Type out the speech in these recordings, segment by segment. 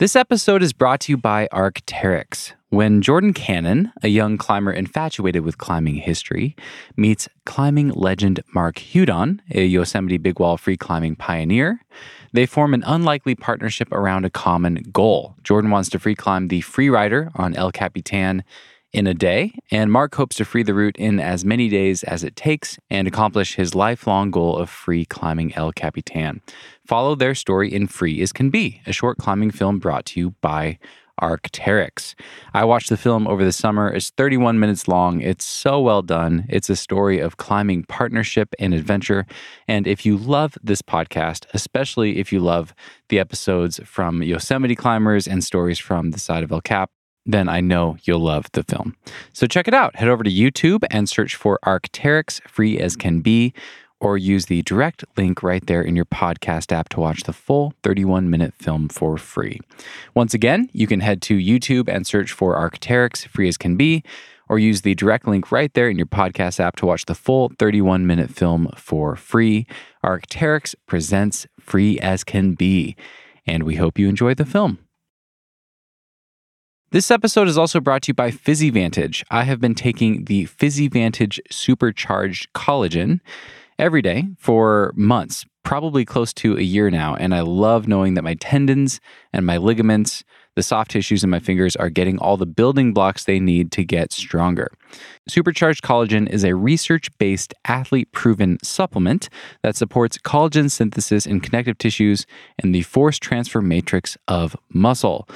This episode is brought to you by Arc'teryx. When Jordan Cannon, a young climber infatuated with climbing history, meets climbing legend Mark Hudon, a Yosemite big wall free climbing pioneer, they form an unlikely partnership around a common goal. Jordan wants to free climb the Free Rider on El Capitan in a day, and Mark hopes to free the route in as many days as it takes and accomplish his lifelong goal of free climbing El Capitan. Follow their story in Free as Can Be, a short climbing film brought to you by Arc'teryx. I watched the film over the summer. It's 31 minutes long. It's so well done. It's a story of climbing partnership and adventure. And if you love this podcast, especially if you love the episodes from Yosemite climbers and stories from the side of El Cap, then I know you'll love the film. So check it out. Head over to YouTube and search for Arc'teryx Free as Can Be, or use the direct link right there in your podcast app to watch the full 31 minute film for free. Once again, you can head to YouTube and search for Arc'teryx Free as Can Be, or use the direct link right there in your podcast app to watch the full 31 minute film for free. Arc'teryx presents Free as Can Be, and we hope you enjoy the film. This episode is also brought to you by PhysiVantage. I have been taking the PhysiVantage Supercharged Collagen every day for months, probably close to a year now. And I love knowing that my tendons and my ligaments, the soft tissues in my fingers, are getting all the building blocks they need to get stronger. Supercharged Collagen is a research based, athlete proven supplement that supports collagen synthesis in connective tissues and the force transfer matrix of muscle.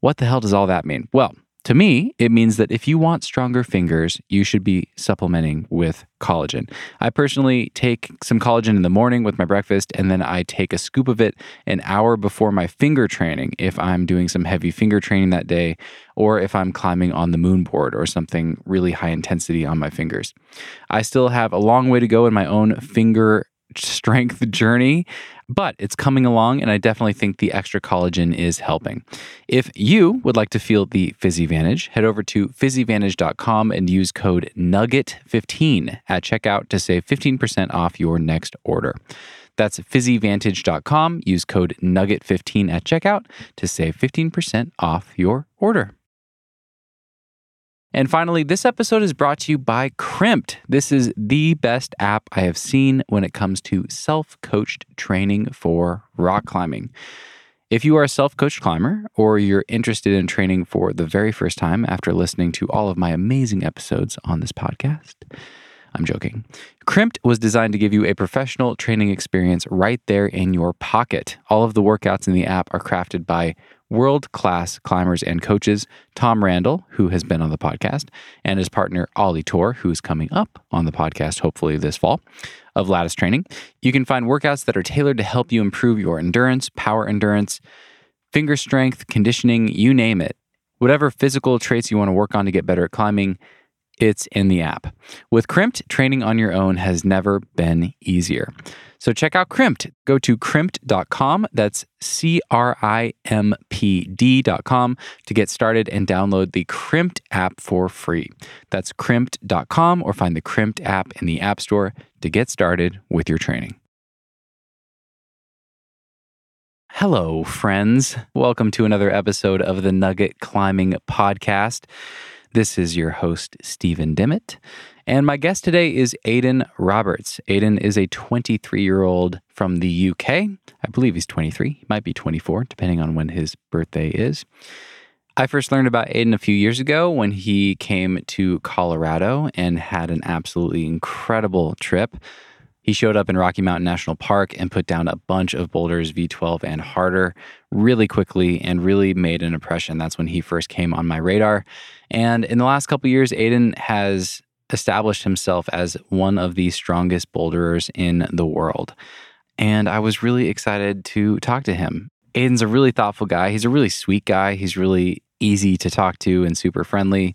What the hell does all that mean? Well, to me, it means that if you want stronger fingers, you should be supplementing with collagen. I personally take some collagen in the morning with my breakfast, and then I take a scoop of it an hour before my finger training if I'm doing some heavy finger training that day, or if I'm climbing on the moon board or something really high intensity on my fingers. I still have a long way to go in my own finger strength journey, but it's coming along, and I definitely think the extra collagen is helping. If you would like to feel the PhysiVantage, head over to physivantage.com and use code NUGGET15 at checkout to save 15% off your next order. That's physivantage.com. Use code NUGGET15 at checkout to save 15% off your order. And finally, this episode is brought to you by Crimpd. This is the best app I have seen when it comes to self coached training for rock climbing. If you are a self coached climber or you're interested in training for the very first time after listening to all of my amazing episodes on this podcast, I'm joking. Crimpd was designed to give you a professional training experience right there in your pocket. All of the workouts in the app are crafted by world class climbers and coaches Tom Randall, who has been on the podcast, and his partner Ollie Torr, who's coming up on the podcast hopefully this fall of Lattice Training. You can find workouts that are tailored to help you improve your endurance, power endurance, finger strength, conditioning, you name it. Whatever physical traits you want to work on to get better at climbing, it's in the app. With Crimpd, training on your own has never been easier. So check out Crimpd. Go to crimpd.com. That's C R I M P D.com to get started and download the Crimpd app for free. That's crimpd.com or find the Crimpd app in the App Store to get started with your training. Hello, friends. Welcome to another episode of the Nugget Climbing Podcast. This is your host, Stephen Dimmitt. And my guest today is Aidan Roberts. Aidan is a 23 year old from the UK. I believe he's 23. He might be 24, depending on when his birthday is. I first learned about Aidan a few years ago when he came to Colorado and had an absolutely incredible trip. He showed up in Rocky Mountain National Park and put down a bunch of boulders, V12 and harder, really quickly and really made an impression. That's when he first came on my radar. And in the last couple years, Aidan has established himself as one of the strongest boulderers in the world. And I was really excited to talk to him. Aidan's a really thoughtful guy. He's a really sweet guy. He's really easy to talk to and super friendly.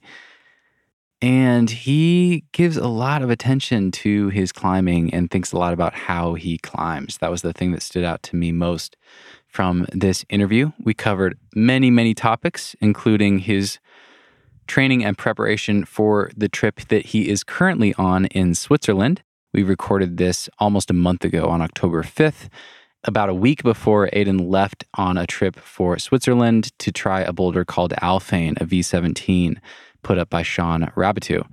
And he gives a lot of attention to his climbing and thinks a lot about how he climbs. That was the thing that stood out to me most from this interview. We covered many, many topics, including his training and preparation for the trip that he is currently on in Switzerland. We recorded this almost a month ago on October 5th. about a week before Aidan left on a trip for Switzerland to try a boulder called Alphane, a V17 put up by Shawn Raboutou.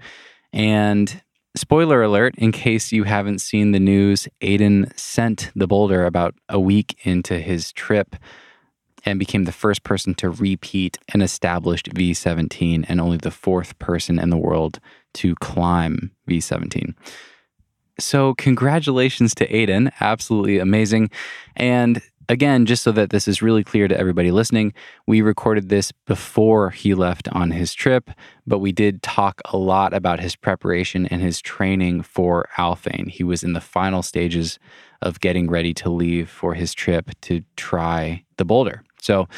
And spoiler alert, in case you haven't seen the news, Aidan sent the boulder about a week into his trip and became the first person to repeat an established V17 and only the fourth person in the world to climb V17. So, congratulations to Aidan. Absolutely amazing. And again, just so that this is really clear to everybody listening, we recorded this before he left on his trip, but we did talk a lot about his preparation and his training for Alphane. He was in the final stages of getting ready to leave for his trip to try the boulder. So,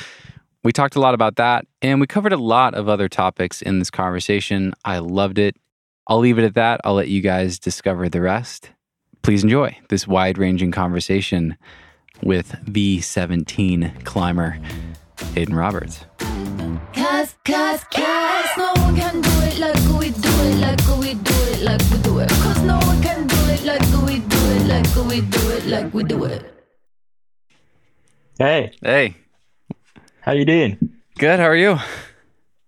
we talked a lot about that and we covered a lot of other topics in this conversation. I loved it. I'll leave it at that. I'll let you guys discover the rest. Please enjoy this wide ranging conversation with V17 climber Aidan Roberts. Cause, cause, cause no one can do it like we do it, like we do it, like we do it. Cause no one can do it like we do it, like we do it, like we do it. Hey. Hey. How you doing? Good. How are you?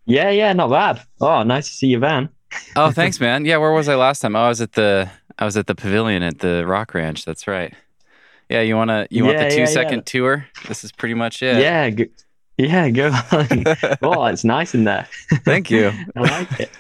Yeah, yeah, not bad. Oh, nice to see you, Van oh, thanks, man. Yeah, where was I last time? Oh, I was at the I was at the pavilion at the Rock Ranch. That's right. Yeah, you wanna you want the two yeah, second yeah. tour? This is pretty much it. Yeah, go, yeah, go on. oh, it's nice in there. Thank you. I like it.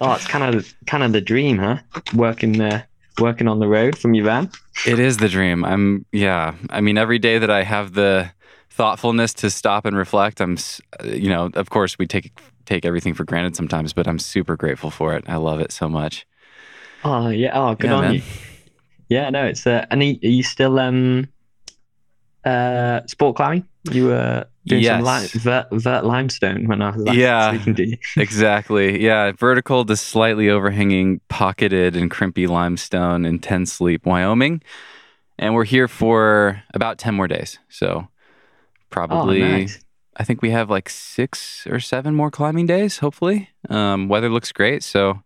Oh, it's kind of kind of the dream, huh? Working there, working on the road from your van. It is the dream. I'm yeah. I mean, every day that I have the thoughtfulness to stop and reflect, I'm you know, of course we take take everything for granted sometimes, but I'm super grateful for it. I love it so much. Oh yeah. Oh, good yeah, on man. you. Yeah. No, it's uh, and are you still um uh sport climbing? You were doing yes. some li- vert, vert limestone when I was last yeah, speaking to you. exactly. Yeah, vertical to slightly overhanging, pocketed and crimpy limestone in Ten Sleep, Wyoming, and we're here for about ten more days. So probably. Oh, nice I think we have like six or seven more climbing days, hopefully. Um, weather looks great. So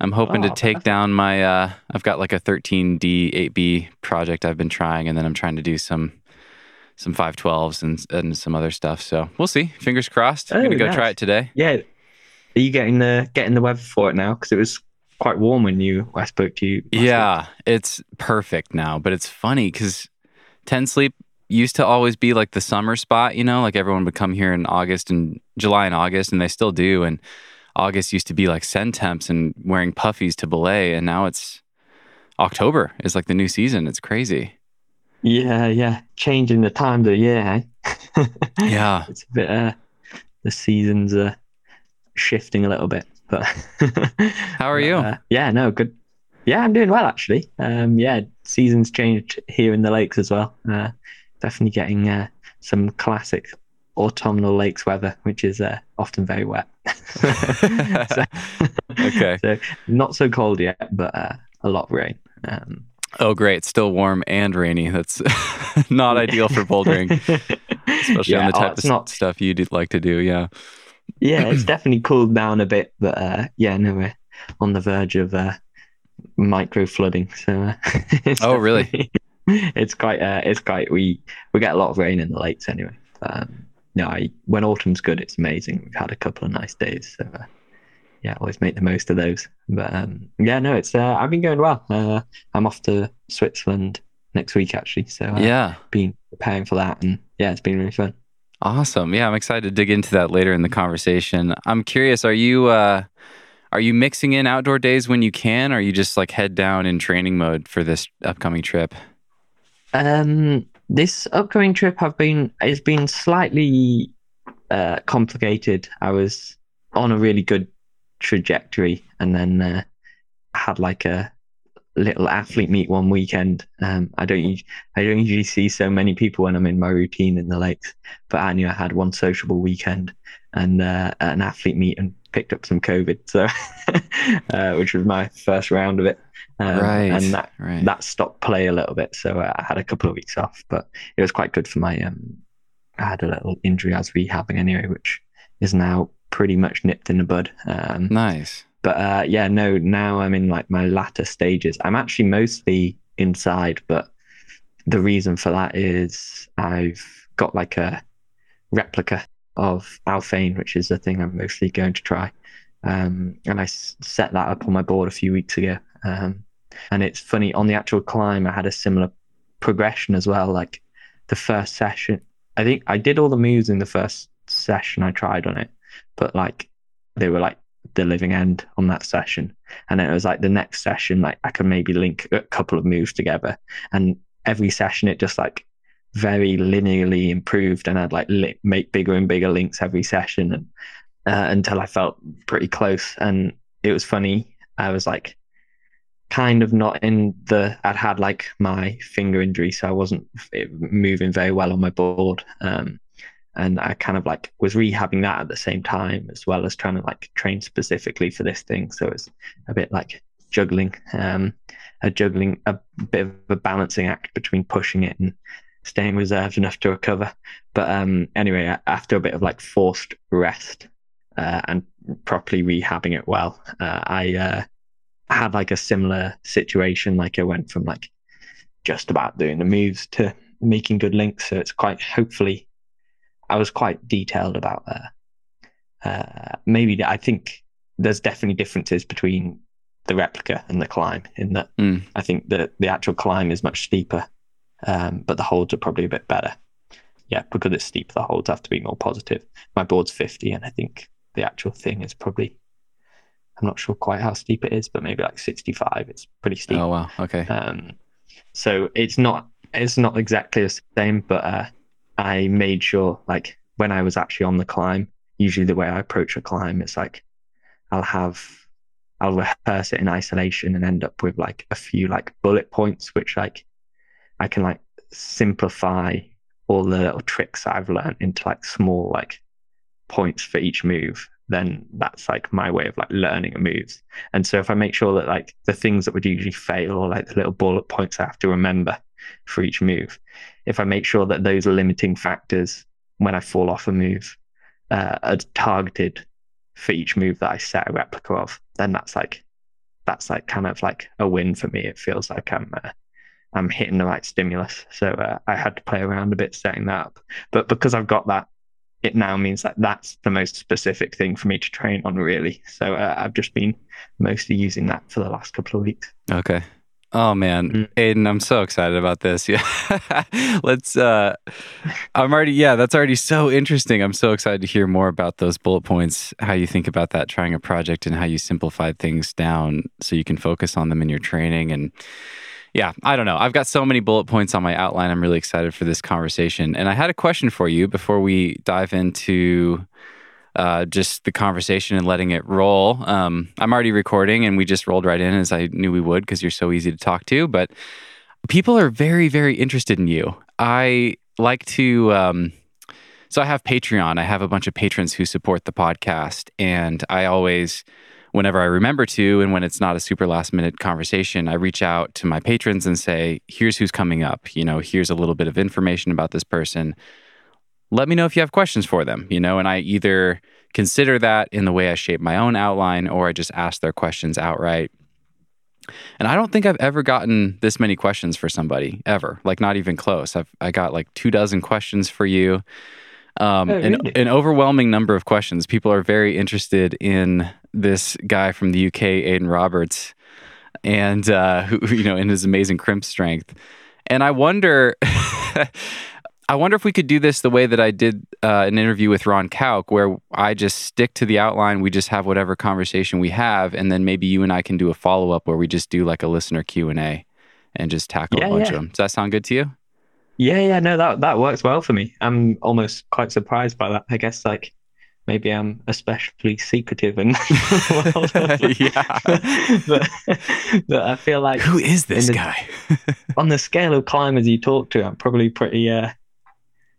I'm hoping oh, to take down my, uh, I've got like a 13D 8B project I've been trying, and then I'm trying to do some some 512s and, and some other stuff. So we'll see. Fingers crossed. I'm going to go nice. try it today. Yeah. Are you getting the getting the weather for it now? Because it was quite warm when you I spoke to you. Yeah, week. it's perfect now. But it's funny because Ten Sleep used to always be like the summer spot, you know, like everyone would come here in August and July and August, and they still do. And August used to be like send temps and wearing puffies to belay, and now it's October is like the new season. It's crazy. Yeah, yeah, changing the time of the year. Eh? yeah, it's a bit. Uh, the seasons are shifting a little bit, but how are you? Uh, yeah, no, good. Yeah, I'm doing well actually. Um, yeah, seasons changed here in the lakes as well. Uh, definitely getting uh, some classic autumnal lakes weather, which is uh, often very wet. so, okay. So not so cold yet, but uh, a lot of rain. Um, oh, great! Still warm and rainy. That's not ideal for bouldering, especially yeah, on the oh, type oh, of not... stuff you'd like to do. Yeah. Yeah, it's definitely cooled down a bit, but uh, yeah, no, we're on the verge of uh, micro flooding. So. Uh, oh, really? it's quite uh, it's quite we we get a lot of rain in the lakes anyway. Um, no, I, when autumn's good, it's amazing. We've had a couple of nice days, so uh, yeah, always make the most of those. But um, yeah, no, it's uh, I've been going well. Uh, I'm off to Switzerland next week actually, so uh, yeah, been preparing for that, and yeah, it's been really fun. Awesome. Yeah, I'm excited to dig into that later in the conversation. I'm curious, are you uh, are you mixing in outdoor days when you can, or are you just like head down in training mode for this upcoming trip? Um, this upcoming trip have been has been slightly uh, complicated. I was on a really good trajectory, and then uh, had like a little athlete meet one weekend. Um, I don't I don't usually see so many people when I'm in my routine in the lakes, but I knew I had one sociable weekend and uh, an athlete meet and picked up some COVID, so uh, which was my first round of it. Um, right. And that right. that stopped play a little bit, so I had a couple of weeks off, but it was quite good for my. Um, I had a little injury I was rehabbing anyway, which is now pretty much nipped in the bud. Um, nice. But uh, yeah, no, now I'm in like my latter stages. I'm actually mostly inside, but the reason for that is I've got like a replica of Alphane, which is the thing I'm mostly going to try. Um, and I s- set that up on my board a few weeks ago. Um, and it's funny on the actual climb, I had a similar progression as well. Like the first session, I think I did all the moves in the first session I tried on it, but like they were like the living end on that session. And then it was like the next session, like I could maybe link a couple of moves together. And every session, it just like very linearly improved and I'd like li- make bigger and bigger links every session and uh, until I felt pretty close. And it was funny. I was like kind of not in the, I'd had like my finger injury, so I wasn't moving very well on my board. Um, and I kind of like was rehabbing that at the same time as well as trying to like train specifically for this thing. So it's a bit like juggling, um, a juggling, a bit of a balancing act between pushing it and staying reserved enough to recover. But um, anyway, after a bit of like forced rest uh, and properly rehabbing it well, uh, I uh, had like a similar situation. Like I went from like just about doing the moves to making good links. So it's quite hopefully I was quite detailed about uh, uh, maybe I think there's definitely differences between the replica and the climb in that Mm. I think that the actual climb is much steeper, um, but the holds are probably a bit better. Yeah, because it's steep, the holds have to be more positive. My board's 50, and I think the actual thing is probably, I'm not sure quite how steep it is, but maybe like 65. It's pretty steep. Oh wow. Okay. Um, so it's not it's not exactly the same, but uh, I made sure like when I was actually on the climb, usually the way I approach a climb is like I'll have I'll rehearse it in isolation and end up with like a few like bullet points, which like I can like simplify all the little tricks I've learned into like small like points for each move. Then that's like my way of like learning a move. And so if I make sure that like the things that would usually fail or like the little bullet points I have to remember for each move, if I make sure that those limiting factors when I fall off a move uh, are targeted for each move that I set a replica of, then that's like that's like kind of like a win for me. It feels like I'm uh, I'm hitting the right stimulus. So uh, I had to play around a bit setting that up, but because I've got that, it now means that that's the most specific thing for me to train on really. So uh, I've just been mostly using that for the last couple of weeks. Okay. Oh man, Mm. Aidan, I'm so excited about this. Yeah. Let's uh I'm already yeah, that's already so interesting. I'm so excited to hear more about those bullet points, how you think about that trying a project and how you simplified things down so you can focus on them in your training and yeah, I don't know. I've got so many bullet points on my outline. I'm really excited for this conversation. And I had a question for you before we dive into uh, just the conversation and letting it roll. Um, I'm already recording, and we just rolled right in as I knew we would because you're so easy to talk to. But people are very, very interested in you. I like to. Um, so I have Patreon. I have a bunch of patrons who support the podcast, and I always, whenever I remember to, and when it's not a super last minute conversation, I reach out to my patrons and say, "Here's who's coming up. You know, here's a little bit of information about this person." let me know if you have questions for them, you know, and I either consider that in the way I shape my own outline or I just ask their questions outright. And I don't think I've ever gotten this many questions for somebody ever, like not even close. I've I got like two dozen questions for you. Um, Oh, an, really? an overwhelming number of questions. People are very interested in this guy from the UK, Aidan Roberts, and uh, who you know in his amazing crimp strength. And I wonder, I wonder if we could do this the way that I did uh, an interview with Ron Kauk, where I just stick to the outline. We just have whatever conversation we have, and then maybe you and I can do a follow up where we just do like a listener Q and A, and just tackle Yeah, a bunch yeah. of them. Does that sound good to you? Yeah, yeah, no, that that works well for me. I'm almost quite surprised by that. I guess like maybe I'm especially secretive and Yeah. but, but I feel like Who is this the- guy? on the scale of climbers you talk to, I'm probably pretty. Uh,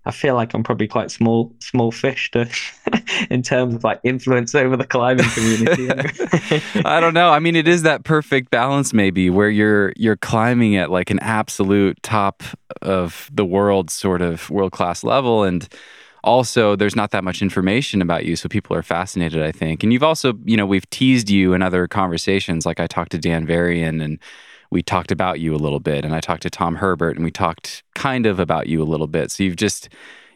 I feel like I'm probably quite small, small fish to, in terms of like influence over the climbing community. I don't know. I mean, it is that perfect balance, maybe, where you're you're climbing at like an absolute top of the world, sort of world class level, and also there's not that much information about you, so people are fascinated. I think, and you've also, you know, we've teased you in other conversations. Like I talked to Dan Varian, and we talked about you a little bit, and I talked to Tom Herbert, and we talked kind of about you a little bit. So you've just,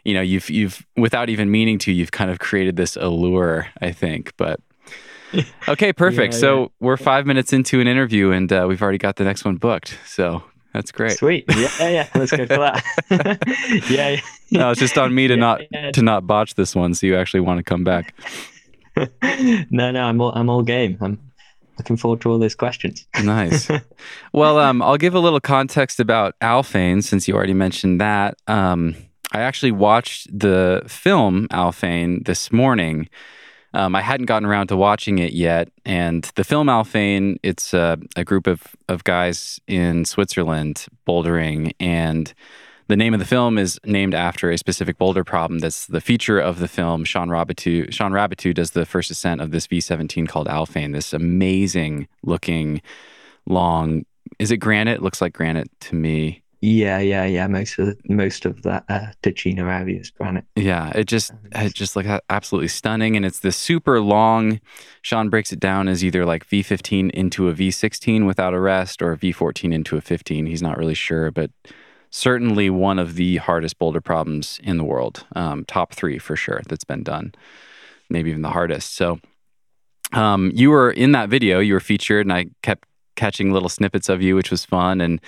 you know, you've you've without even meaning to, you've kind of created this allure, I think. But okay, perfect. Yeah, so yeah. we're five minutes into an interview, and uh, we've already got the next one booked. So that's great. Sweet. Yeah, yeah. Let's go for that. yeah, yeah. No, it's just on me to not to not botch this one, so you actually want to come back. no, no, I'm all, I'm all game. I'm looking forward to all those questions. Nice. well, um, I'll give a little context about Alphane since you already mentioned that. Um, I actually watched the film Alphane this morning. Um, I hadn't gotten around to watching it yet, and the film Alphane, it's a, a group of, of guys in Switzerland bouldering, and the name of the film is named after a specific boulder problem. That's the feature of the film. Shawn Raboutou, Shawn Raboutou does the first ascent of this V17 called Alphane. This amazing looking, long. Is it granite? Looks like granite to me. Yeah, yeah, yeah. Most of the, most of that uh, Ticino area is granite. Yeah, it just it just like absolutely stunning, and it's this super long. Sean breaks it down as either like V15 into a V16 without a rest, or a V14 into a 15. He's not really sure, but certainly one of the hardest boulder problems in the world. Um, top three for sure that's been done, maybe even the hardest. So, um, you were in that video. You were featured, and I kept catching little snippets of you, which was fun. And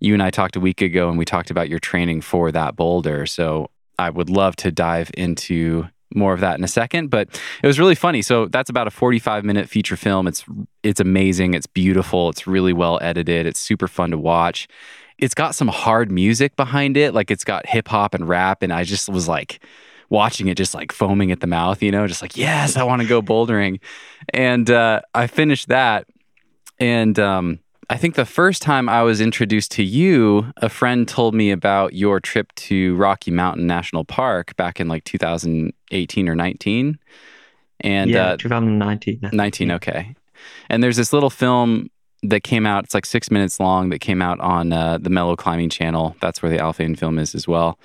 you and I talked a week ago, and we talked about your training for that boulder. So I would love to dive into more of that in a second, but it was really funny. So that's about a 45 minute feature film. It's it's amazing. It's beautiful. It's really well edited. It's super fun to watch. It's got some hard music behind it, like it's got hip hop and rap, and I just was like watching it, just like foaming at the mouth, you know, just like yes, I want to go bouldering. And uh, I finished that, and um, I think the first time I was introduced to you, a friend told me about your trip to Rocky Mountain National Park back in like 2018 or 19. And yeah, uh, 2019. 19, okay. And there's this little film that came out, it's like six minutes long, that came out on uh, the Mellow Climbing channel. That's where the Alphane film is as well.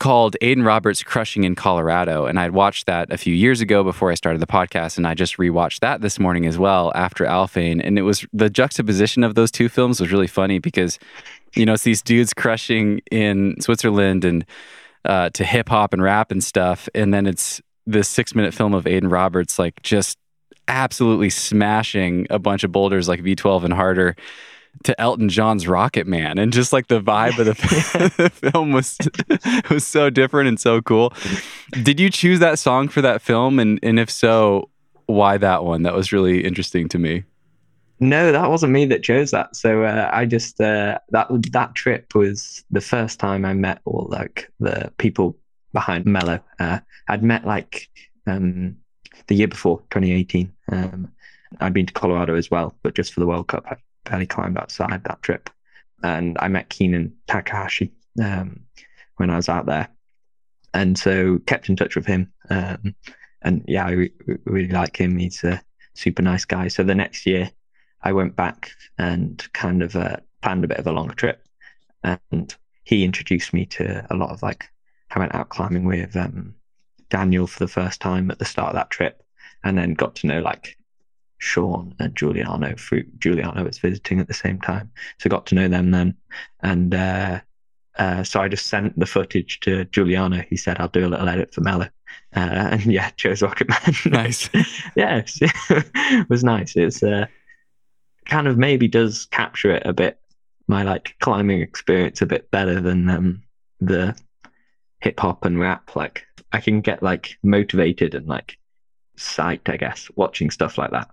Called Aidan Roberts Crushing in Colorado. And I'd watched that a few years ago before I started the podcast. And I just rewatched that this morning as well after Alphane. And it was the juxtaposition of those two films was really funny because, you know, it's these dudes crushing in Switzerland and uh, to hip hop and rap and stuff. And then it's this six minute film of Aidan Roberts, like just absolutely smashing a bunch of boulders like V12 and harder to Elton John's Rocket Man. And just like the vibe of the, film was was so different and so cool. Did you choose that song for that film? And and if so, why that one? That was really interesting to me. No, that wasn't me that chose that. So uh, I just uh, that that trip was the first time I met all like the people behind Mellow. Uh, I'd met like um, the year before, 2018. Um, I'd been to Colorado as well, but just for the World Cup, I barely climbed outside that trip. And I met Keenan Takahashi um, when I was out there, and so kept in touch with him. Um, and yeah, I re- really like him. He's a super nice guy. So the next year, I went back and kind of uh, planned a bit of a longer trip, and he introduced me to a lot of like I went out climbing with um, Daniel for the first time at the start of that trip, and then got to know like Sean and Giuliano through Giuliano was visiting at the same time, so got to know them then, and uh, uh, so I just sent the footage to Giuliano. He said I'll do a little edit for Mellow, uh, and yeah, chose Rocket Man. Nice. yeah, it was nice. It's uh, kind of maybe does capture it a bit, my like climbing experience a bit better than um, the hip hop and rap. Like I can get like motivated and like psyched, I guess, watching stuff like that.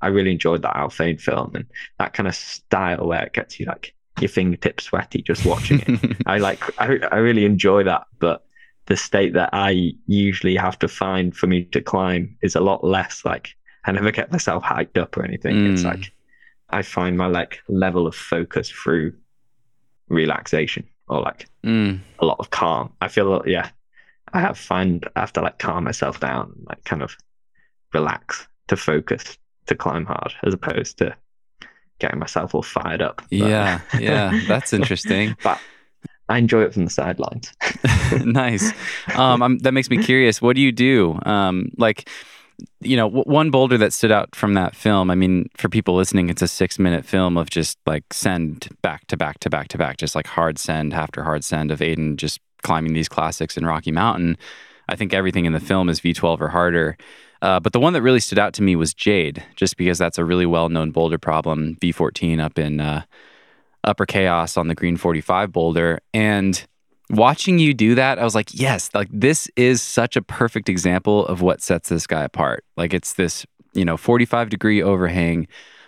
I really enjoyed that Alphane film and that kind of style where it gets you like your fingertips sweaty just watching it. I like I, I really enjoy that, but the state that I usually have to find for me to climb is a lot less like I never get myself hyped up or anything. It's Mm. like I find my like level of focus through relaxation or like Mm. a lot of calm. I feel yeah, I have find I have to like calm myself down, like kind of relax to focus to climb hard as opposed to getting myself all fired up. But- Yeah, yeah, that's interesting. but I enjoy it from the sidelines. nice. Um, I'm, that makes me curious. What do you do? Um, like, you know, w- one boulder that stood out from that film. I mean, for people listening, it's a six minute film of just like send back to back to back to back, just like hard send after hard send of Aidan just climbing these classics in Rocky Mountain. I think everything in the film is V12 or harder. Uh, but the one that really stood out to me was Jade, just because that's a really well known boulder problem, V14 up in uh, Upper Chaos on the Green 45 boulder. And watching you do that, I was like, yes, like this is such a perfect example of what sets this guy apart. Like it's this, you know, 45 degree overhang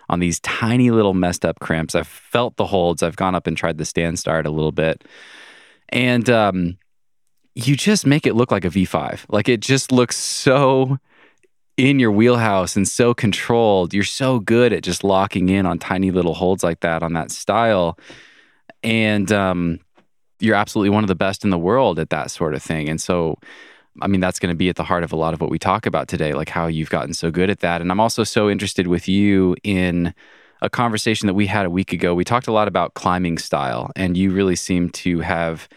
on these tiny little messed up crimps. I've felt the holds. I've gone up and tried the stand start a little bit. And um, you just make it look like a V5. Like it just looks so in your wheelhouse and so controlled. You're so good at just locking in on tiny little holds like that on that style. And um, you're absolutely one of the best in the world at that sort of thing. And so, I mean, that's going to be at the heart of a lot of what we talk about today, like how you've gotten so good at that. And I'm also so interested with you in a conversation that we had a week ago. We talked a lot about climbing style, and you really seem to have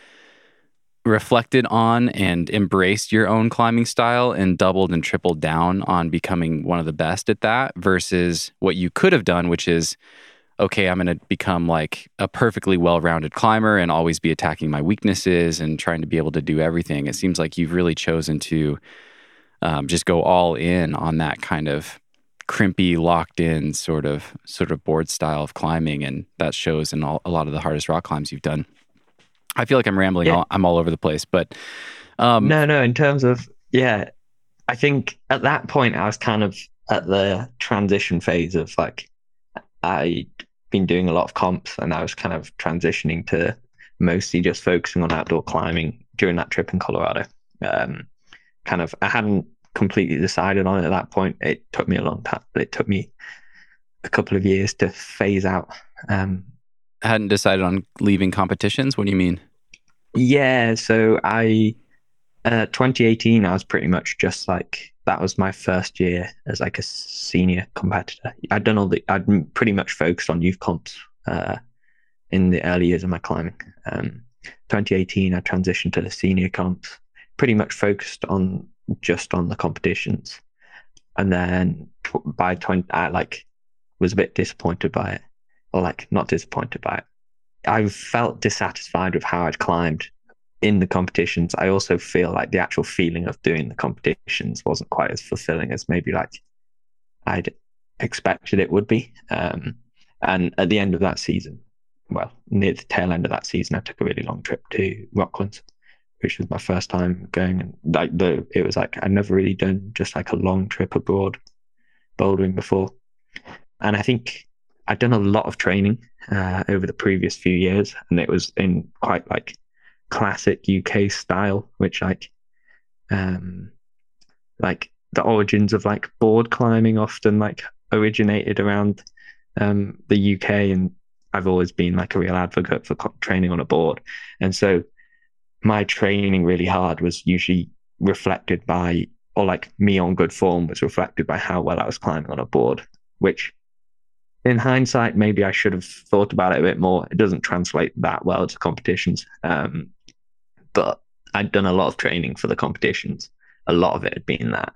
reflected on and embraced your own climbing style and doubled and tripled down on becoming one of the best at that versus what you could have done, which is okay, I'm going to become like a perfectly well rounded climber and always be attacking my weaknesses and trying to be able to do everything. It seems like you've really chosen to um, just go all in on that kind of crimpy, locked in sort of sort of board style of climbing, and that shows in all, a lot of the hardest rock climbs you've done. I feel like I'm rambling. Yeah. All, I'm all over the place, but um, no, no. In terms of yeah, I think at that point I was kind of at the transition phase of like I'd been doing a lot of comps and I was kind of transitioning to mostly just focusing on outdoor climbing during that trip in Colorado. Um, kind of, I hadn't completely decided on it at that point. It took me a long time, it took me a couple of years to phase out. Um, I hadn't decided on leaving competitions. What do you mean? Yeah, so I, uh, 2018, I was pretty much just like that was my first year as like a senior competitor. I'd done all the, I'd pretty much focused on youth comps uh, in the early years of my climbing. Um, 2018, I transitioned to the senior comps, pretty much focused on just on the competitions. And then by 20, I like was a bit disappointed by it, or like not disappointed by it. I felt dissatisfied with how I'd climbed in the competitions, I also feel like the actual feeling of doing the competitions wasn't quite as fulfilling as maybe like I'd expected it would be. Um, and at the end of that season, well, near the tail end of that season, I took a really long trip to Rocklands, which was my first time going. And like the, it was like I'd never really done just like a long trip abroad bouldering before. And I think I'd done a lot of training uh, over the previous few years, and it was in quite like classic UK style, which like um like the origins of like board climbing often like originated around um the UK and I've always been like a real advocate for training on a board. And so my training really hard was usually reflected by or like me on good form was reflected by how well I was climbing on a board, which in hindsight, maybe I should have thought about it a bit more. It doesn't translate that well to competitions. Um, but I'd done a lot of training for the competitions. A lot of it had been that.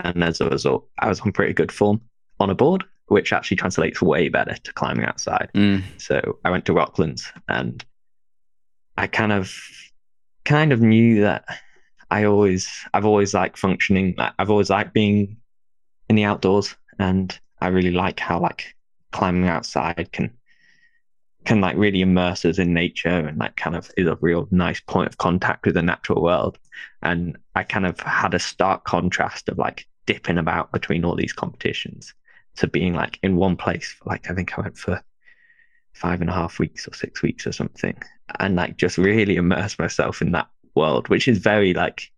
And as a result, I was on pretty good form on a board, which actually translates way better to climbing outside. Mm. So I went to Rocklands and I kind of kind of knew that I always I've always liked functioning. I've always liked being in the outdoors and I really like how like climbing outside can can like really immerse us in nature and like kind of is a real nice point of contact with the natural world. And I kind of had a stark contrast of like dipping about between all these competitions to being like in one place. Like I think I went for five and a half weeks or six weeks or something, and like just really immerse myself in that world, which is very like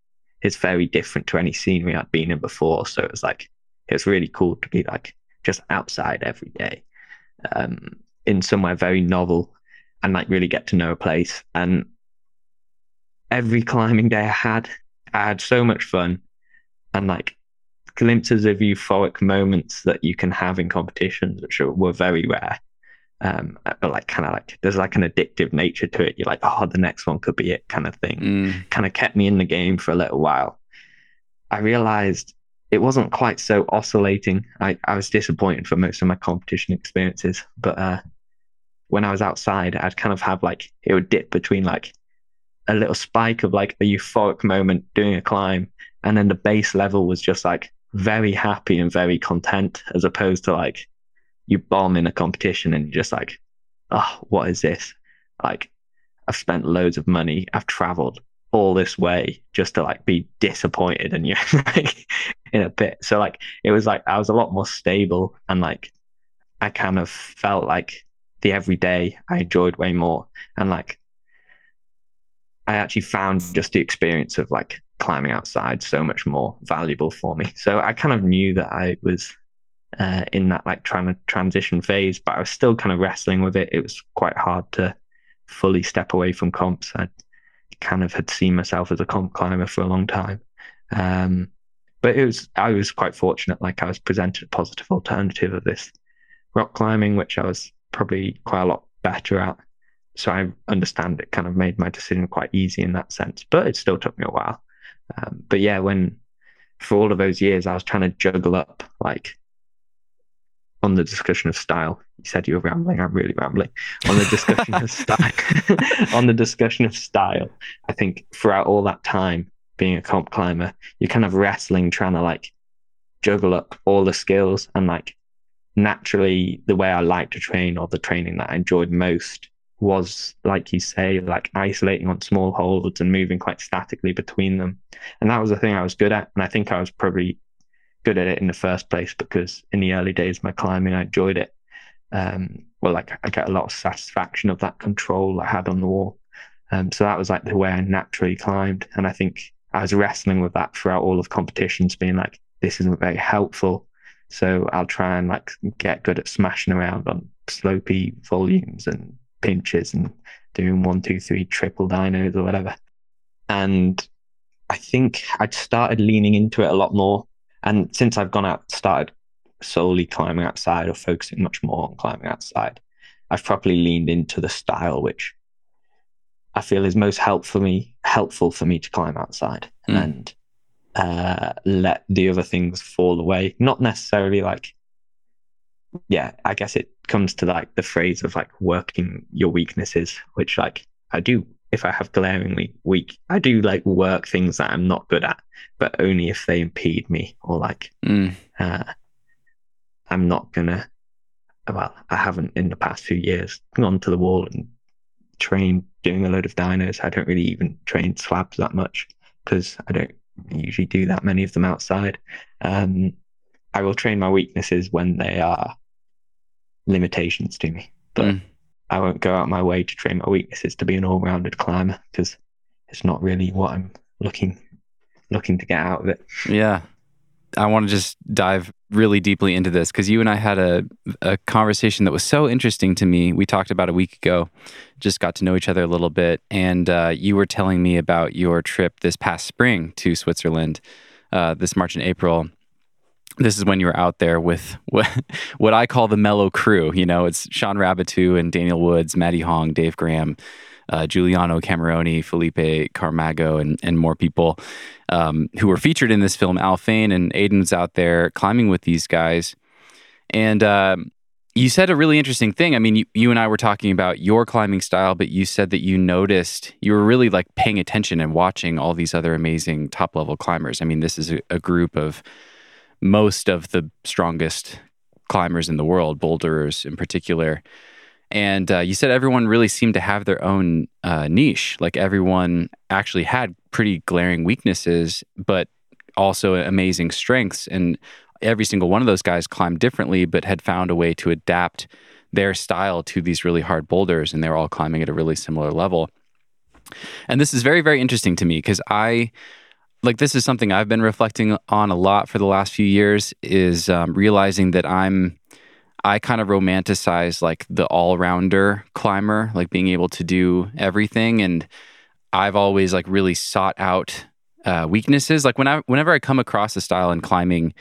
it's very different to any scenery I'd been in before. So it was like it was really cool to be like just outside every day. Um, in somewhere very novel and like really get to know a place. And every climbing day I had, I had so much fun and like glimpses of euphoric moments that you can have in competitions, which were very rare. Um, but like kind of like there's like an addictive nature to it. You're like, oh, the next one could be it, kind of thing. Mm. Kind of kept me in the game for a little while. I realized it wasn't quite so oscillating. I, I was disappointed for most of my competition experiences, but uh, when I was outside, I'd kind of have like it would dip between like a little spike of like a euphoric moment doing a climb, and then the base level was just like very happy and very content, as opposed to like you bomb in a competition and you're just like, oh, what is this? Like, I've spent loads of money, I've traveled all this way just to like be disappointed and you're like in a bit. So like it was like I was a lot more stable and like I kind of felt like the everyday I enjoyed way more. And like I actually found just the experience of like climbing outside so much more valuable for me. So I kind of knew that I was uh, in that like trying to transition phase, but I was still kind of wrestling with it. It was quite hard to fully step away from comps. I kind of had seen myself as a comp climber for a long time. Um, but it was I was quite fortunate. Like I was presented a positive alternative of this rock climbing, which I was probably quite a lot better at. So I understand it kind of made my decision quite easy in that sense, but it still took me a while. Um, but yeah, when for all of those years I was trying to juggle up like on the discussion of style. You said you were rambling. I'm really rambling on the discussion of style. on the discussion of style, I think throughout all that time being a comp climber, you're kind of wrestling, trying to like juggle up all the skills and like naturally the way I like to train or the training that I enjoyed most was like you say, like isolating on small holds and moving quite statically between them. And that was the thing I was good at. And I think I was probably good at it in the first place because in the early days of my climbing, I enjoyed it. Um, well, like I get a lot of satisfaction of that control I had on the wall. Um, so that was like the way I naturally climbed. And I think I was wrestling with that throughout all of competitions, being like, this isn't very helpful. So I'll try and like get good at smashing around on slopey volumes and pinches and doing one, two, three triple dinos or whatever. And I think I'd started leaning into it a lot more and since I've gone out, started solely climbing outside or focusing much more on climbing outside, I've properly leaned into the style which I feel is most helpful for me, helpful for me to climb outside mm. and uh, let the other things fall away. Not necessarily like, yeah, I guess it comes to like the phrase of like working your weaknesses, which like I do if I have glaringly weak, I do like work things that I'm not good at, but only if they impede me or like mm. uh, I'm not gonna. Well, I haven't in the past few years gone to the wall and trained doing a load of dynos. I don't really even train slabs that much because I don't usually do that many of them outside. Um, I will train my weaknesses when they are limitations to me, but. Mm I won't go out my way to train my weaknesses to be an all-rounded climber because it's not really what I'm looking looking to get out of it. Yeah. I want to just dive really deeply into this because you and I had a, a conversation that was so interesting to me. We talked about a week ago, just got to know each other a little bit. And uh, you were telling me about your trip this past spring to Switzerland, uh, this March and April this is when you were out there with what, what I call the mellow crew. You know, it's Shawn Raboutou and Daniel Woods, Matty Hong, Dave Graham, uh, Giuliano Cameroni, Felipe Camargo, and, and more people um, who were featured in this film. Alphane and Aidan's out there climbing with these guys. And uh, you said a really interesting thing. I mean, you, you and I were talking about your climbing style, but you said that you noticed you were really like paying attention and watching all these other amazing top level climbers. I mean, this is a, a group of most of the strongest climbers in the world, boulderers in particular. And uh, you said everyone really seemed to have their own uh, niche. Like everyone actually had pretty glaring weaknesses, but also amazing strengths. And every single one of those guys climbed differently, but had found a way to adapt their style to these really hard boulders. And they were all climbing at a really similar level. And this is very, very interesting to me because I like this is something I've been reflecting on a lot for the last few years is um, realizing that I'm I kind of romanticize like the all-rounder climber, like being able to do everything and I've always like really sought out uh, weaknesses. Like when I whenever I come across a style in climbing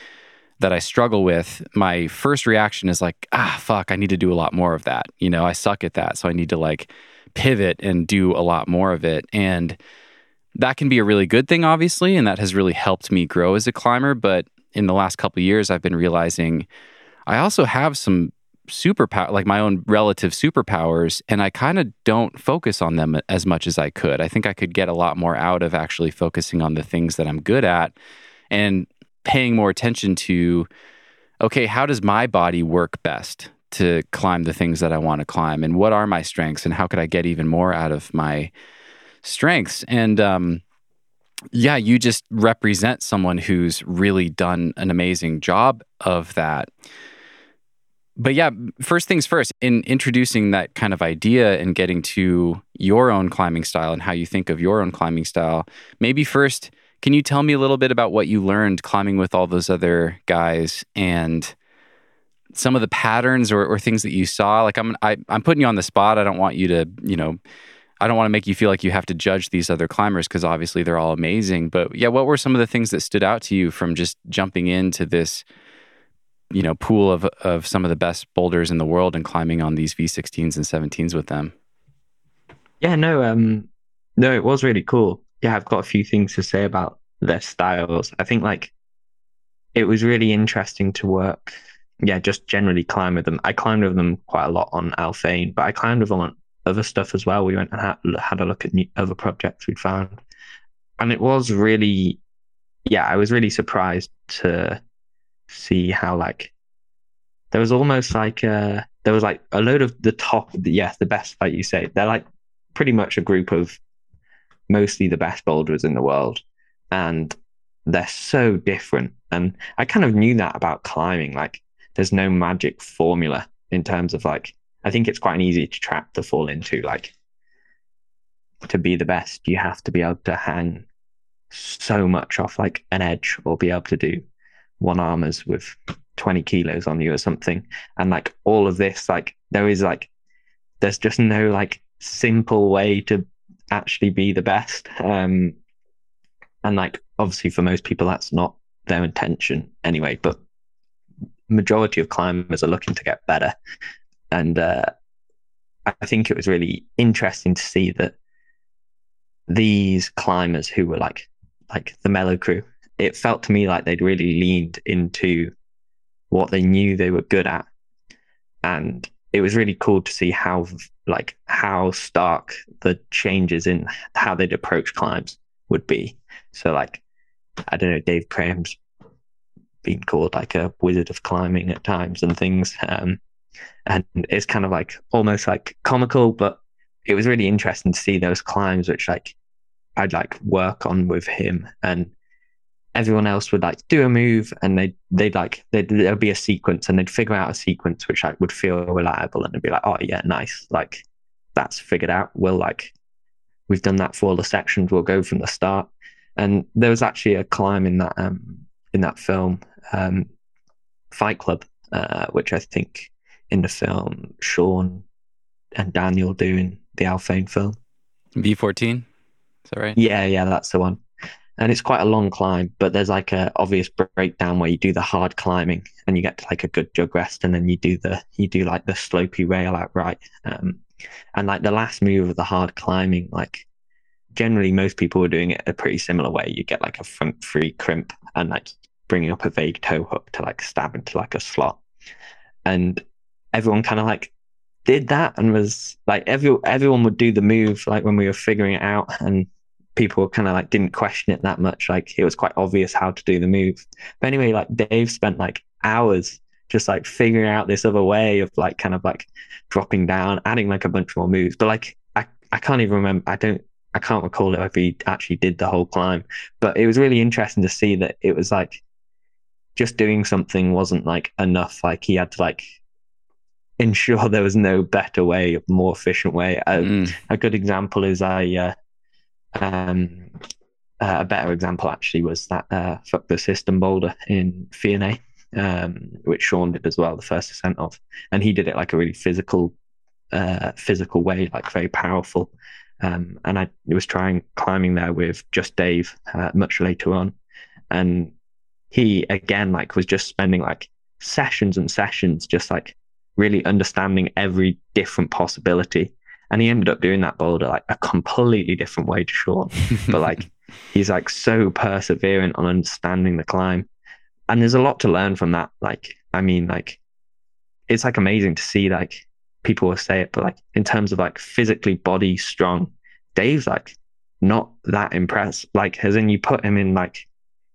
that I struggle with, my first reaction is like, ah, fuck, I need to do a lot more of that. You know, I suck at that, so I need to like pivot and do a lot more of it. And that can be a really good thing, obviously, and that has really helped me grow as a climber. But in the last couple years, I've been realizing I also have some superpower, like my own relative superpowers, and I kind of don't focus on them as much as I could. I think I could get a lot more out of actually focusing on the things that I'm good at and paying more attention to okay, how does my body work best to climb the things that I want to climb? And what are my strengths? And how could I get even more out of my strengths? And, um, yeah, you just represent someone who's really done an amazing job of that but yeah, first things first, in introducing that kind of idea and getting to your own climbing style and how you think of your own climbing style, maybe first, can you tell me a little bit about what you learned climbing with all those other guys and some of the patterns or, or things that you saw? Like I'm I, am i am putting you on the spot. I don't want you to, you know, I don't want to make you feel like you have to judge these other climbers because obviously they're all amazing. But yeah, what were some of the things that stood out to you from just jumping into this you know pool of of some of the best boulders in the world and climbing on these V16s and 17s with them. Yeah, no, um, no, it was really cool. Yeah, I've got a few things to say about their styles. I think like it was really interesting to work. Yeah, just generally climb with them. I climbed with them quite a lot on Alphane, but I climbed with them on other stuff as well. We went and had, had a look at new, other projects we'd found, and it was really, yeah, I was really surprised to see how like there was almost like a, there was like a load of the top yes the best like you say. They're like pretty much a group of mostly the best boulders in the world. And they're so different. And i kind of knew that about climbing. Like there's no magic formula in terms of like i think it's quite an easy trap to fall into like to be the best you have to be able to hang so much off like an edge or be able to do one armors with 20 kilos on you or something. And like all of this, like there is like, there's just no like simple way to actually be the best. Um, and like obviously for most people, that's not their intention anyway, but majority of climbers are looking to get better. And uh, I think it was really interesting to see that these climbers who were like like the Mellow crew it felt to me like they'd really leaned into what they knew they were good at. And it was really cool to see how like how stark the changes in how they'd approach climbs would be. So like I don't know, Dave Graham's been called like a wizard of climbing at times and things. Um, and it's kind of like almost like comical, but it was really interesting to see those climbs which like I'd like work on with him. And everyone else would like do a move and they they'd like they'd, there'd be a sequence and they'd figure out a sequence which like would feel reliable and they'd be like oh yeah nice. Like that's figured out. We'll like we've done that for all the sections. We'll go from the start. And there was actually a climb in that um in that film um fight club uh which i think in the film Shawn and daniel doing the alphane film. V14 is that right? Yeah yeah that's the one. And it's quite a long climb but there's like a obvious breakdown where you do the hard climbing and you get to like a good jug rest and then you do the you do like the slopey rail outright. Um, and like the last move of the hard climbing like generally most people were doing it a pretty similar way. You get like a front three crimp and like bringing up a vague toe hook to like stab into like a slot. And everyone kind of like did that and was like every everyone would do the move like when we were figuring it out and people kind of like didn't question it that much. Like it was quite obvious how to do the move. But anyway, like Dave spent like hours just like figuring out this other way of like kind of like dropping down, adding like a bunch more moves. But like I, I can't even remember. I don't. I can't recall if he actually did the whole climb. But it was really interesting to see that it was like just doing something wasn't like enough. Like he had to like ensure there was no better way, more efficient way. A, mm. a good example is I uh, um, uh, a better example actually was that uh, fuck the system boulder in Fionnay, um, which Shawn did as well, the first ascent of, and he did it like a really physical, uh, physical way, like very powerful. Um, and I was trying climbing there with just Dave uh, much later on, and he again like was just spending like sessions and sessions, just like really understanding every different possibility and he ended up doing that boulder like a completely different way to Shawn. but like he's like so perseverant on understanding the climb. and there's a lot to learn from that. Like, I mean, like, it's like amazing to see like people will say it, but like in terms of like physically body strong, Dave's like not that impressed. Like, as in you put him in like,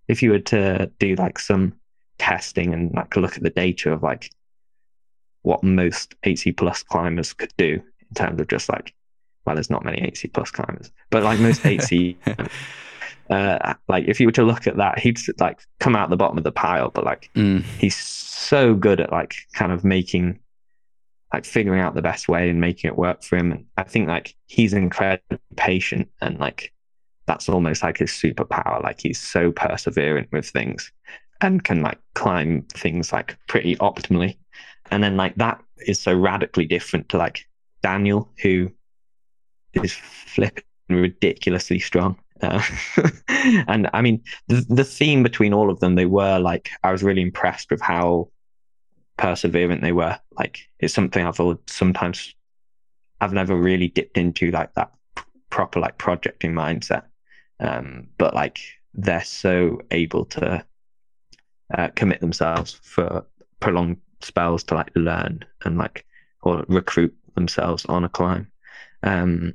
if you were to do like some testing and like look at the data of like what most 8C plus climbers could do in terms of just like, well, there's not many 8C plus climbers, but like most 8C, uh, like if you were to look at that, he'd like come out the bottom of the pile, but like Mm. he's so good at like kind of making like figuring out the best way and making it work for him. And I think like he's incredibly patient and like that's almost like his superpower. Like he's so perseverant with things and can like climb things like pretty optimally. And then like that is so radically different to like Daniel, who is flipping ridiculously strong. Uh, and I mean, the, the theme between all of them, they were like, I was really impressed with how perseverant they were. Like, it's something I've sometimes, I've never really dipped into like that proper like projecting mindset. Um, but like, they're so able to uh, commit themselves for prolonged spells to like learn and like, or recruit themselves on a climb. Um,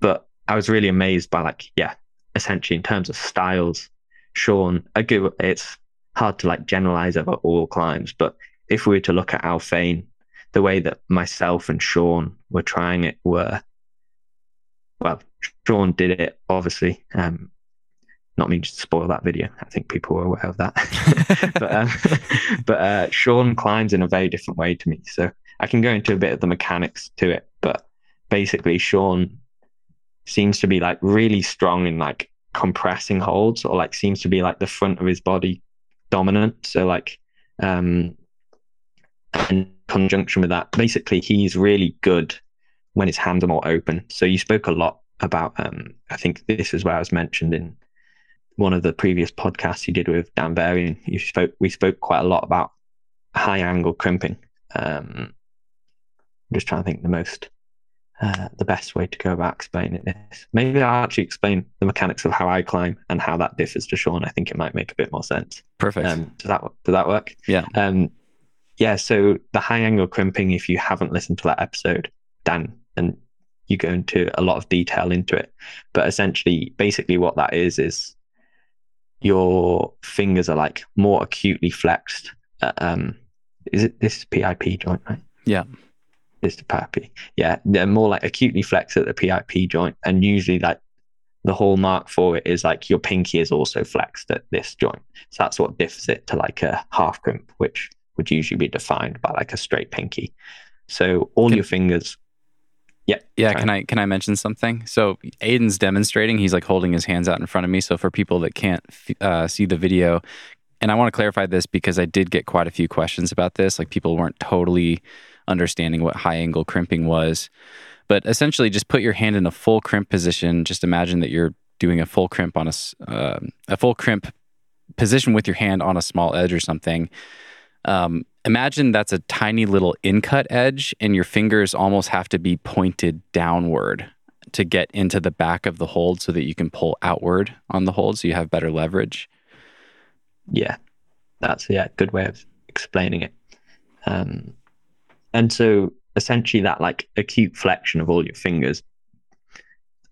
but I was really amazed by like, yeah, essentially in terms of styles, Shawn, I go, it's hard to like generalize over all climbs, but if we were to look at Alphane, the way that myself and Shawn were trying it were, well, Shawn did it obviously. Um, not mean to spoil that video. I think people are aware of that. but um, but uh, Shawn climbs in a very different way to me. So I can go into a bit of the mechanics to it. But basically, Shawn seems to be like really strong in like compressing holds, or like seems to be like the front of his body dominant. So like, um, in conjunction with that, basically he's really good when his hands are more open. So you spoke a lot about. Um, I think this is where I was mentioned in one of the previous podcasts you did with Dan Varian, you spoke we spoke quite a lot about high angle crimping. Um, I'm just trying to think the most uh, the best way to go about explaining this. Maybe I'll actually explain the mechanics of how I climb and how that differs to Shawn. I think it might make a bit more sense. Perfect. Um, does that does that work? Yeah. Um, yeah. So the high angle crimping, if you haven't listened to that episode, Dan, and you go into a lot of detail into it, but essentially, basically, what that is is your fingers are like more acutely flexed. Uh, um, is it this is PIP joint, right? Yeah. This is the PIP. Yeah, they're more like acutely flexed at the PIP joint, and usually like the hallmark for it is like your pinky is also flexed at this joint. So that's what differs it to like a half crimp, which would usually be defined by like a straight pinky. So all Can- your fingers. Yeah. Yeah, can I can I mention something? So Aidan's demonstrating. He's like holding his hands out in front of me. So for people that can't uh, see the video, and I want to clarify this because I did get quite a few questions about this. Like people weren't totally understanding what high angle crimping was, but essentially just put your hand in a full crimp position. Just imagine that you're doing a full crimp on a um a full crimp position with your hand on a small edge or something. Um, imagine that's a tiny little in-cut edge, and your fingers almost have to be pointed downward to get into the back of the hold, so that you can pull outward on the hold, so you have better leverage. Yeah, that's yeah, good way of explaining it. Um, and so essentially, that like acute flexion of all your fingers.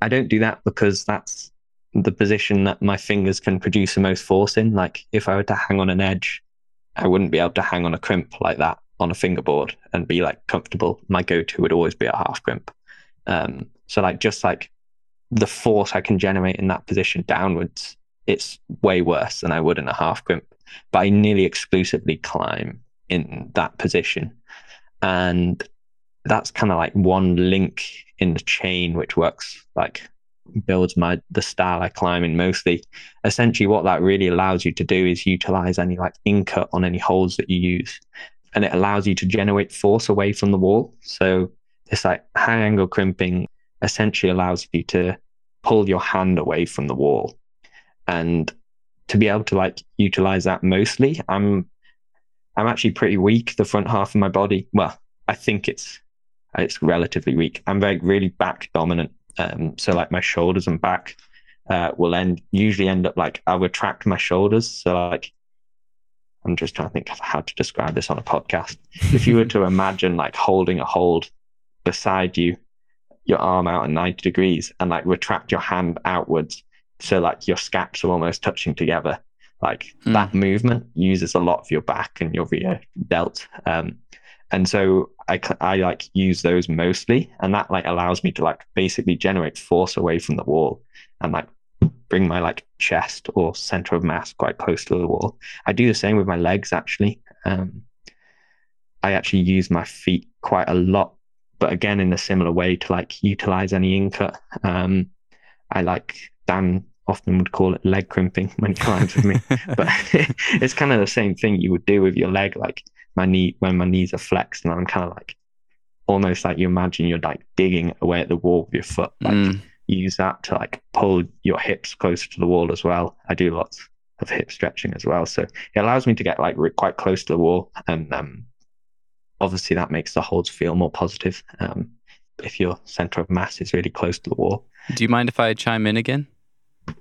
I don't do that because that's the position that my fingers can produce the most force in. Like if I were to hang on an edge, I wouldn't be able to hang on a crimp like that on a fingerboard and be like comfortable. My go-to would always be a half crimp. Um, so like just like the force I can generate in that position downwards, it's way worse than I would in a half crimp. But I nearly exclusively climb in that position. And that's kind of like one link in the chain which works like builds my the style I climb in mostly. Essentially what that really allows you to do is utilize any like incut on any holes that you use. And it allows you to generate force away from the wall. So it's like high angle crimping essentially allows you to pull your hand away from the wall. And to be able to like utilize that mostly, I'm I'm actually pretty weak the front half of my body. Well, I think it's it's relatively weak. I'm very really back dominant. Um, so like my shoulders and back uh, will end usually end up like I'll retract my shoulders. So like I'm just trying to think of how to describe this on a podcast. If you were to imagine like holding a hold beside you, your arm out at 90 degrees and like retract your hand outwards. So like your scaps are almost touching together. Like Mm. that movement uses a lot of your back and your rear delt. Um, and so I, I like use those mostly and that like allows me to like basically generate force away from the wall and like bring my like chest or center of mass quite close to the wall. I do the same with my legs actually. Um, I actually use my feet quite a lot, but again in a similar way to like utilize any incut. Um, I like Dan often would call it leg crimping when he climbs with me, but it's kind of the same thing you would do with your leg. Like my knee when my knees are flexed and I'm kind of like almost like you imagine you're like digging away at the wall with your foot. Like Mm. use that to like pull your hips closer to the wall as well. I do lots of hip stretching as well, so it allows me to get like quite close to the wall, and um, obviously that makes the holds feel more positive. Um, if your center of mass is really close to the wall, Do you mind if I chime in again?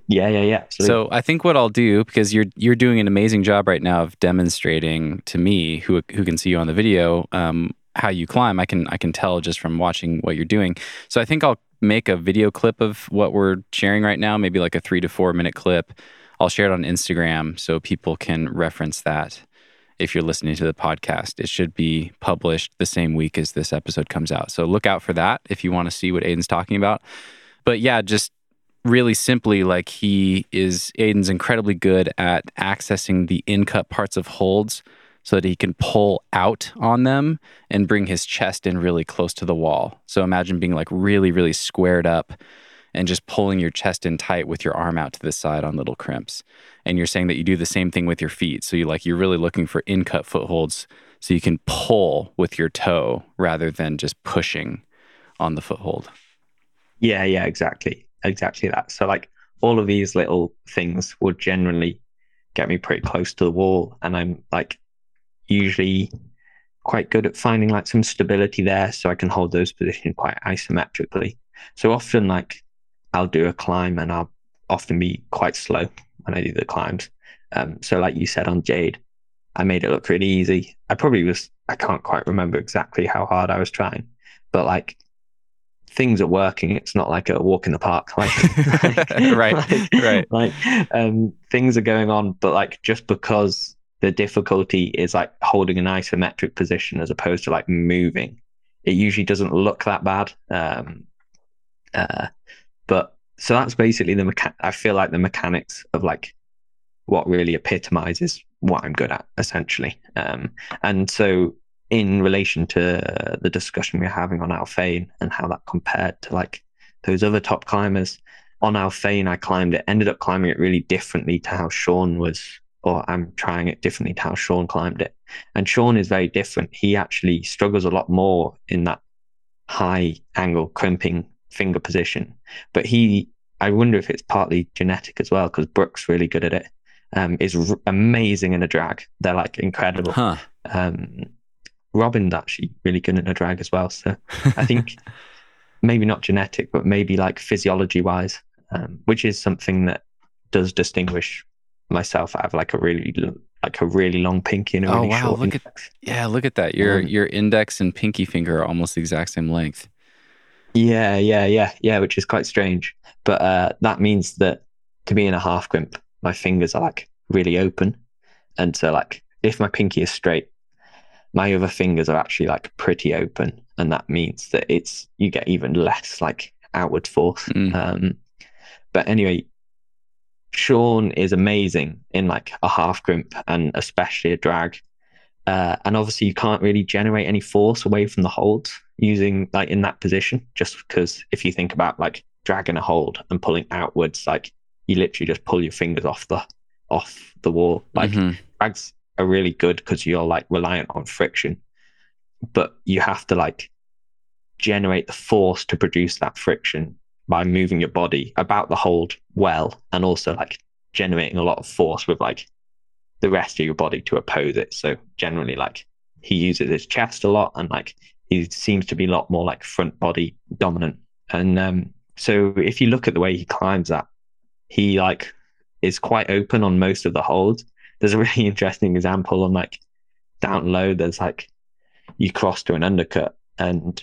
Yeah, yeah, yeah. absolutely. So I think what I'll do because you're you're doing an amazing job right now of demonstrating to me who who can see you on the video um, how you climb. I can I can tell just from watching what you're doing. So I think I'll make a video clip of what we're sharing right now, maybe like a three to four minute clip. I'll share it on Instagram so people can reference that. If you're listening to the podcast, it should be published the same week as this episode comes out. So look out for that if you want to see what Aidan's talking about. But yeah, just really simply like he is Aidan's incredibly good at accessing the in cut parts of holds so that he can pull out on them and bring his chest in really close to the wall. So imagine being like really, really squared up and just pulling your chest in tight with your arm out to the side on little crimps. And you're saying that you do the same thing with your feet. So you like you're really looking for in cut footholds so you can pull with your toe rather than just pushing on the foothold. Yeah, yeah, exactly. Exactly that. So like all of these little things would generally get me pretty close to the wall and I'm like usually quite good at finding like some stability there so I can hold those positions quite isometrically. So often like I'll do a climb and I'll often be quite slow when I do the climbs. Um, so like you said on Jade, I made it look really easy. I probably was I can't quite remember exactly how hard I was trying, but like things are working. It's not like a walk in the park. Like, like- Right, like- right. Like um, things are going on, but like just because the difficulty is like holding an isometric position as opposed to like moving, it usually doesn't look that bad. Um, uh, but so that's basically the mecha- I feel like the mechanics of like what really epitomizes what I'm good at essentially. Um, and so in relation to the discussion we we're having on Alphane and how that compared to like those other top climbers on Alphane, I climbed it, ended up climbing it really differently to how Shawn was, or I'm trying it differently to how Shawn climbed it. And Shawn is very different. He actually struggles a lot more in that high angle crimping finger position. But he, I wonder if it's partly genetic as well, because Brooke's really good at it. Um, is r- amazing in a drag. They're like incredible. Huh. Um, Robyn's actually really good in a drag as well. So I think maybe not genetic, but maybe like physiology wise, um, which is something that does distinguish myself. I have like a really like a really long pinky and a Oh, really wow, short look at- Yeah, look at that. Your Um, your index and pinky finger are almost the exact same length. Yeah, yeah, yeah, yeah, which is quite strange. But uh, that means that to be in a half crimp, my fingers are like really open, and so like if my pinky is straight, my other fingers are actually like pretty open, and that means that it's you get even less like outward force. Mm. Um, but anyway, Shawn is amazing in like a half crimp and especially a drag. Uh, and obviously, you can't really generate any force away from the holds using like in that position, just because if you think about like dragging a hold and pulling outwards, like you literally just pull your fingers off the off the wall. Like Mhm. drags are really good because you're like reliant on friction, but you have to like generate the force to produce that friction by moving your body about the hold well and also like generating a lot of force with like the rest of your body to oppose it. So generally like he uses his chest a lot and like he seems to be a lot more like front body dominant. And um so if you look at the way he climbs that, he like is quite open on most of the holds there's a really interesting example on like down low. There's like you cross to an undercut, and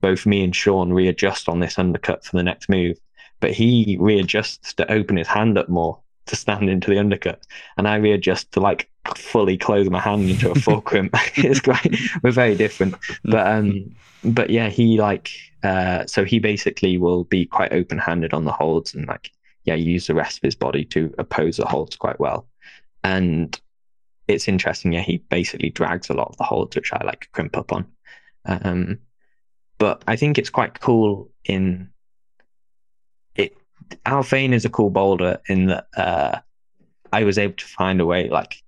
both me and Shawn readjust on this undercut for the next move, but he readjusts to open his hand up more to stand into the undercut, and I readjust to like fully close my hand into a full crimp. it's great. we're very different, but um, but yeah, he like uh, so he basically will be quite open handed on the holds and like yeah, use the rest of his body to oppose the holds quite well, and it's interesting. Yeah, he basically drags a lot of the holds, which I like crimp up on. Um, but I think it's quite cool in it. Alphane is a cool boulder in that uh, I was able to find a way, like,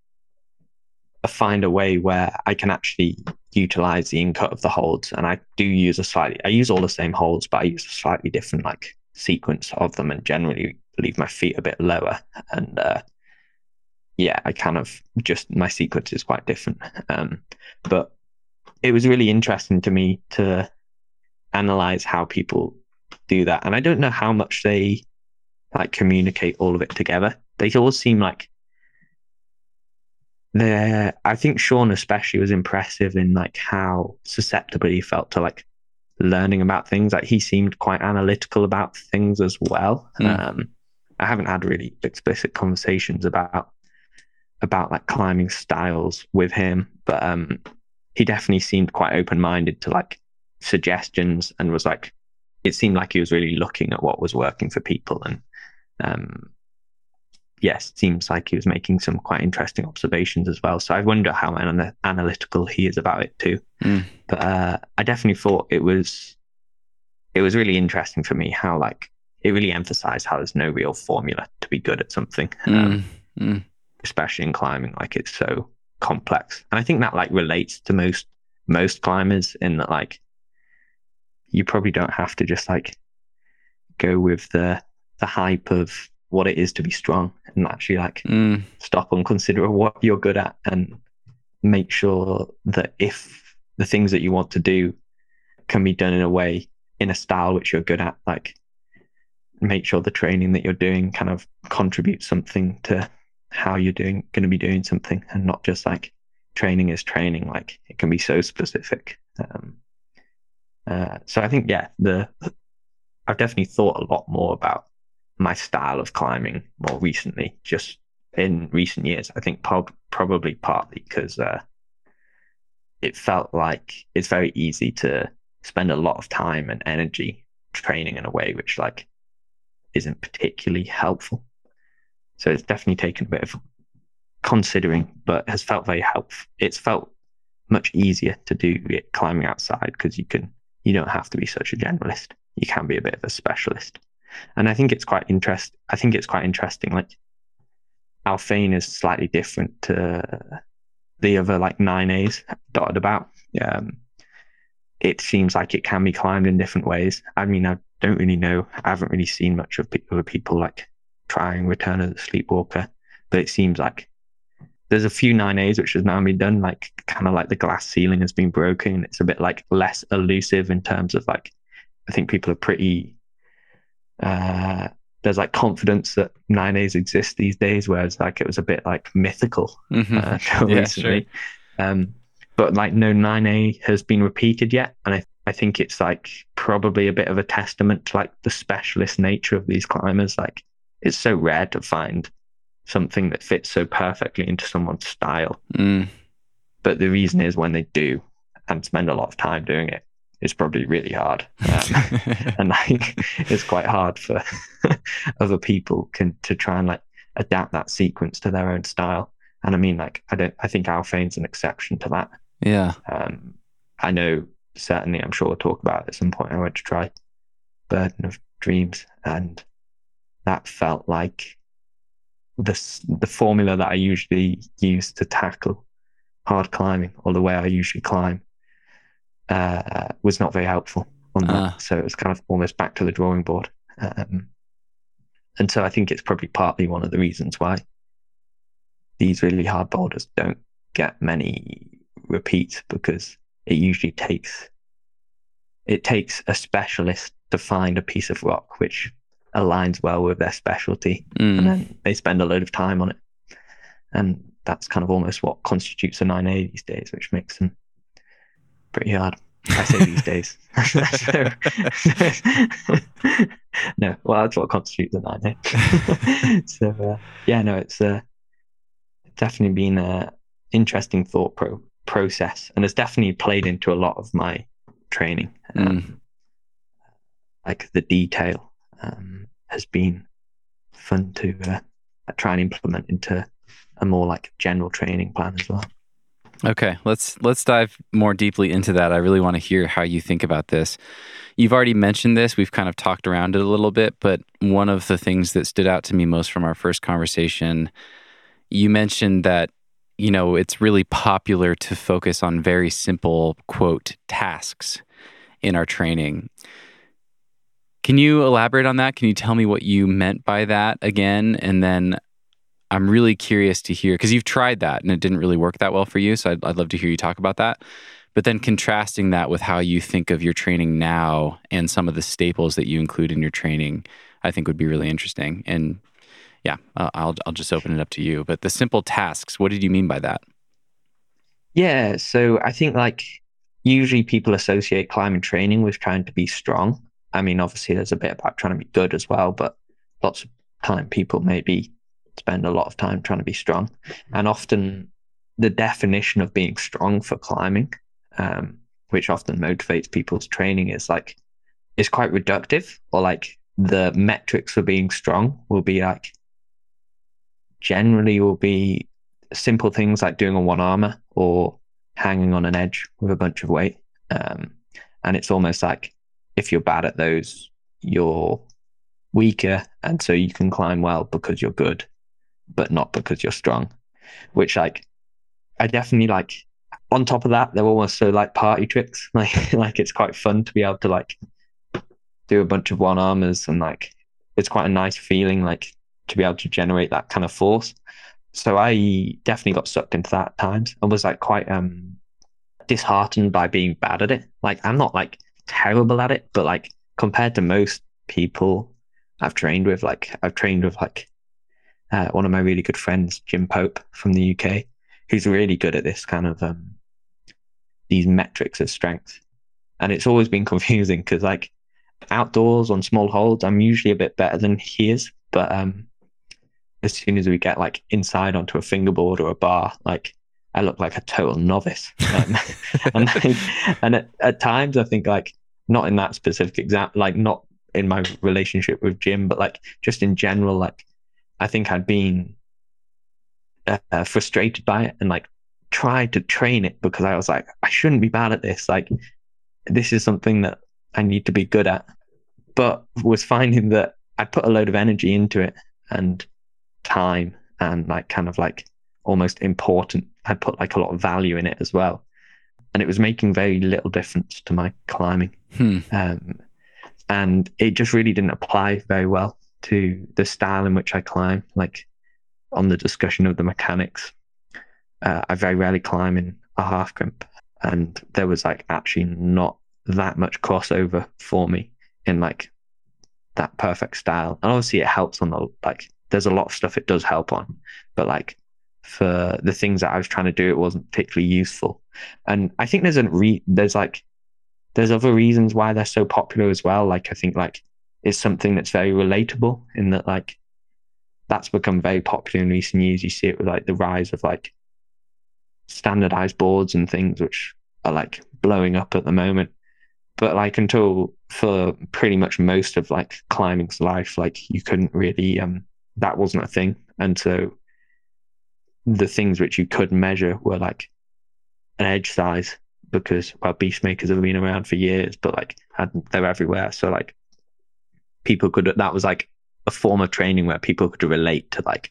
find a way where I can actually utilize the in-cut of the holds, and I do use a slightly. I use all the same holds, but I use a slightly different like sequence of them, and generally leave my feet a bit lower. And uh, yeah, I kind of just my sequence is quite different. Um, but it was really interesting to me to analyze how people do that. And I don't know how much they like communicate all of it together. They all seem like they're I think Shawn especially was impressive in like how susceptible he felt to like learning about things. Like he seemed quite analytical about things as well. Mm. Um, I haven't had really explicit conversations about about like climbing styles with him, but um, he definitely seemed quite open minded to like suggestions and was like, it seemed like he was really looking at what was working for people. And um, yes, seems like he was making some quite interesting observations as well. So I wonder how an- analytical he is about it too. Mm. But uh, I definitely thought it was it was really interesting for me how like it really emphasized how there's no real formula to be good at something. Mm. Um, mm especially in climbing. Like it's so complex, and I think that like relates to most most climbers in that like you probably don't have to just like go with the the hype of what it is to be strong and actually like mm. stop and consider what you're good at and make sure that if the things that you want to do can be done in a way in a style which you're good at like make sure the training that you're doing kind of contributes something to how you're doing going to be doing something and not just like training is training like it can be so specific um, uh, so i think yeah the i've definitely thought a lot more about my style of climbing more recently just in recent years i think prob- probably partly because uh, it felt like it's very easy to spend a lot of time and energy training in a way which like isn't particularly helpful so it's definitely taken a bit of considering, but has felt very helpful. It's felt much easier to do it climbing outside because you can you don't have to be such a generalist. You can be a bit of a specialist. And I think it's quite interest I think it's quite interesting. Like Alphane is slightly different to the other like nine A's dotted about. Um, it seems like it can be climbed in different ways. I mean, I don't really know. I haven't really seen much of other people like trying Return of the Sleepwalker, but it seems like there's a few 9As which has now been done, like kind of like the glass ceiling has been broken. It's a bit like less elusive in terms of like, I think people are pretty, uh, there's like confidence that 9As exist these days, whereas like it was a bit like mythical mm-hmm. uh, yeah, recently. Um, but like no 9A has been repeated yet. And I, I think it's like probably a bit of a testament to like the specialist nature of these climbers. Like it's so rare to find something that fits so perfectly into someone's style. Mm. But the reason is when they do and spend a lot of time doing it, it's probably really hard. Um, and like it's quite hard for other people can to try and like adapt that sequence to their own style. And I mean like I don't I think Alphane's an exception to that. Yeah. Um I know certainly I'm sure we'll talk about it at some point. I went to try Burden of Dreams and that felt like the the formula that I usually use to tackle hard climbing or the way I usually climb uh, was not very helpful on that. Uh. So it was kind of almost back to the drawing board. Um, and so I think it's probably partly one of the reasons why these really hard boulders don't get many repeats because it usually takes it takes a specialist to find a piece of rock which aligns well with their specialty, mm. and then they spend a load of time on it. and that's kind of almost what constitutes a 9A these days, which makes them pretty hard. I say these days. no, well, that's what constitutes a 9A. so, uh, yeah, no, it's uh, definitely been an interesting thought pro- process and it's definitely played into a lot of my training. Um, mm. Like the detail um, has been fun to uh, try and implement into a more like general training plan as well. Okay, let's let's dive more deeply into that. I really want to hear how you think about this. You've already mentioned this. We've kind of talked around it a little bit, but one of the things that stood out to me most from our first conversation, you mentioned that you know, it's really popular to focus on very simple quote tasks in our training. Can you elaborate on that? Can you tell me what you meant by that again? And then I'm really curious to hear because you've tried that and it didn't really work that well for you. So I'd, I'd love to hear you talk about that. But then contrasting that with how you think of your training now and some of the staples that you include in your training, I think would be really interesting. And yeah, I'll I'll just open it up to you. But the simple tasks, what did you mean by that? Yeah, so I think like usually people associate climbing training with trying to be strong. I mean, obviously there's a bit about trying to be good as well, but lots of time people maybe spend a lot of time trying to be strong. And often the definition of being strong for climbing, um, which often motivates people's training, is like is quite reductive, or like the metrics for being strong will be like generally will be simple things like doing a one armor or hanging on an edge with a bunch of weight. Um, and it's almost like if you're bad at those, you're weaker. And so you can climb well because you're good, but not because you're strong, which like I definitely like on top of that, they're almost so like party tricks. Like, like it's quite fun to be able to like do a bunch of one armors and like, it's quite a nice feeling. Like to be able to generate that kind of force. So I definitely got sucked into that at times and was like quite um disheartened by being bad at it. Like I'm not like terrible at it, but like compared to most people I've trained with, like I've trained with like uh, one of my really good friends, Jim Pope from the UK, who's really good at this kind of um these metrics of strength. And it's always been confusing because like outdoors on small holds, I'm usually a bit better than he is. But um as soon as we get like inside onto a fingerboard or a bar, like I look like a total novice. Um, and and at, at, times I think like not in that specific example, like not in my relationship with Jim, but like just in general, like I think I'd been uh, frustrated by it and like tried to train it because I was like, I shouldn't be bad at this. Like this is something that I need to be good at, but was finding that I put a load of energy into it and time and like kind of like almost important. I put like a lot of value in it as well. And it was making very little difference to my climbing. Hmm. Um, and it just really didn't apply very well to the style in which I climb. Like on the discussion of the mechanics, uh, I very rarely climb in a half crimp. And there was like actually not that much crossover for me in like that perfect style. And obviously it helps on the like there's a lot of stuff it does help on, but like for the things that I was trying to do, it wasn't particularly useful. And I think there's a re there's like there's other reasons why they're so popular as well. Like I think like it's something that's very relatable in that like that's become very popular in recent years. You see it with like the rise of like standardized boards and things which are like blowing up at the moment. But like until for pretty much most of like climbing's life, like you couldn't really um that wasn't a thing. And so the things which you could measure were like an edge size because well Beastmakers have been around for years, but like they're everywhere. So like people could that was like a form of training where people could relate to like,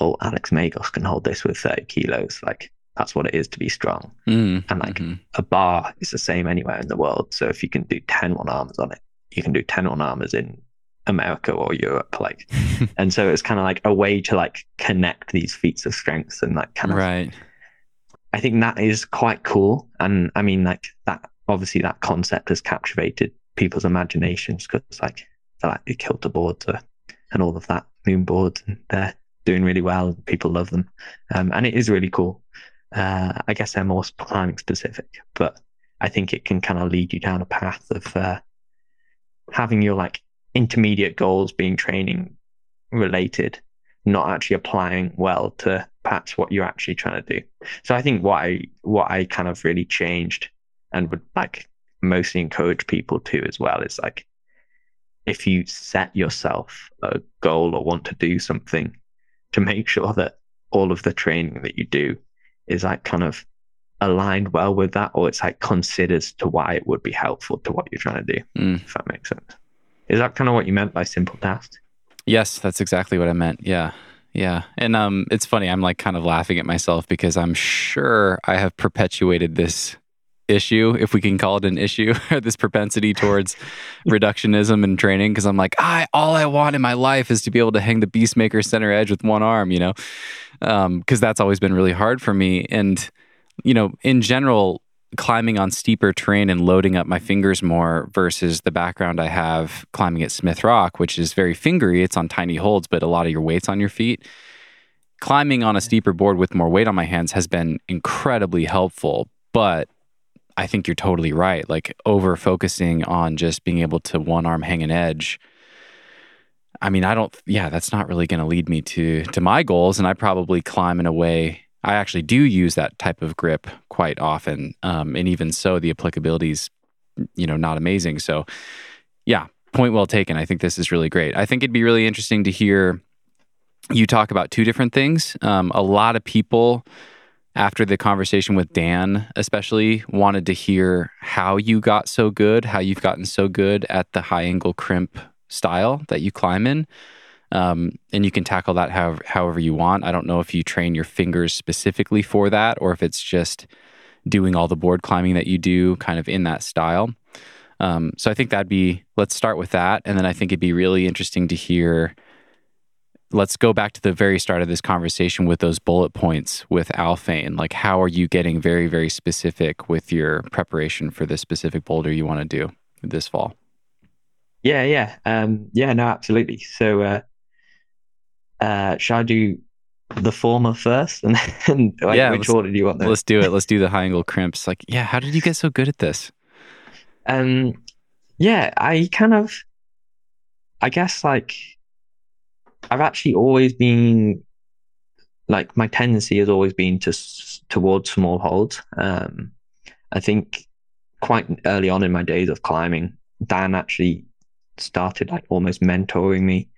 oh, Alex Megos can hold this with 30 kilos. Like that's what it is to be strong. Mm, and like mm-hmm. a bar is the same anywhere in the world. So if you can do 10 one arms on it, you can do 10 one armors in America or Europe. Like, and so it's kind of like a way to like connect these feats of strength and like kind of. Right. I think that is quite cool. And I mean, like that, obviously that concept has captivated people's imaginations because like, they're like the kilter boards are, and all of that moon boards and they're doing really well. People love them, um, and it is really cool. Uh, I guess they're more climbing specific, but I think it can kind of lead you down a path of uh, having your like intermediate goals being training related, not actually applying well to perhaps what you're actually trying to do. So I think what I what I kind of really changed and would like mostly encourage people to as well is like if you set yourself a goal or want to do something to make sure that all of the training that you do is like kind of aligned well with that or it's like considers to why it would be helpful to what you're trying to do mm. if that makes sense is that kind of what you meant by simple tasks yes that's exactly what i meant yeah yeah and um it's funny i'm like kind of laughing at myself because i'm sure i have perpetuated this issue, if we can call it an issue, this propensity towards reductionism and training. Cause I'm like, I all I want in my life is to be able to hang the Beastmaker center edge with one arm, you know? Um, cause that's always been really hard for me. And, you know, in general, climbing on steeper terrain and loading up my fingers more versus the background I have climbing at Smith Rock, which is very fingery. It's on tiny holds, but a lot of your weight's on your feet. Climbing on a steeper board with more weight on my hands has been incredibly helpful, but I think you're totally right. Like over focusing on just being able to one arm hang an edge. I mean, I don't. Yeah, that's not really going to lead me to to my goals, and I probably climb in a way. I actually do use that type of grip quite often, um, and even so, the applicability is, you know, not amazing. So, yeah, point well taken. I think this is really great. I think it'd be really interesting to hear you talk about two different things. Um, a lot of people after the conversation with Dan, especially wanted to hear how you got so good, how you've gotten so good at the high angle crimp style that you climb in. Um, and you can tackle that however, however you want. I don't know if you train your fingers specifically for that or if it's just doing all the board climbing that you do kind of in that style. Um, so I think that'd be, let's start with that. And then I think it'd be really interesting to hear let's go back to the very start of this conversation with those bullet points with Alphane. Like, how are you getting very, very specific with your preparation for this specific boulder you want to do this fall? Yeah, yeah, um, yeah, no, absolutely. So, uh, uh, shall I do the former first, and then like, yeah, which order do you want? Let's do it. Let's do the high angle crimps. Like, yeah, how did you get so good at this? Um, yeah, I kind of, I guess, like I've actually always been like my tendency has always been to towards small holds. Um, I think quite early on in my days of climbing, Dan actually started like almost mentoring me,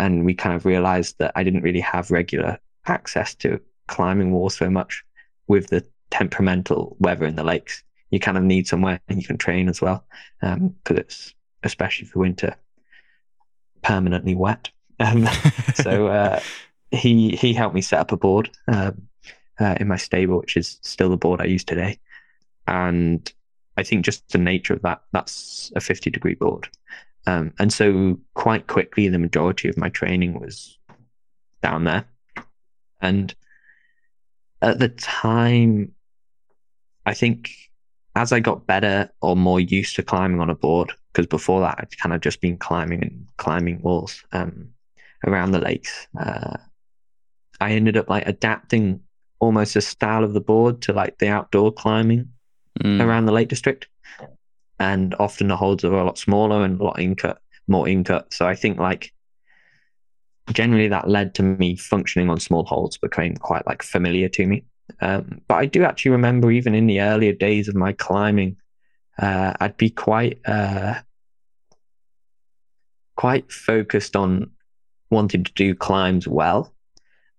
and we kind of realized that I didn't really have regular access to climbing walls so much with the temperamental weather in the lakes. You kind of need somewhere and you can train as well, because um, it's especially for winter permanently wet. Um, so uh, he he helped me set up a board um, uh, in my stable, which is still the board I use today. And I think just the nature of that, that's a 50 degree board. Um, and so quite quickly, the majority of my training was down there. And at the time, I think as I got better or more used to climbing on a board, because before that I'd kind of just been climbing and climbing walls. Um, around the lakes. Uh, I ended up like adapting almost a style of the board to like the outdoor climbing mm. around the Lake District. And often the holds are a lot smaller and a lot in cut, more in cut. So I think like generally that led to me functioning on small holds became quite like familiar to me. Um, but I do actually remember even in the earlier days of my climbing, uh, I'd be quite uh, quite focused on wanting to do climbs well.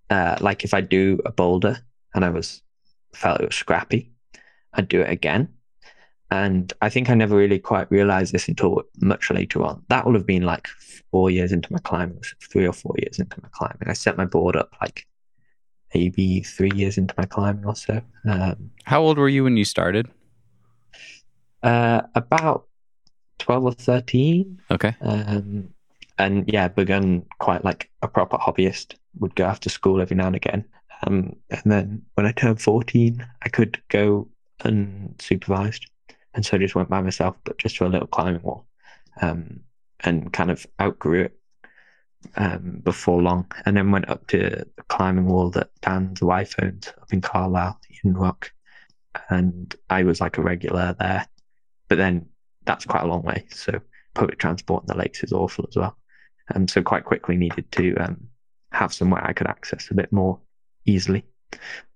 Uh, like if I do a boulder and I was felt it was scrappy, I'd do it again. And I think I never really quite realized this until much later on. That would have been like four years into my climbing, three or four years into my climbing. I set my board up like maybe three years into my climbing or so. Um, How old were you when you started? Uh, about 12 or 13. Okay. Um, and yeah, begun quite like a proper hobbyist. Would go after school every now and again. Um, and then when I turned 14, I could go unsupervised. And so I just went by myself, but just to a little climbing wall um, and kind of outgrew it. um, before long, and then went up to the climbing wall that Dan's wife owned up in Carlisle, Eden Rock, and I was like a regular there. But then that's quite a long way, so public transport in the lakes is awful as well. And um, so quite quickly needed to um, have somewhere I could access a bit more easily.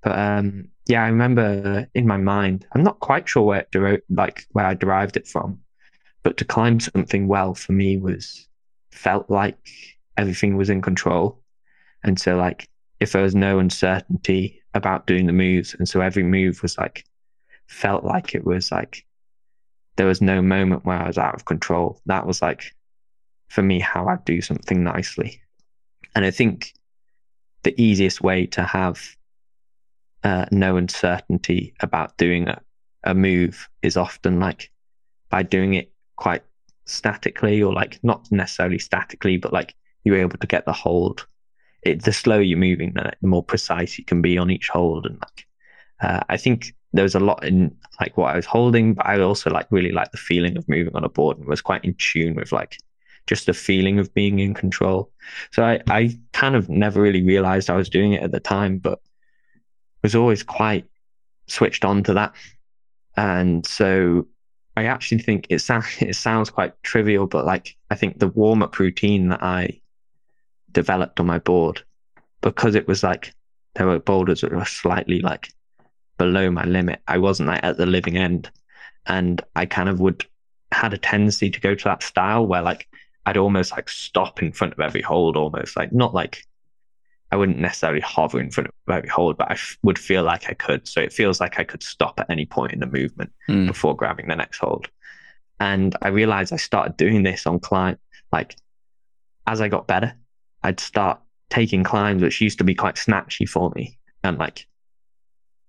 But um, yeah, I remember in my mind, I'm not quite sure where it like where I derived it from, but to climb something well for me was felt like everything was in control. And so like if there was no uncertainty about doing the moves, and so every move was like felt like it was like there was no moment where I was out of control. That was like for me how I'd do something nicely. And I think the easiest way to have uh, no uncertainty about doing a, a move is often like by doing it quite statically or like not necessarily statically, but like you're able to get the hold. It, the slower you're moving, the, more precise you can be on each hold. And like, uh, I think there was a lot in like what I was holding, but I also like really like the feeling of moving on a board and was quite in tune with like just the feeling of being in control. So I, I kind of never really realized I was doing it at the time, but was always quite switched on to that. And so I actually think it sounds it sounds quite trivial, but like I think the warm up routine that I developed on my board, because it was like there were boulders that were slightly like below my limit. I wasn't like at the living end. And I kind of would had a tendency to go to that style where like I'd almost like stop in front of every hold, almost like not like I wouldn't necessarily hover in front of every hold, but I f- would feel like I could. So it feels like I could stop at any point in the movement mm. before grabbing the next hold. And I realized I started doing this on climb. Like as I got better, I'd start taking climbs which used to be quite snatchy for me and like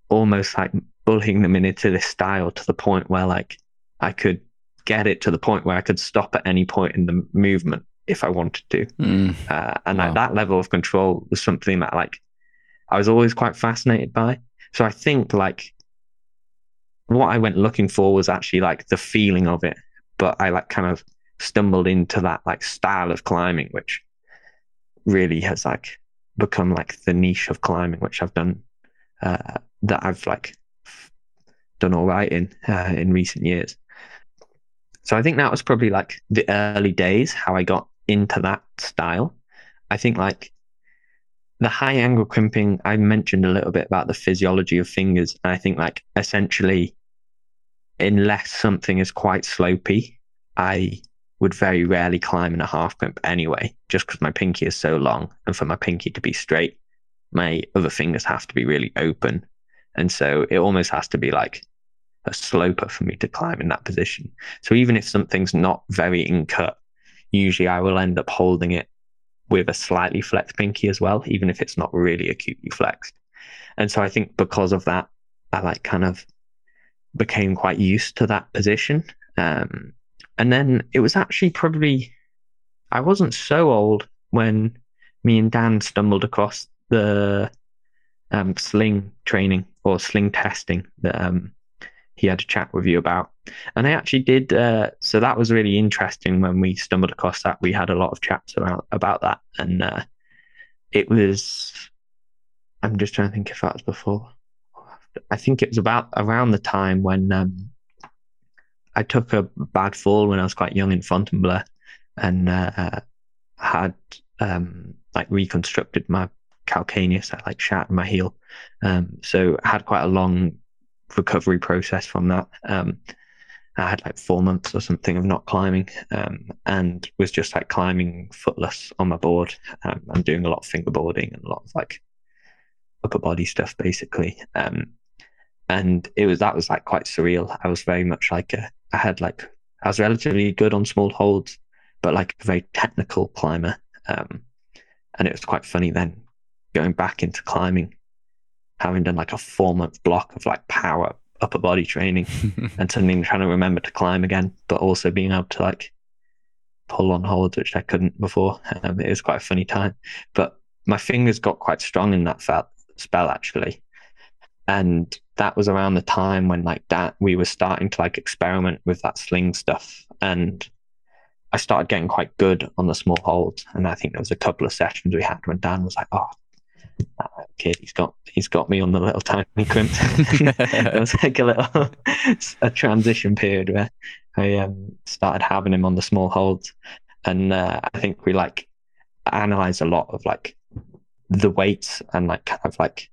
almost like bullying them into this style to the point where like I could get it to the point where I could stop at any point in the movement if I wanted to. Mm. Uh, and wow. like, that level of control was something that like I was always quite fascinated by. So I think like what I went looking for was actually like the feeling of it, but I like kind of stumbled into that like style of climbing, which really has like become like the niche of climbing, which I've done uh, that I've like done all right in uh, in recent years. So I think that was probably like the early days how I got into that style. I think like the high angle crimping, I mentioned a little bit about the physiology of fingers. And I think like essentially, unless something is quite slopy, I would very rarely climb in a half crimp anyway, just because my pinky is so long. And for my pinky to be straight, my other fingers have to be really open. And so it almost has to be like a sloper for me to climb in that position. So even if something's not very in cut, usually I will end up holding it with a slightly flexed pinky as well, even if it's not really acutely flexed. And so I think because of that, I like kind of became quite used to that position. Um, and then it was actually probably, I wasn't so old when me and Dan stumbled across the um, sling training or sling testing that um, he had a chat with you about. And I actually did. Uh, so that was really interesting when we stumbled across that. We had a lot of chats around about that, and uh, it was. I'm just trying to think if that was before. I think it was about around the time when um, I took a bad fall when I was quite young in Fontainebleau, and uh, had um, like reconstructed my calcaneus. I like shattered my heel, um, so I had quite a long recovery process from that. Um, I had like four months or something of not climbing, um, and was just like climbing footless on my board. Um, I'm doing a lot of fingerboarding and a lot of like upper body stuff, basically. Um, and it was that was like quite surreal. I was very much like a, I had like I was relatively good on small holds, but like a very technical climber. Um, and it was quite funny then going back into climbing having done like a four month block of like power upper body training and suddenly trying to remember to climb again, but also being able to like pull on holds, which I couldn't before. Um, it was quite a funny time, but my fingers got quite strong in that felt, spell actually. And that was around the time when like that we were starting to like experiment with that sling stuff. And I started getting quite good on the small holds, and I think there was a couple of sessions we had when Dan was like, "Oh, that kid, he's got he's got me on the little tiny crimp." it was like a little a transition period where I um, started having him on the small holds, and uh, I think we like analyze a lot of like the weights and like kind of like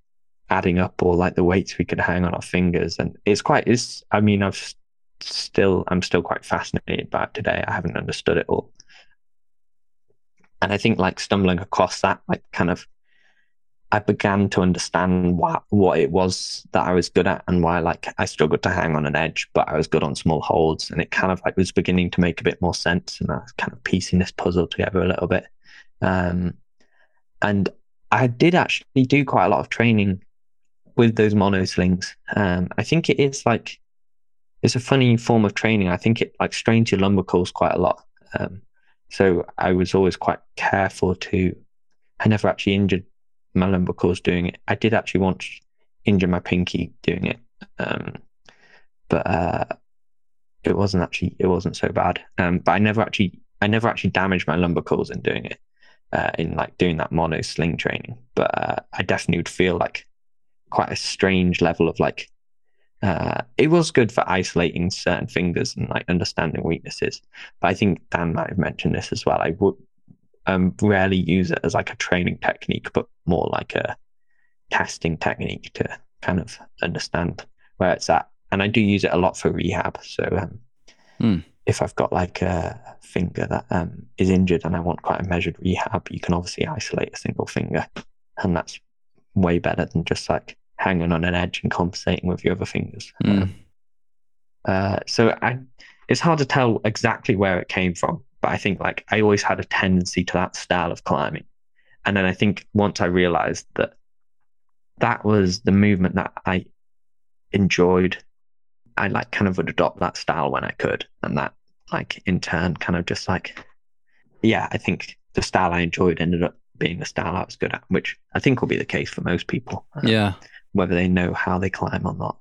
adding up all like the weights we could hang on our fingers, and it's quite it's. I mean, I've still I'm still quite fascinated by it today. I haven't understood it all. And I think like stumbling across that, like kind of I began to understand what what it was that I was good at and why like I struggled to hang on an edge, but I was good on small holds. And it kind of like was beginning to make a bit more sense. And I was kind of piecing this puzzle together a little bit. Um, and I did actually do quite a lot of training with those mono slings. Um, I think it is like it's a funny form of training. I think it like strains your lumbricals quite a lot. Um, so I was always quite careful to. I never actually injured my lumbricals doing it. I did actually once injure my pinky doing it, um, but uh, it wasn't actually it wasn't so bad. Um, but I never actually I never actually damaged my lumbricals in doing it. Uh, in like doing that mono sling training, but uh, I definitely would feel like quite a strange level of like uh, it was good for isolating certain fingers and like understanding weaknesses. But I think Dan might have mentioned this as well. I would um, rarely use it as like a training technique, but more like a testing technique to kind of understand where it's at. And I do use it a lot for rehab. So um, mm. if I've got like a finger that um, is injured and I want quite a measured rehab, you can obviously isolate a single finger, and that's way better than just like hanging on an edge and compensating with your other fingers. Mm. Uh, so I, it's hard to tell exactly where it came from, but I think like I always had a tendency to that style of climbing, and then I think once I realized that that was the movement that I enjoyed, I like kind of would adopt that style when I could, and that like in turn kind of just like, yeah, I think the style I enjoyed ended up being the style I was good at, which I think will be the case for most people. Um, yeah whether they know how they climb or not.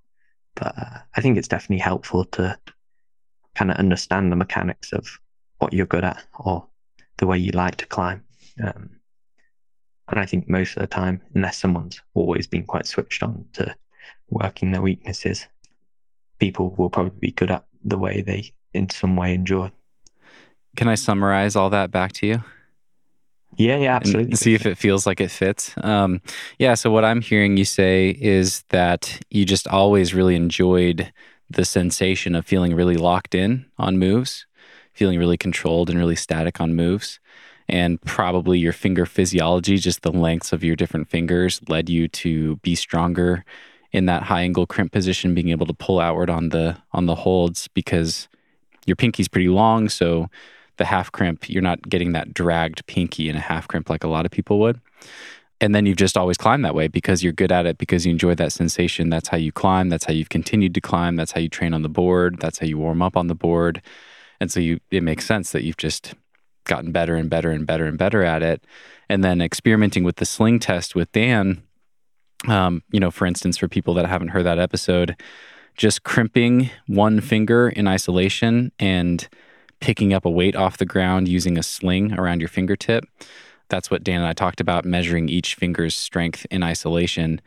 But uh, I think it's definitely helpful to kind of understand the mechanics of what you're good at or the way you like to climb. Um, and I think most of the time, unless someone's always been quite switched on to working their weaknesses, people will probably be good at the way they, in some way, enjoy. Can I summarize all that back to you? Yeah, yeah, absolutely. see if it feels like it fits. Um, yeah, so what I'm hearing you say is that you just always really enjoyed the sensation of feeling really locked in on moves, feeling really controlled and really static on moves. And probably your finger physiology, just the lengths of your different fingers, led you to be stronger in that high angle crimp position, being able to pull outward on the on the holds because your pinky's pretty long, so the half crimp, you're not getting that dragged pinky in a half crimp like a lot of people would. And then you've just always climbed that way because you're good at it, because you enjoy that sensation. That's how you climb. That's how you've continued to climb. That's how you train on the board. That's how you warm up on the board. And so you, it makes sense that you've just gotten better and better and better and better at it. And then experimenting with the sling test with Dan, um, you know, for instance, for people that haven't heard that episode, just crimping one finger in isolation and picking up a weight off the ground using a sling around your fingertip. That's what Dan and I talked about, measuring each finger's strength in isolation.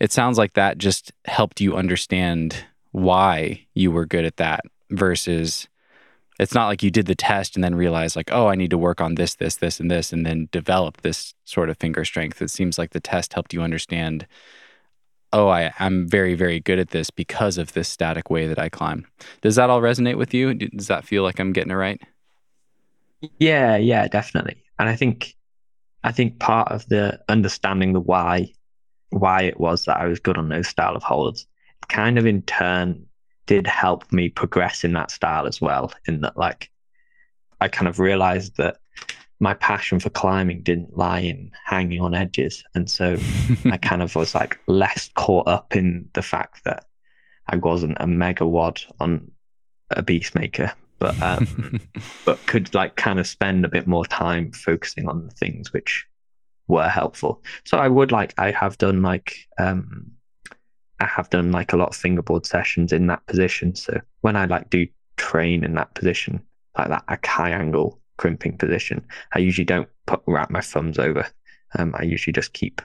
It sounds like that just helped you understand why you were good at that versus it's not like you did the test and then realized like oh i need to work on this this this and this and then develop this sort of finger strength it seems like the test helped you understand oh, I, I'm very, very good at this because of this static way that I climb. Does that all resonate with you? Does that feel like I'm getting it right? Yeah, yeah, definitely. And I think, I think part of the understanding the why, why it was that I was good on those style of holds, kind of in turn did help me progress in that style as well. In that, like, I kind of realized that my passion for climbing didn't lie in hanging on edges. And so I kind of was like less caught up in the fact that I wasn't a mega wad on a Beastmaker, but um, but could like kind of spend a bit more time focusing on the things which were helpful. So I would like I have done like um I have done like a lot of fingerboard sessions in that position. So when I like do train in that position, like that a high angle crimping position. I usually don't put wrap my thumbs over. Um, I usually just keep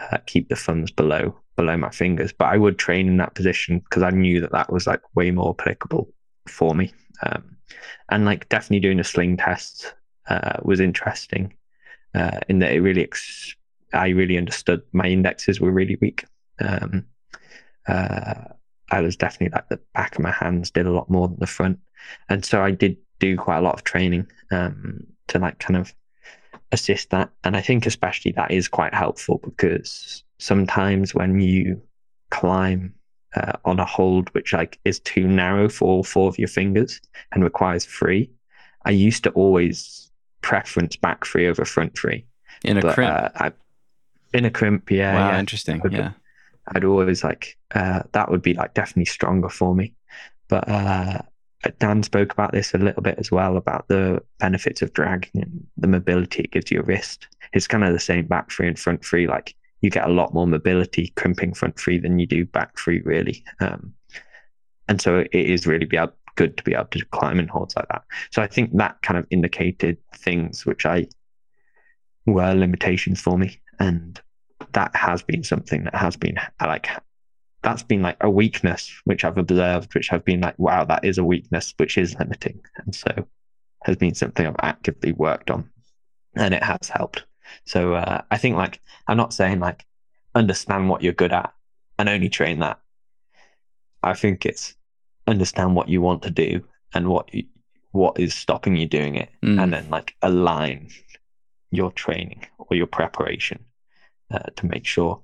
uh, keep the thumbs below below my fingers. But I would train in that position because I knew that that was like way more applicable for me. Um, and like definitely doing a sling test uh, was interesting uh, in that it really ex- I really understood my indexes were really weak. Um, uh, I was definitely like the back of my hands did a lot more than the front, and so I did do quite a lot of training um, to like kind of assist that. And I think especially that is quite helpful because sometimes when you climb uh, on a hold which like is too narrow for all four of your fingers and requires free, I used to always preference back three over front three. In a But, crimp. Uh, I, in a crimp, yeah, wow, yeah. interesting. Yeah. I'd always like uh, that would be like definitely stronger for me. But uh, Dan spoke about this a little bit as well about the benefits of dragging and the mobility it gives your wrist. It's kind of the same back three and front three. Like you get a lot more mobility crimping front three than you do back three, really. Um, and so it is really be able, good to be able to climb in holds like that. So I think that kind of indicated things which I were limitations for me, and that has been something that has been like that's been like a weakness which I've observed, which I've been like, wow, that is a weakness which is limiting, and so has been something I've actively worked on, and it has helped. So uh, I think like I'm not saying like understand what you're good at and only train that. I think it's understand what you want to do and what you, what is stopping you doing it, Mm. and then like align your training or your preparation uh, to make sure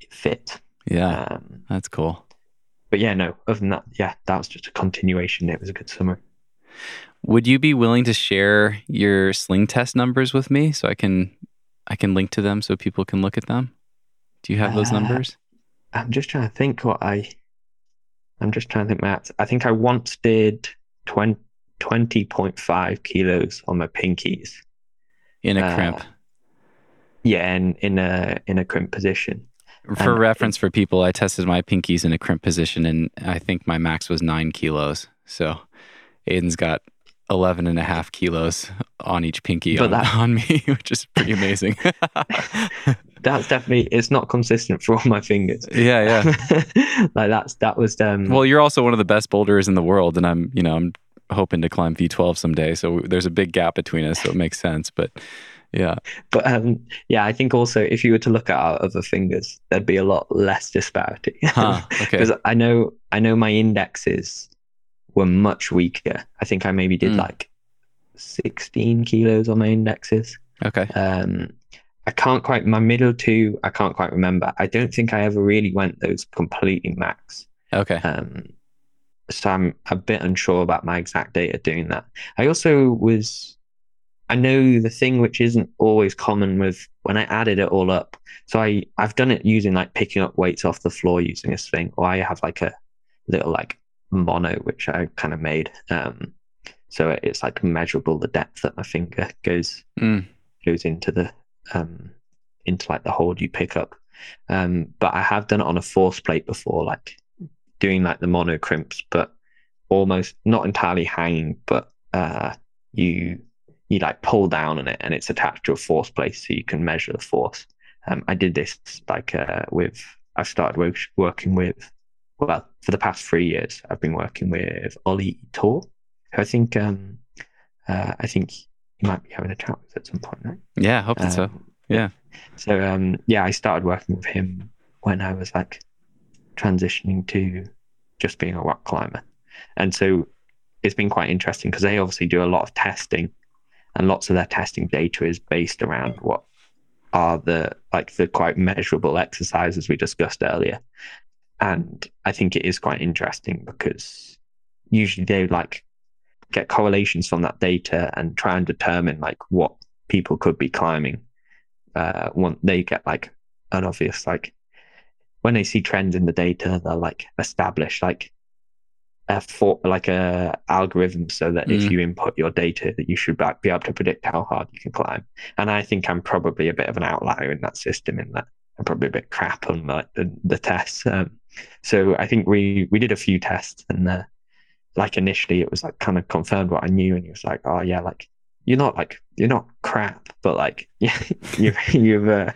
it fit. Yeah. Um, That's cool. but yeah, no. Other than that, yeah, that was just a continuation. It was a good summer. Would you be willing to share your sling test numbers with me so I can I can link to them so people can look at them? Do you have those Uh, numbers? I'm just trying to think what I. I'm just trying to think, Matt. I think I once did 20, 20.5 kilos on my pinkies. In a uh, crimp. Yeah, and in a in a crimp position. For and reference for people, I tested my pinkies in a crimp position and I think my max was nine kilos. So Aidan's got 11 and a half kilos on each pinky on, that- on me, which is pretty amazing. That's definitely it's not consistent for all my fingers. yeah, yeah. like that's that was um Well, you're also one of the best boulders in the world, and I'm, you know, I'm hoping to climb V12 someday. So there's a big gap between us, so it makes sense. But yeah, But um, yeah, I think also if you were to look at our other fingers, there'd be a lot less disparity. huh? Okay, Because I know I know my indexes were much weaker. I think I maybe did Mm. like 16 kilos on my indexes. okay, Um, I can't quite my middle two. I can't quite remember. I don't think I ever really went those completely max. okay. Um, so I'm a bit unsure about my exact data doing that. I also was, I know the thing which isn't always common with when I added it all up. So I I've done it using like picking up weights off the floor using a sling, or I have like a little like mono which I kind of made. Um, so it's like measurable the depth that my finger goes Mm. goes into the um into like the hold you pick up. Um, but I have done it on a force plate before, like doing like the mono crimps, but almost not entirely hanging, but uh, you you like pull down on it and it's attached to a force plate, so you can measure the force. Um, I did this like uh, with I've started wo- working with well for the past three years I've been working with Ollie Torr, who I think um, uh, I think you might be having a chat with at some point, right? Yeah, I hope that so. Um, Yeah. So um, yeah, I started working with him when I was like transitioning to just being a rock climber, and so it's been quite interesting because they obviously do a lot of testing, and lots of their testing data is based around what are the like the quite measurable exercises we discussed earlier, and I think it is quite interesting because usually they like get correlations from that data and try and determine like what people could be climbing. Uh when they get like an obvious like when they see trends in the data they'll like establish like a for like a algorithm so that if Mm. you input your data that you should be able to predict how hard you can climb and i think i'm probably a bit of an outlier in that system in that i'm probably a bit crap on like the, the tests um, so i think we we did a few tests and uh, like initially it was like kind of confirmed what I knew, and he was like, "Oh yeah, like you're not like you're not crap, but like yeah, you've you've uh,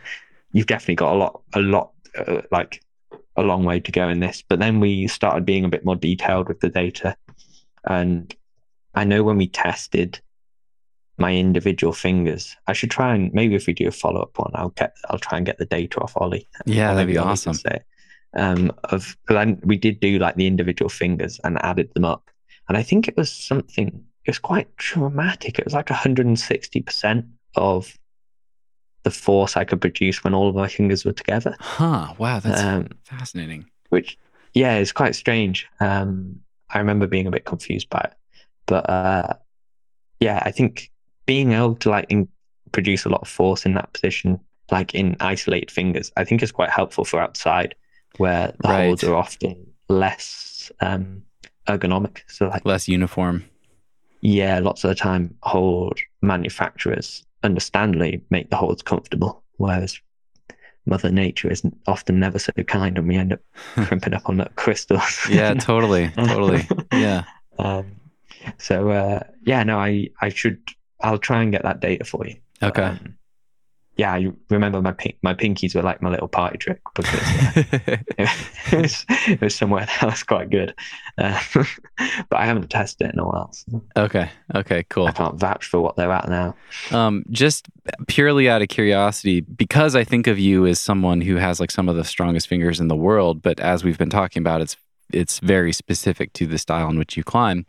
you've definitely got a lot a lot uh, like a long way to go in this." But then we started being a bit more detailed with the data, and I know when we tested my individual fingers, I should try and maybe if we do a follow up one, I'll get I'll try and get the data off Ollie. Yeah, that'd be Ollie awesome. say. Um, of because we did do like the individual fingers and added them up, and I think it was something. It was quite dramatic. It was like 160 percent of the force I could produce when all of my fingers were together. Huh. Wow, that's Um, fascinating. which yeah is quite strange um i remember being a bit confused by it but uh yeah i think being able to like in, produce a lot of force in that position like in isolated fingers i think is quite helpful for outside where the Right. holds are often less um ergonomic so like Less uniform. yeah lots of the time hold manufacturers understandably make the holds comfortable whereas mother nature is often never so kind and we end up crimping up on that crystal. Yeah, totally. Totally. Yeah. um, so uh, yeah no i i should i'll try and get that data for you Okay. um, yeah i remember my pink my pinkies were like my little party trick because uh, it, was, it was somewhere that was quite good uh, but i haven't tested it in a while so okay. Okay, cool. i can't vouch for what they're at now Um, just purely out of curiosity, because I think of you as someone who has like some of the strongest fingers in the world, but as we've been talking about, it's it's very specific to the style in which you climb.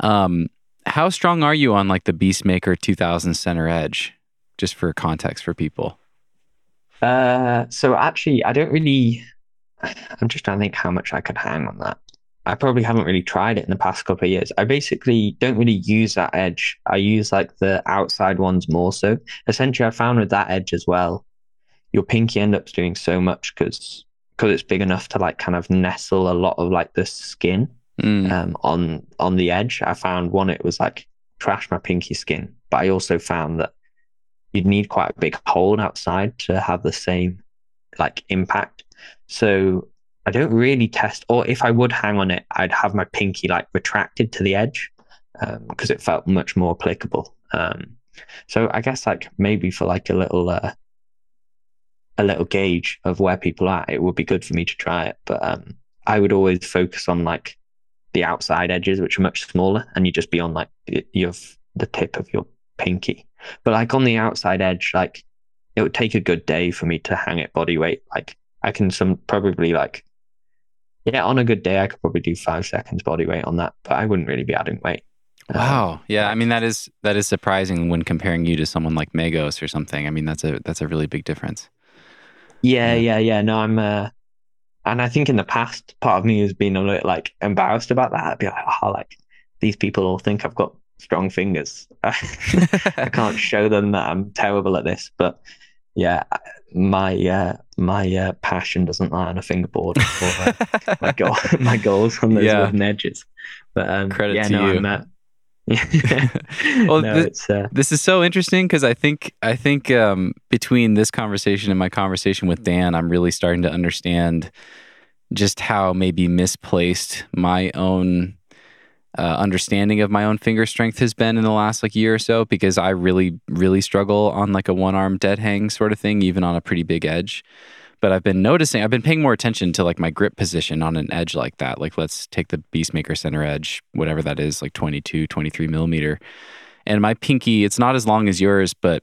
Um, how strong are you on like the Beastmaker 2000 center edge? Just for context for people. Uh, so actually, I don't really. I'm just trying to think how much I could hang on that. I probably haven't really tried it in the past couple of years. I basically don't really use that edge. I use like the outside ones more so. Essentially, I found with that edge as well, your pinky end up doing so much because because it's big enough to like kind of nestle a lot of like the skin Mm, um, on on the edge. I found one it was like trash my pinky skin, but I also found that you'd need quite a big hold outside to have the same like impact. So I don't really test, or if I would hang on it, I'd have my pinky like retracted to the edge because it felt much more applicable. Um, so I guess like maybe for like a little uh, a little gauge of where people are, it would be good for me to try it. But um, I would always focus on like the outside edges, which are much smaller, and you just be on like your the tip of your pinky. But like on the outside edge, like it would take a good day for me to hang it body weight. Like I can some probably like yeah, on a good day I could probably do five seconds body weight on that, but I wouldn't really be adding weight. Um, wow. Yeah. I mean that is that is surprising when comparing you to someone like Megos or something. I mean that's a that's a really big difference. Yeah, Yeah. yeah, yeah. No, I'm uh and I think in the past part of me has been a little like embarrassed about that. I'd be like, oh like these people all think I've got strong fingers. I can't show them that I'm terrible at this. But yeah, my uh my uh, passion doesn't lie on a fingerboard or uh, my goal my goals on those Yeah. wooden edges. But um Credit yeah, to no, you. I'm uh, Well, no, it's uh This is so interesting because I think I think um, between this conversation and my conversation with Dan, I'm really starting to understand just how maybe misplaced my own uh, understanding of my own finger strength has been in the last like year or so. Because I really, really struggle on like a one arm dead hang sort of thing, even on a pretty big edge. But I've been noticing, I've been paying more attention to like my grip position on an edge like that. Like let's take the Beastmaker center edge, whatever that is, like 22, 23 millimeter and my pinky it's not as long as yours but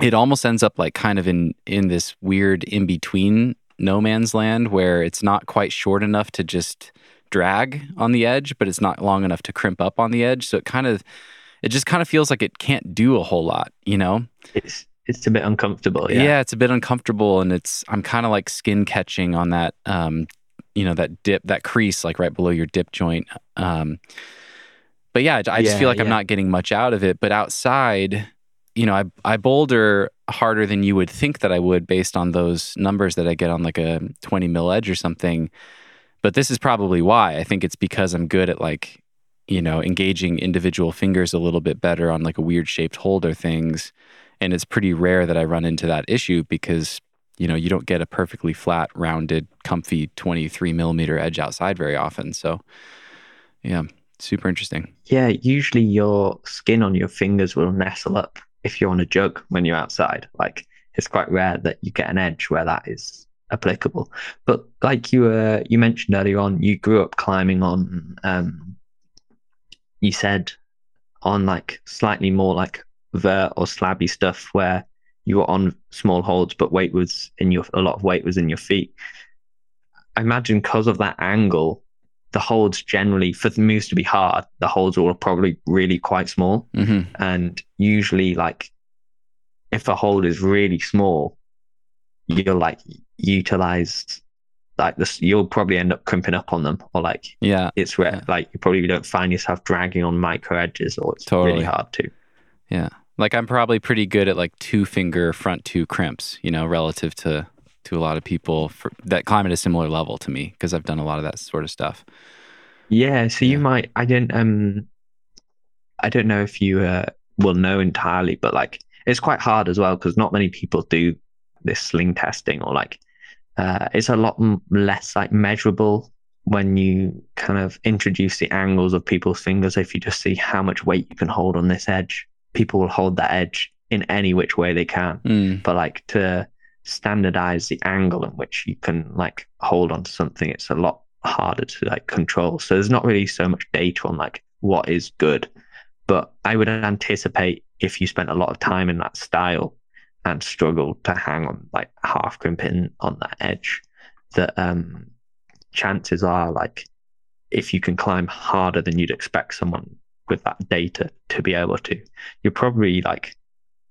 it almost ends up like kind of in in this weird in between no man's land where it's not quite short enough to just drag on the edge but it's not long enough to crimp up on the edge so it kind of it just kind of feels like it can't do a whole lot you know it's it's a bit uncomfortable. yeah, Yeah. it's a bit uncomfortable and it's i'm kind of like skin catching on that um you know that dip that crease like right below your dip joint um but yeah i just Yeah, feel like i'm not getting much out of it but outside you know i i boulder harder than you would think that i would based on those numbers that i get on like a 20 mil edge or something but this is probably why i think it's because i'm good at like you know engaging individual fingers a little bit better on like a weird shaped hold or things and it's pretty rare that I run into that issue because you know you don't get a perfectly flat, rounded, comfy 23 millimeter edge outside very often. So Yeah. Super interesting. Yeah, usually your skin on your fingers will nestle up if you're on a jug when you're outside. Like it's quite rare that you get an edge where that is applicable. But like you uh, you mentioned earlier on, you grew up climbing on um you said on like slightly more like vert or slabby stuff where you were on small holds but weight was in your a lot of weight was in your feet. I imagine because of that angle, the holds generally for the moves to be hard, the holds are probably really quite small. hmm And usually like if a hold is really small, you'll like utilize like this you'll probably end up crimping up on them or like Yeah. it's where Yeah. like you probably don't find yourself dragging on micro edges or it's Totally. really hard to. Yeah. Like I'm probably pretty good at like two finger front two crimps, you know, relative to to a lot of people for, that climb at a similar level to me because I've done a lot of that sort of stuff. Yeah, so Yeah. you might I don't um I don't know if you uh, will know entirely, but like it's quite hard as well because not many people do this sling testing or like uh, it's a lot less like measurable when you kind of introduce the angles of people's fingers. If you just see how much weight you can hold on this edge, people will hold that edge in any which way they can. Mm, But like to standardize the angle in which you can like hold on to something, it's a lot harder to like control. So there's not really so much data on like what is good. But I would anticipate if you spent a lot of time in that style and struggled to hang on like half crimping on that edge, that um chances are like if you can climb harder than you'd expect someone with that data to be able to, you're probably like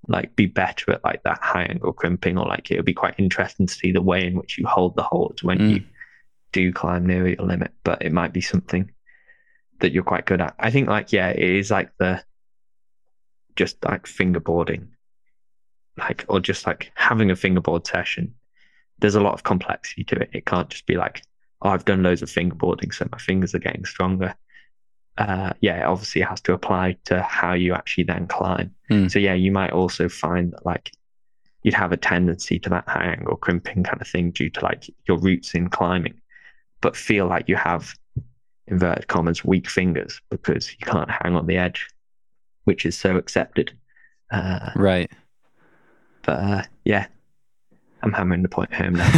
like be better at like that high angle crimping or like it would be quite interesting to see the way in which you hold the holds when Mm. you do climb near your limit but it might be something that you're quite good at i think like yeah it is like the just like fingerboarding like or just like having a fingerboard session there's a lot of complexity to it it can't just be like oh i've done loads of fingerboarding so my fingers are getting stronger uh yeah it obviously has to apply to how you actually then climb Mm. so yeah you might also find that like you'd have a tendency to that high angle crimping kind of thing due to like your roots in climbing but feel like you have inverted commas weak fingers because you can't hang on the edge which is so accepted uh right. But uh yeah i'm hammering the point home now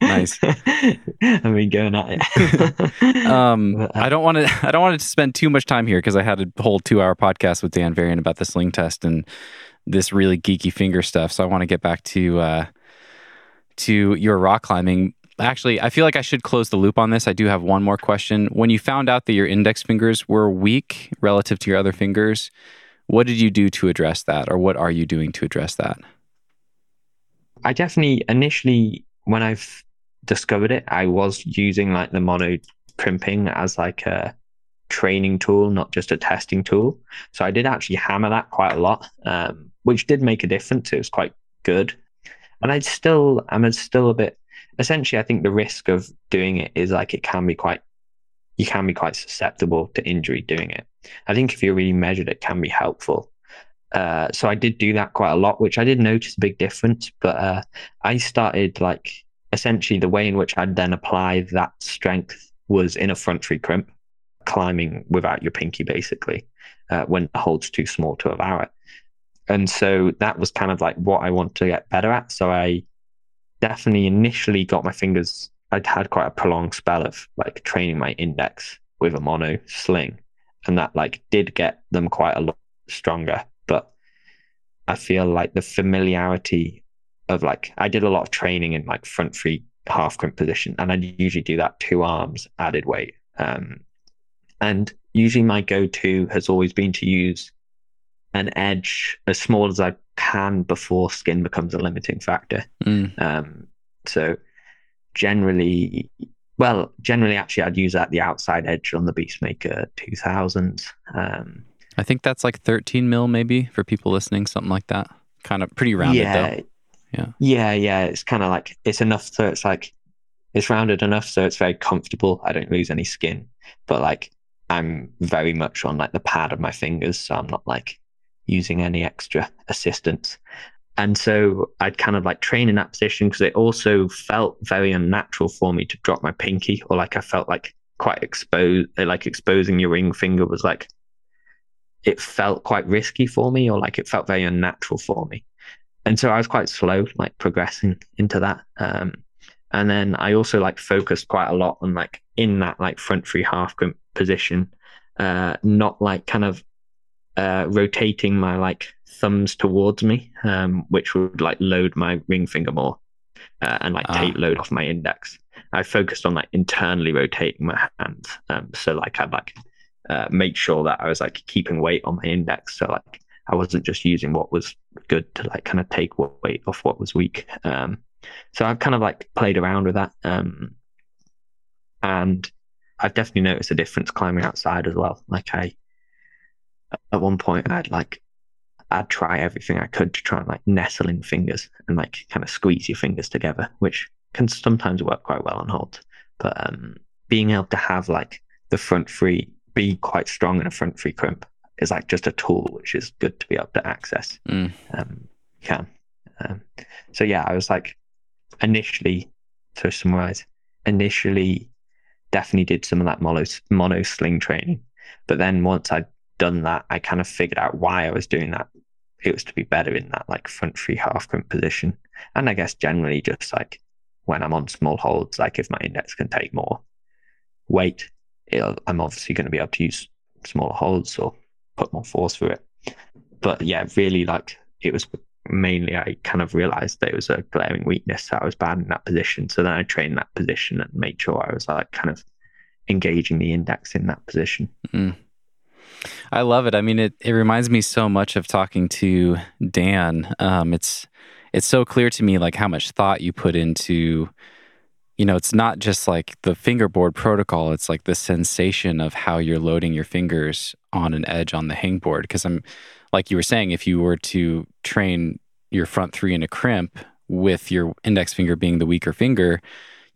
nice. i mean going at it Um, uh, I don't want to. I don't want to spend too much time here because I had a whole two-hour podcast with Dan Varian about the sling test and this really geeky finger stuff. So I want to get back to uh, to your rock climbing. Actually, I feel like I should close the loop on this. I do have one more question. When you found out that your index fingers were weak relative to your other fingers, what did you do to address that, or what are you doing to address that? I definitely initially when I've discovered it, I was using like the mono crimping as like a training tool, not just a testing tool. So I did actually hammer that quite a lot, um, which did make a difference. It was quite good, and I still I'm still a bit. Essentially, I think the risk of doing it is like it can be quite. You can be quite susceptible to injury doing it. I think if you're really measured, it can be helpful. Uh, so I did do that quite a lot, which I did notice a big difference. But uh, I started like essentially the way in which I'd then apply that strength was in a front three crimp, climbing without your pinky basically, uh, when the hold's too small to allow it. And so that was kind of like what I want to get better at. So I definitely initially got my fingers, I'd had quite a prolonged spell of like training my index with a mono sling. And that like did get them quite a lot stronger. But I feel like the familiarity of like I did a lot of training in like front three half crimp position, and I usually do that two arms added weight. Um, and usually my go-to has always been to use an edge as small as I can before skin becomes a limiting factor. Mm, Um, so generally, well, generally actually I'd use that the outside edge on the Beastmaker 2000. Um, I think that's like 13 mil, maybe for people listening, something like that. Kind of pretty rounded yeah, though. Yeah. Yeah, yeah. It's kind of like it's enough so it's like it's rounded enough so it's very comfortable. I don't lose any skin, but like I'm very much on like the pad of my fingers, so I'm not like using any extra assistance. And so I'd kind of like train in that position because it also felt very unnatural for me to drop my pinky, or like I felt like quite exposed, like exposing your ring finger was like, it felt quite risky for me, or like it felt very unnatural for me. And so I was quite slow, like progressing into that. Um, and then I also like focused quite a lot on like in that like front three half grip position, uh, not like kind of uh, rotating my like thumbs towards me, um, which would like load my ring finger more uh, and like take ah. load off my index. I focused on like internally rotating my hands. Um, so like I'd like uh, make sure that I was like keeping weight on my index. So like I wasn't just using what was good to like kind of take weight off what was weak. Um, so I've kind of like played around with that. Um, and I've definitely noticed a difference climbing outside as well. Like I, at one point, I'd like, I'd try everything I could to try and like nestle in fingers and like kind of squeeze your fingers together, which can sometimes work quite well on hold. But um, being able to have like the front three be quite strong in a front three crimp is like just a tool which is good to be able to access. Mm. Um, can. Um, so yeah, I was like initially to summarize, initially definitely did some of that mono mono sling training, but then once I'd done that, I kind of figured out why I was doing that. It was to be better in that like front three half crimp position, and I guess generally just like when I'm on small holds, like if my index can take more weight, I'm obviously going to be able to use smaller holds or put more force through it. But yeah, really like it was mainly I kind of realized that it was a glaring weakness. That I was bad in that position. So then I trained that position and made sure I was like kind of engaging the index in that position. Mm. I love it. I mean, it, it reminds me so much of talking to Dan. Um, it's it's so clear to me like how much thought you put into you know, it's not just like the fingerboard protocol, it's like the sensation of how you're loading your fingers on an edge on the hangboard. Because I'm, like you were saying, if you were to train your front three in a crimp with your index finger being the weaker finger,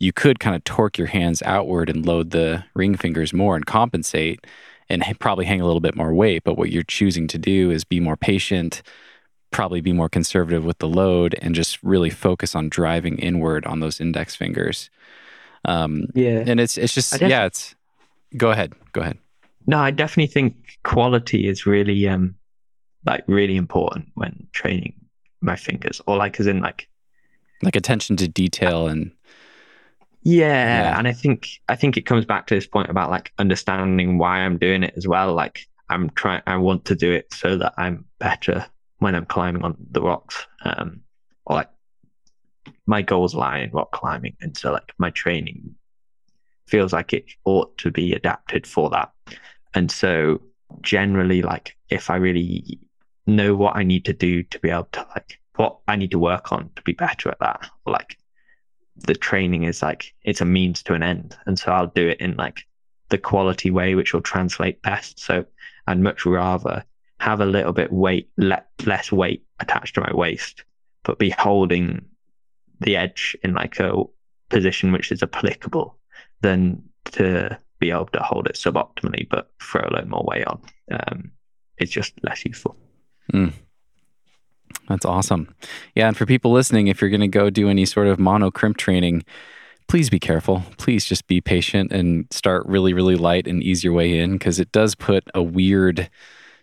you could kind of torque your hands outward and load the ring fingers more and compensate and probably hang a little bit more weight. But what you're choosing to do is be more patient, probably be more conservative with the load and just really focus on driving inward on those index fingers. Um, yeah, and it's it's just yeah, it's. Go ahead, go ahead. No, I definitely think quality is really um like really important when training my fingers, or like as in like like attention to detail and yeah, yeah, and I think I think it comes back to this point about like understanding why I'm doing it as well. Like I'm trying, I want to do it so that I'm better when I'm climbing on the rocks. Um, or like my goals lie in rock climbing, and so like my training feels like it ought to be adapted for that. And so generally, like if I really know what I need to do to be able to like what I need to work on to be better at that, like the training is like it's a means to an end, and so I'll do it in like the quality way which will translate best. So I'd much rather have a little bit weight, le- less weight attached to my waist, but be holding the edge in like a position which is applicable than to be able to hold it suboptimally, but throw a little more weight on. Um, it's just less useful. Mm. That's awesome. Yeah. And for people listening, if you're going to go do any sort of mono crimp training, please be careful. Please just be patient and start really, really light and ease your way in because it does put a weird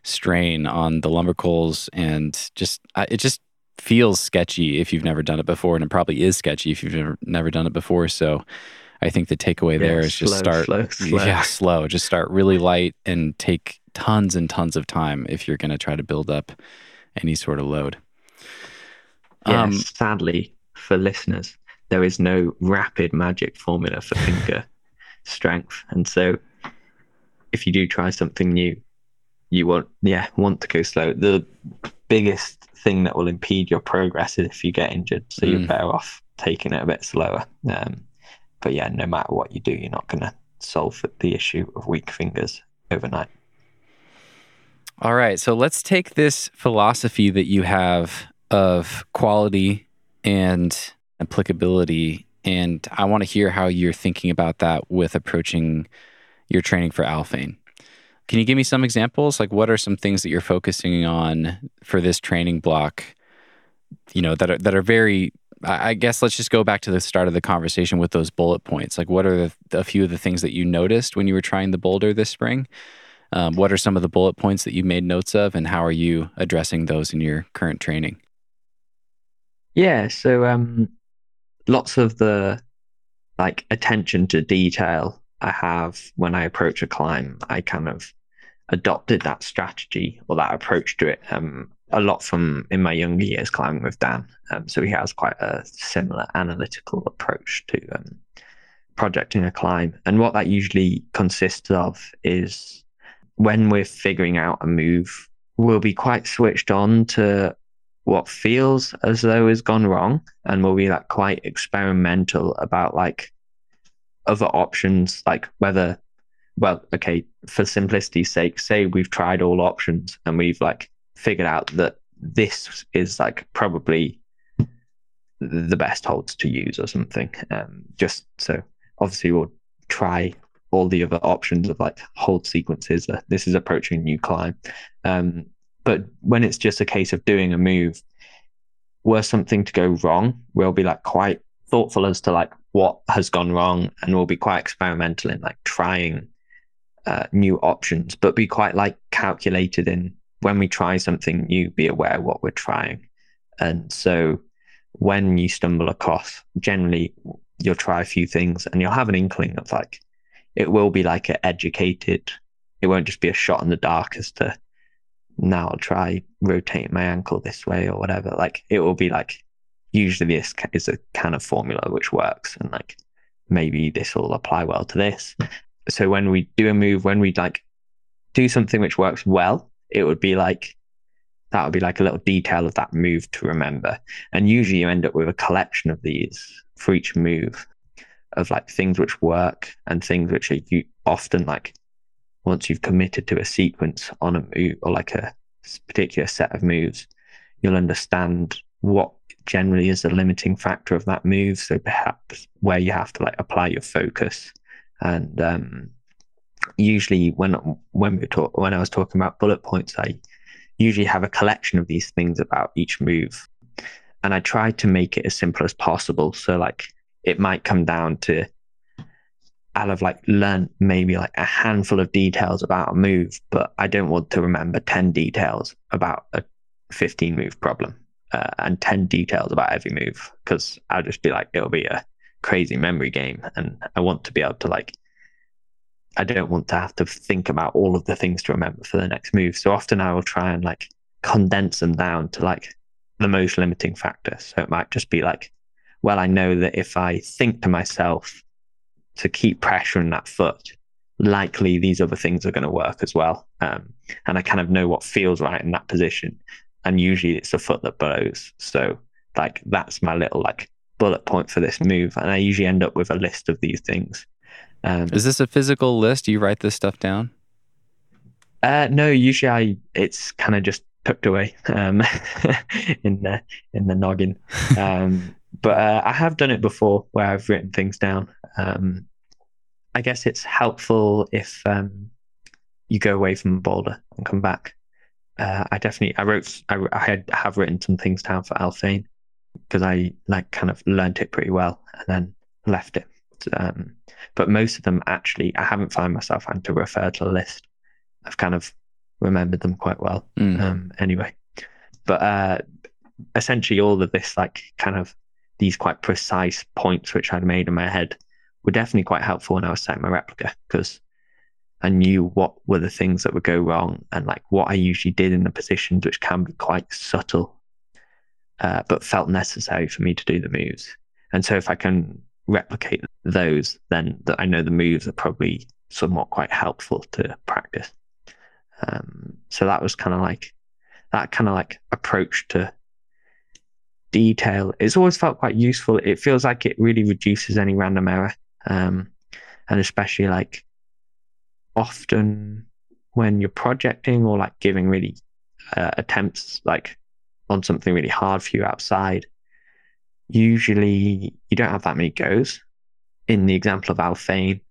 strain on the lumbricals and just uh, it just feels sketchy if you've never done it before and it probably is sketchy if you've never, never done it before so i think the takeaway yeah, there is slow, just start slow, slow. yeah slow just start really light and take tons and tons of time if you're going to try to build up any sort of load yes, um, sadly for listeners there is no rapid magic formula for finger strength and so if you do try something new you want yeah want to go slow. The biggest thing that will impede your progress is if you get injured. So mm. you're better off taking it a bit slower. Um, but yeah, no matter what you do, you're not going to solve the issue of weak fingers overnight. All right, so let's take this philosophy that you have of quality and applicability, and I want to hear how you're thinking about that with approaching your training for Alphane. Can you give me some examples? Like, what are some things that you're focusing on for this training block? You know, that are that are very I guess let's just go back to the start of the conversation with those bullet points. Like, what are the, a few of the things that you noticed when you were trying the boulder this spring? Um, what are some of the bullet points that you made notes of, and how are you addressing those in your current training? Yeah, so um, lots of the like attention to detail I have when I approach a climb, I kind of adopted that strategy or that approach to it um, a lot from in my younger years climbing with Dan. Um, so he has quite a similar analytical approach to um, projecting a climb. And what that usually consists of is when we're figuring out a move, we'll be quite switched on to what feels as though has gone wrong and we'll be like quite experimental about like other options like whether well okay for simplicity's sake say we've tried all options and we've like figured out that this is like probably the best holds to use or something um just so obviously we'll try all the other options of like hold sequences uh, this is approaching a new climb um but when it's just a case of doing a move, were something to go wrong, we'll be like quite thoughtful as to like what has gone wrong, and we'll be quite experimental in like trying uh, new options, but be quite like calculated in when we try something new, be aware what we're trying. And so when you stumble across, generally you'll try a few things and you'll have an inkling of like, it will be like an educated, it won't just be a shot in the dark as to now I'll try rotating my ankle this way or whatever. Like it will be like usually this is a kind of formula which works and like maybe this will apply well to this. So when we do a move, when we like do something which works well, it would be like that would be like a little detail of that move to remember. And usually you end up with a collection of these for each move of like things which work and things which are you often like once you've committed to a sequence on a move or like a particular set of moves, you'll understand what generally is the limiting factor of that move. So perhaps where you have to like apply your focus. And um, usually when when we talk when I was talking about bullet points, I usually have a collection of these things about each move. And I try to make it as simple as possible. So like it might come down to I'll have like learned maybe like a handful of details about a move, but I don't want to remember 10 details about a 15 move problem uh, and 10 details about every move because I'll just be like, it'll be a crazy memory game. And I want to be able to like, I don't want to have to think about all of the things to remember for the next move. So often I will try and like condense them down to like the most limiting factor. So it might just be like, well, I know that if I think to myself, to keep pressuring that foot, likely these other things are going to work as well. Um, and I kind of know what feels right in that position. And usually it's the foot that blows. So like that's my little like bullet point for this move. And I usually end up with a list of these things. Um, Is this a physical list? Do you write this stuff down? Uh, no, usually I it's kind of just tucked away um, in the in the noggin. Um, but uh, I have done it before where I've written things down. Um, I guess it's helpful if um, you go away from boulder and come back. Uh, I definitely I wrote I, I had have written some things down for Alphane because I like kind of learned it pretty well and then left it. Um, but most of them actually I haven't found myself having to refer to a list. I've kind of remembered them quite well. Mm. Um, anyway, but uh, essentially all of this like kind of these quite precise points which I'd made in my head were definitely quite helpful when I was setting my replica because I knew what were the things that would go wrong and like what I usually did in the positions, which can be quite subtle, uh, but felt necessary for me to do the moves. And so if I can replicate those, then that I know the moves are probably somewhat quite helpful to practice. Um, so that was kind of like that kind of like approach to detail. It's always felt quite useful. It feels like it really reduces any random error. Um, and especially like often when you're projecting or like giving really uh, attempts like on something really hard for you outside, usually you don't have that many goes. In the example of Alphane,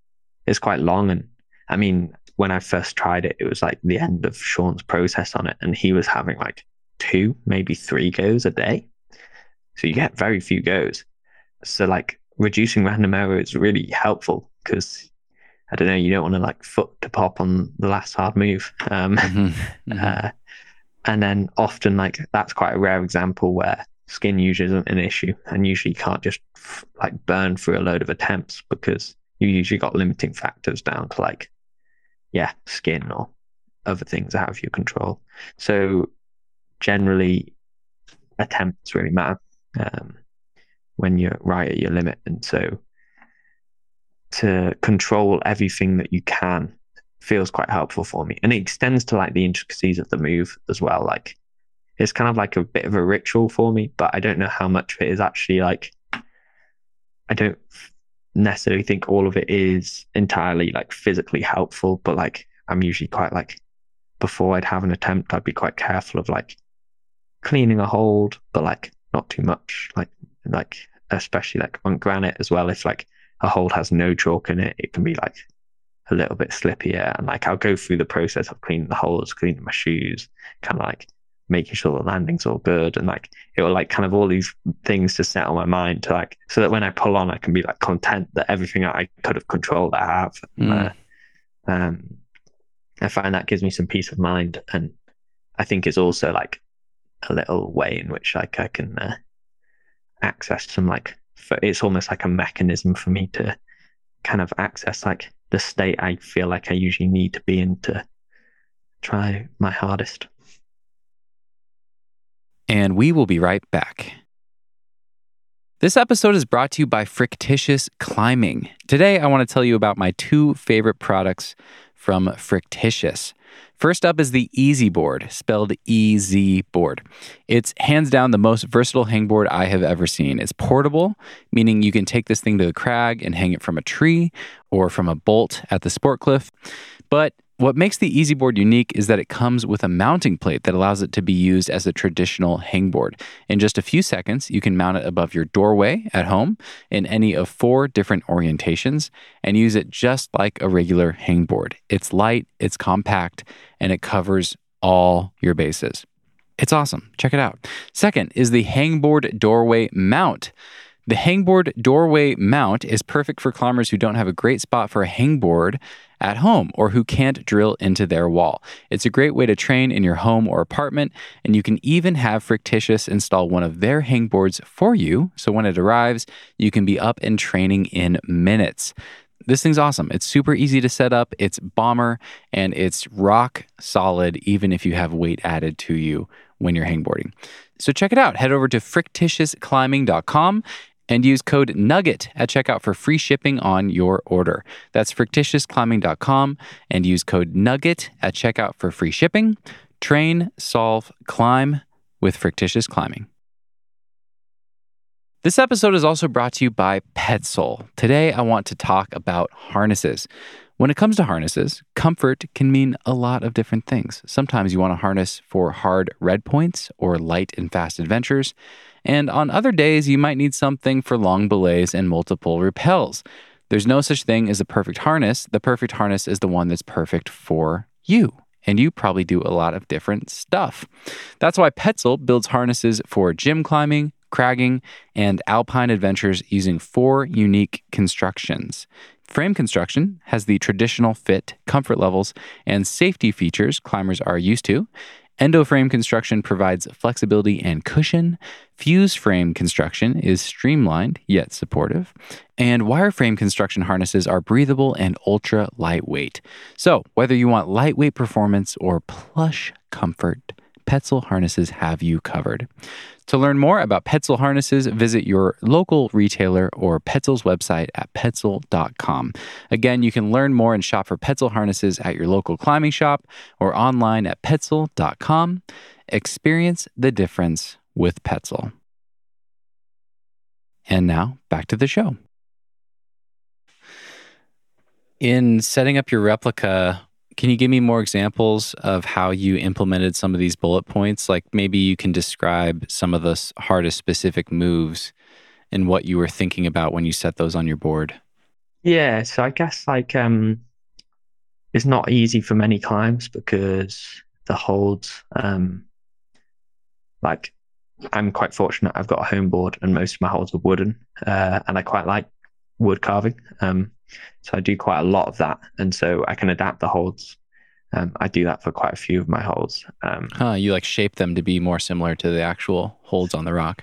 it's quite long. And I mean, when I first tried it, it was like the end of Shawn's process on it, and he was having like two, maybe three goes a day So you get very few goes. So like reducing random error is really helpful because I don't know, you don't want to like foot to pop on the last hard move. Um, mm-hmm. Mm-hmm. Uh, and then often like that's quite a rare example where skin usually isn't an issue and usually you can't just like burn through a load of attempts because you usually got limiting factors down to like yeah skin or other things out of your control so generally attempts really matter um, when you're right at your limit. And so to control everything that you can feels quite helpful for me. And it extends to like the intricacies of the move as well. Like it's kind of like a bit of a ritual for me, but I don't know how much of it is actually like I don't necessarily think all of it is entirely like physically helpful, but like I'm usually quite like before I'd have an attempt, I'd be quite careful of like cleaning a hold, but like not too much. Like like especially like on granite as well. If like a hold has no chalk in it, it can be like a little bit slippier. And like I'll go through the process of cleaning the holes, cleaning my shoes, kind of like making sure the landing's all good and like it will like kind of all these things to set on my mind to like so that when I pull on I can be like content that everything I could have controlled I have. Mm. Uh, um, I find that gives me some peace of mind and I think it's also like a little way in which like I can uh, access some like it's almost like a mechanism for me to kind of access like the state I feel like I usually need to be in to try my hardest and we will be right back. This episode is brought to you by Frictitious Climbing. Today, I want to tell you about my two favorite products from Frictitious. First up is the Easy Board, spelled E Z Board. It's hands down the most versatile hangboard I have ever seen. It's portable, meaning you can take this thing to the crag and hang it from a tree or from a bolt at the sport cliff. But what makes the EasyBoard unique is that it comes with a mounting plate that allows it to be used as a traditional hangboard. In just a few seconds, you can mount it above your doorway at home in any of four different orientations and use it just like a regular hangboard. It's light, it's compact, and it covers all your bases. It's awesome. Check it out. Second is the hangboard doorway mount. The hangboard doorway mount is perfect for climbers who don't have a great spot for a hangboard at home or who can't drill into their wall. It's a great way to train in your home or apartment, and you can even have Frictitious install one of their hangboards for you. So when it arrives, you can be up and training in minutes. This thing's awesome. It's super easy to set up, it's bomber, and it's rock solid, even if you have weight added to you when you're hangboarding. So check it out. Head over to frictitiousclimbing.com and use code NUGGET at checkout for free shipping on your order. That's frictitiousclimbing.com and use code NUGGET at checkout for free shipping. Train, solve, climb with Frictitious Climbing. This episode is also brought to you by Petzl. Today, I want to talk about harnesses. When it comes to harnesses, comfort can mean a lot of different things. Sometimes you want a harness for hard red points or light and fast adventures. And on other days, you might need something for long belays and multiple rappels. There's no such thing as a perfect harness. The perfect harness is the one that's perfect for you. And you probably do a lot of different stuff. That's why Petzl builds harnesses for gym climbing, cragging, and alpine adventures using four unique constructions. Frame construction has the traditional fit, comfort levels, and safety features climbers are used to. Endoframe construction provides flexibility and cushion. Fuse frame construction is streamlined yet supportive. And wireframe construction harnesses are breathable and ultra lightweight. So, whether you want lightweight performance or plush comfort, Petzl harnesses have you covered. To learn more about Petzl harnesses, visit your local retailer or Petzl's website at petzl.com. Again, you can learn more and shop for Petzl harnesses at your local climbing shop or online at petzl.com. Experience the difference with Petzl. And now back to the show. In setting up your replica, can you give me more examples of how you implemented some of these bullet points? Like maybe you can describe some of the hardest specific moves and what you were thinking about when you set those on your board. Yeah, so I guess like um it's not easy for many climbs because the holds um like I'm quite fortunate. I've got a home board, and most of my holds are wooden, uh, and I quite like wood carving. Um, so I do quite a lot of that, and so I can adapt the holds. Um, I do that for quite a few of my holds. Um, Huh, you like shape them to be more similar to the actual holds on the rock.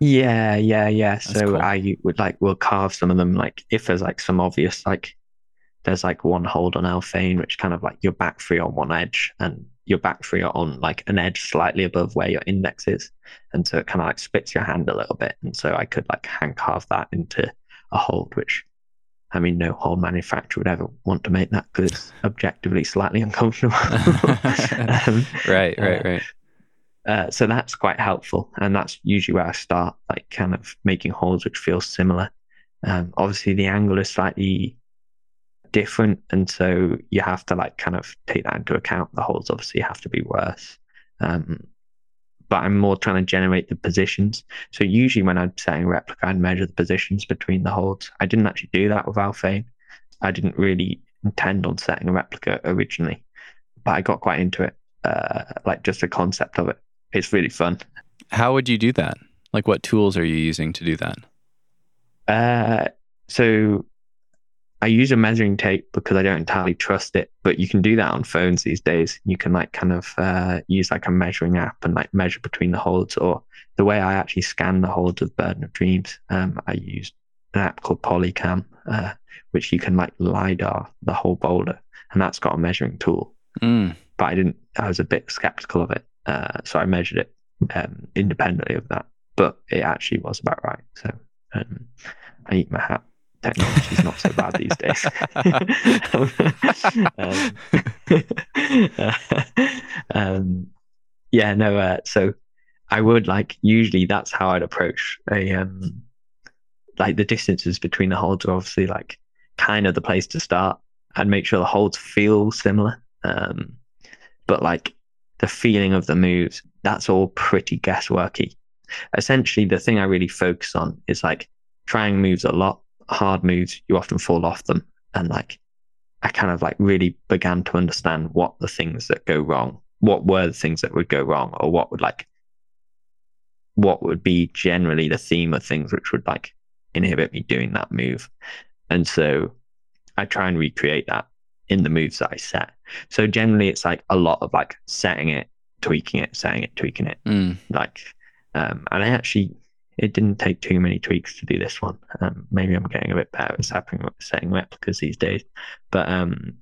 yeah, yeah, yeah. So cool. I would like we'll carve some of them. Like if there's like some obvious like there's like one hold on Alphane, which kind of like your back three on one edge and your back three are on like an edge slightly above where your index is. And so it kind of like splits your hand a little bit. And so I could like hand carve that into a hold, which I mean, no hold manufacturer would ever want to make that because it's objectively slightly uncomfortable. um, right, right, uh, right. uh, so that's quite helpful, and that's usually where I start, like kind of making holes which feel similar. Um, obviously, the angle is slightly different, and so you have to like kind of take that into account. The holes obviously have to be worse, um, but I'm more trying to generate the positions. So usually, when I'm setting a replica, I'd measure the positions between the holds. I didn't actually do that with Alphane. I didn't really intend on setting a replica originally, but I got quite into it. Uh, like just the concept of it it's really fun. How would you do that? Like, what tools are you using to do that? Uh, so I use a measuring tape because I don't entirely trust it, but you can do that on phones these days. You can like kind of uh, use like a measuring app and like measure between the holds. Or the way I actually scan the holds of Burden of Dreams, um, I used an app called Polycam, uh, which you can like lidar the whole boulder, and that's got a measuring tool. Mm. But I didn't. I was a bit skeptical of it, uh, so I measured it um, independently of that. But it actually was about right. So um, I eat my hat technology's not so bad these days. um, um, yeah, no. Uh, so I would like usually that's how I'd approach a um, like the distances between the holds are obviously like kind of the place to start and make sure the holds feel similar. Um, but like the feeling of the moves, that's all pretty guessworky. Essentially, the thing I really focus on is like trying moves a lot hard moves, you often fall off them. And like, I kind of like really began to understand what the things that go wrong, what were the things that would go wrong, or what would like, what would be generally the theme of things which would like inhibit me doing that move. And so I try and recreate that in the moves that I set. So generally it's like a lot of like setting it, tweaking it, setting it, tweaking it. Mm. Like, um, and I actually it didn't take too many tweaks to do this one. Um, maybe I'm getting a bit better at setting, setting replicas these days, but um,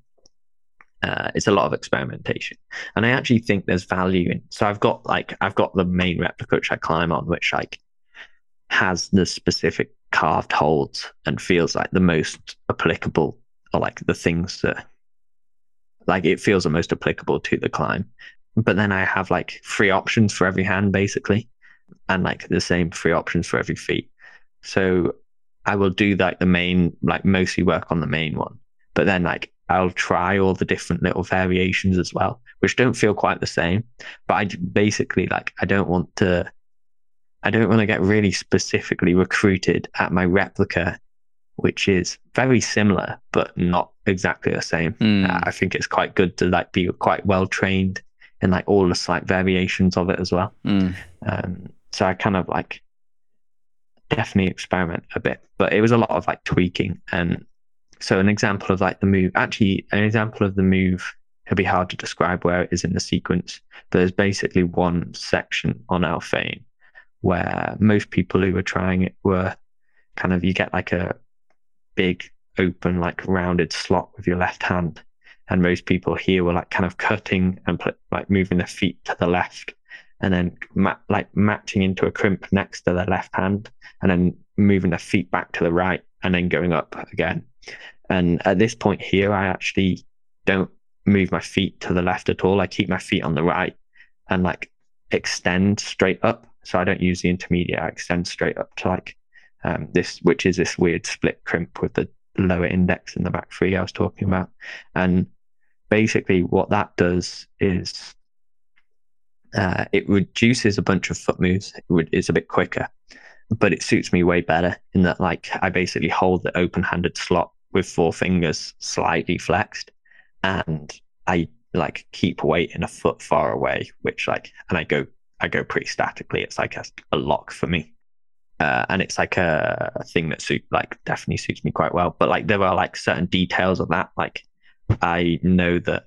uh, it's a lot of experimentation. And I actually think there's value in. So I've got like I've got the main replica which I climb on, which like has the specific carved holds and feels like the most applicable, or like the things that like it feels the most applicable to the climb. But then I have like three options for every hand basically and like the same three options for every feet. So I will do like the main, like mostly work on the main one, but then like I'll try all the different little variations as well, which don't feel quite the same. But I basically like, I don't want to, I don't want to get really specifically recruited at my replica, which is very similar, but not exactly the same. Mm. I think it's quite good to like be quite well trained in like all the slight variations of it as well. Mm. Um, so I kind of like definitely experiment a bit, but it was a lot of like tweaking. And so an example of like the move, actually, an example of the move it'd be hard to describe where it is in the sequence, but there's basically one section on Alphane where most people who were trying it were kind of you get like a big open like rounded slot with your left hand and most people here were like kind of cutting and like moving their feet to the left and then ma- like matching into a crimp next to the left hand and then moving the feet back to the right and then going up again. And at this point here i actually don't move my feet to the left at all. I keep my feet on the right and like extend straight up. So i don't use the intermediate i extend straight up to like um, this which is this weird split crimp with the lower index in the back three i was talking about. And basically what that does is uh, it reduces a bunch of foot moves. It would, it's a bit quicker, but it suits me way better in that like I basically hold the open-handed slot with four fingers slightly flexed, and I like keep weight in a foot far away, which like and I go I go pretty statically. It's like a, a lock for me. Uh, and it's like a, a thing that suit like definitely suits me quite well. But like there are like certain details of that. Like I know that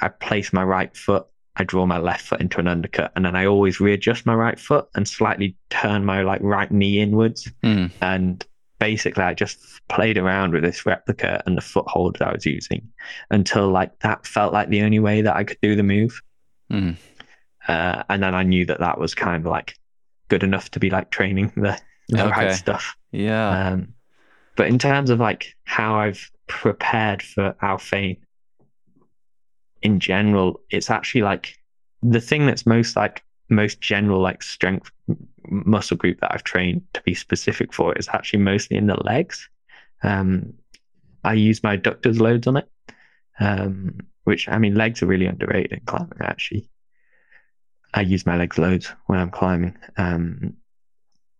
I place my right foot, I draw my left foot into an undercut, and then I always readjust my right foot and slightly turn my like right knee inwards. Mm. And basically, I just played around with this replica and the foothold that I was using until like that felt like the only way that I could do the move. Mm. Uh, and then I knew that that was kind of like good enough to be like training the, the Okay. right stuff. Yeah. Um, but in terms of like how I've prepared for Alphane, in general, it's actually like the thing that's most like most general like strength muscle group that I've trained to be specific for is actually mostly in the legs. Um, I use my adductors loads on it, um, which I mean legs are really underrated in climbing actually. I use my legs loads when I'm climbing. Um,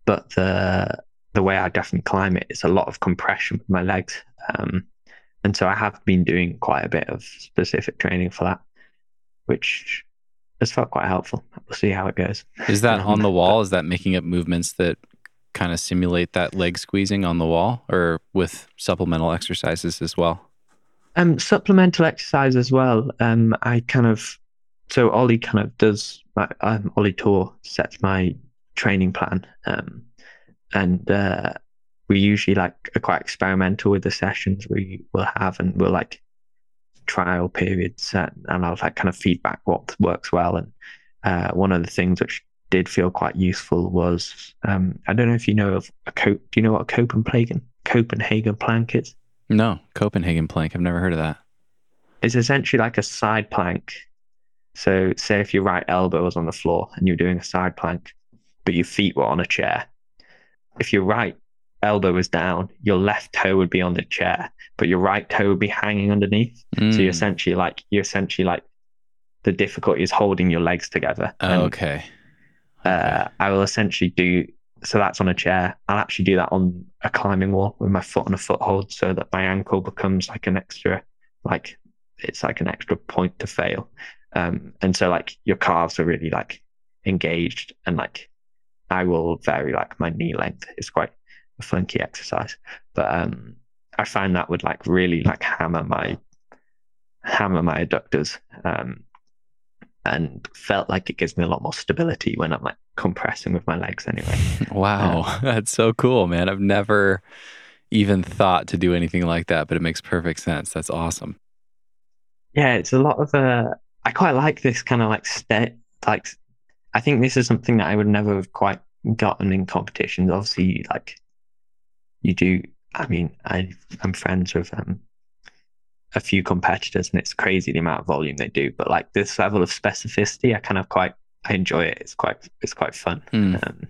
but the the way I definitely climb it is a lot of compression with my legs. Um, and so I have been doing quite a bit of specific training for that, which has felt quite helpful. We'll see how it goes. Is that um, on the wall? Is that making up movements that kind of simulate that leg squeezing on the wall or with supplemental exercises as well? Um, supplemental exercise as well. Um, I kind of so Ollie kind of does my um, Ollie Torr sets my training plan. Um, and uh, we usually like are quite experimental with the sessions we will have, and we'll like trial periods, uh, and I'll like kind of feedback what works well. And uh, one of the things which did feel quite useful was um, I don't know if you know of a cope. Do you know what a Copenhagen Copenhagen plank is? No, Copenhagen plank. I've never heard of that. It's essentially like a side plank. So, say if your right elbow was on the floor and you're doing a side plank, but your feet were on a chair. If your right elbow was down, your left toe would be on the chair, but your right toe would be hanging underneath. So you're Mm. essentially like you're essentially like the difficulty is holding your legs together. Oh, And, okay. uh, I will essentially do so that's on a chair. I'll actually do that on a climbing wall with my foot on a foothold so that my ankle becomes like an extra, like it's like an extra point to fail. Um, and so like your calves are really like engaged and like I will vary like my knee length. It's quite a funky exercise, but um, I find that would like really like hammer my hammer my adductors. Um, and felt like it gives me a lot more stability when I'm like compressing with my legs anyway. Wow. That's so cool, man. I've never even thought to do anything like that, but it makes perfect sense. That's awesome. Yeah, it's a lot of uh I quite like this kind of like state like I think this is something that I would never have quite gotten in competitions. Obviously, like you do I mean, I I'm friends with um a few competitors and it's crazy the amount of volume they do. But like this level of specificity, I kind of quite I enjoy it. It's quite it's quite fun Hmm. um,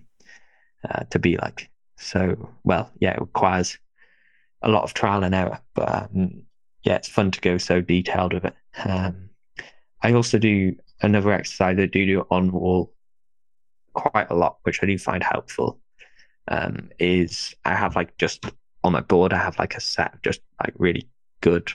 uh, to be like so. Well, yeah, it requires a lot of trial and error, but um, yeah, it's fun to go so detailed with it. Um, I also do another exercise I do do on wall quite a lot, which I do find helpful. Um, is I have like just on my board, I have like a set of just like really good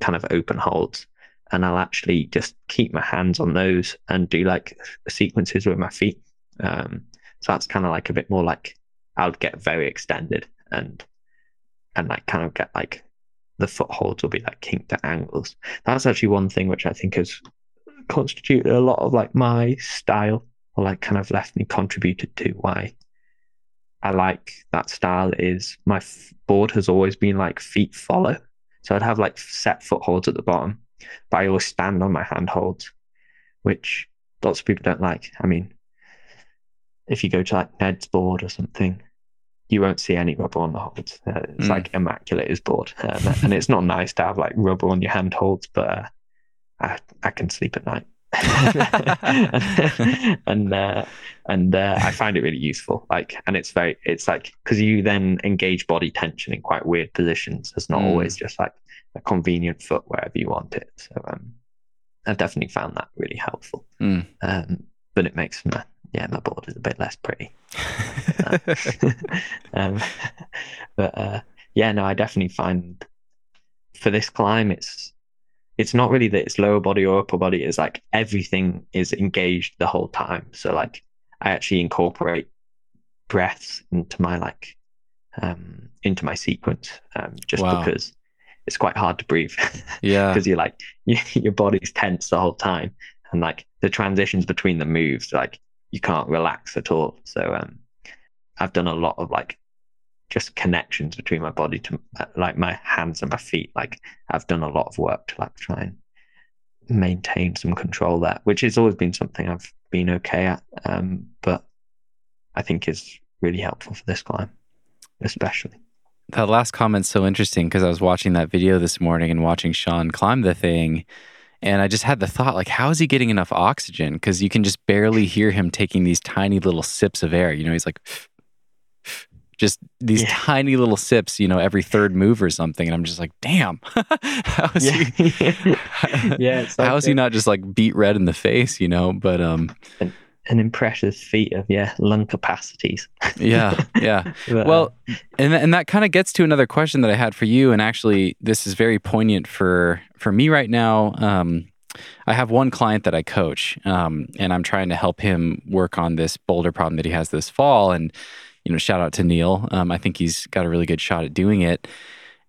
kind of open holds, and I'll actually just keep my hands on those and do like sequences with my feet. Um, so that's kind of like a bit more like I would get very extended and and like kind of get like the footholds will be like kinked at angles. That's actually one thing which I think has constituted a lot of like my style or like kind of left me contributed to why I like that style is my f- board has always been like feet follow. So I'd have like set footholds at the bottom, but I always stand on my handholds, which lots of people don't like. I mean, if you go to like Ned's board or something, you won't see any rubber on the holds. Uh, it's Mm. like immaculate his board, um, and it's not nice to have like rubber on your handholds, but uh, I I can sleep at night. and uh, and uh, I find it really useful. Like, and it's very, it's like because you then engage body tension in quite weird positions. It's not Mm. always just like a convenient foot wherever you want it. So um, I've definitely found that really helpful. Mm. Um, but it makes my yeah my board is a bit less pretty. um, but uh, yeah, no, I definitely find for this climb it's it's not really that it's lower body or upper body. It's like everything is engaged the whole time. So like I actually incorporate breaths into my like um into my sequence um just Wow. because it's quite hard to breathe Yeah. because you're like you, your body's tense the whole time and like the transitions between the moves like you can't relax at all so um i've done a lot of like just connections between my body to like my hands and my feet like i've done a lot of work to like try and maintain some control there which has always been something i've been okay at um but i think is really helpful for this climb especially That last comment's so interesting because I was watching that video this morning and watching Shawn climb the thing. And I just had the thought, like, how is he getting enough oxygen? Because you can just barely hear him taking these tiny little sips of air. You know, he's like, just these Yeah. tiny little sips, you know, every third move or something. And I'm just like, damn, how is he? yeah it's like is he not just like beat red in the face, you know? But um, an impressive feat of yeah lung capacities. yeah, yeah. But, uh, Well, and and that kind of gets to another question that I had for you, and actually, this is very poignant for for me right now. Um, I have one client that I coach, um, and I'm trying to help him work on this boulder problem that he has this fall. And you know, shout out to Neil. Um, I think he's got a really good shot at doing it.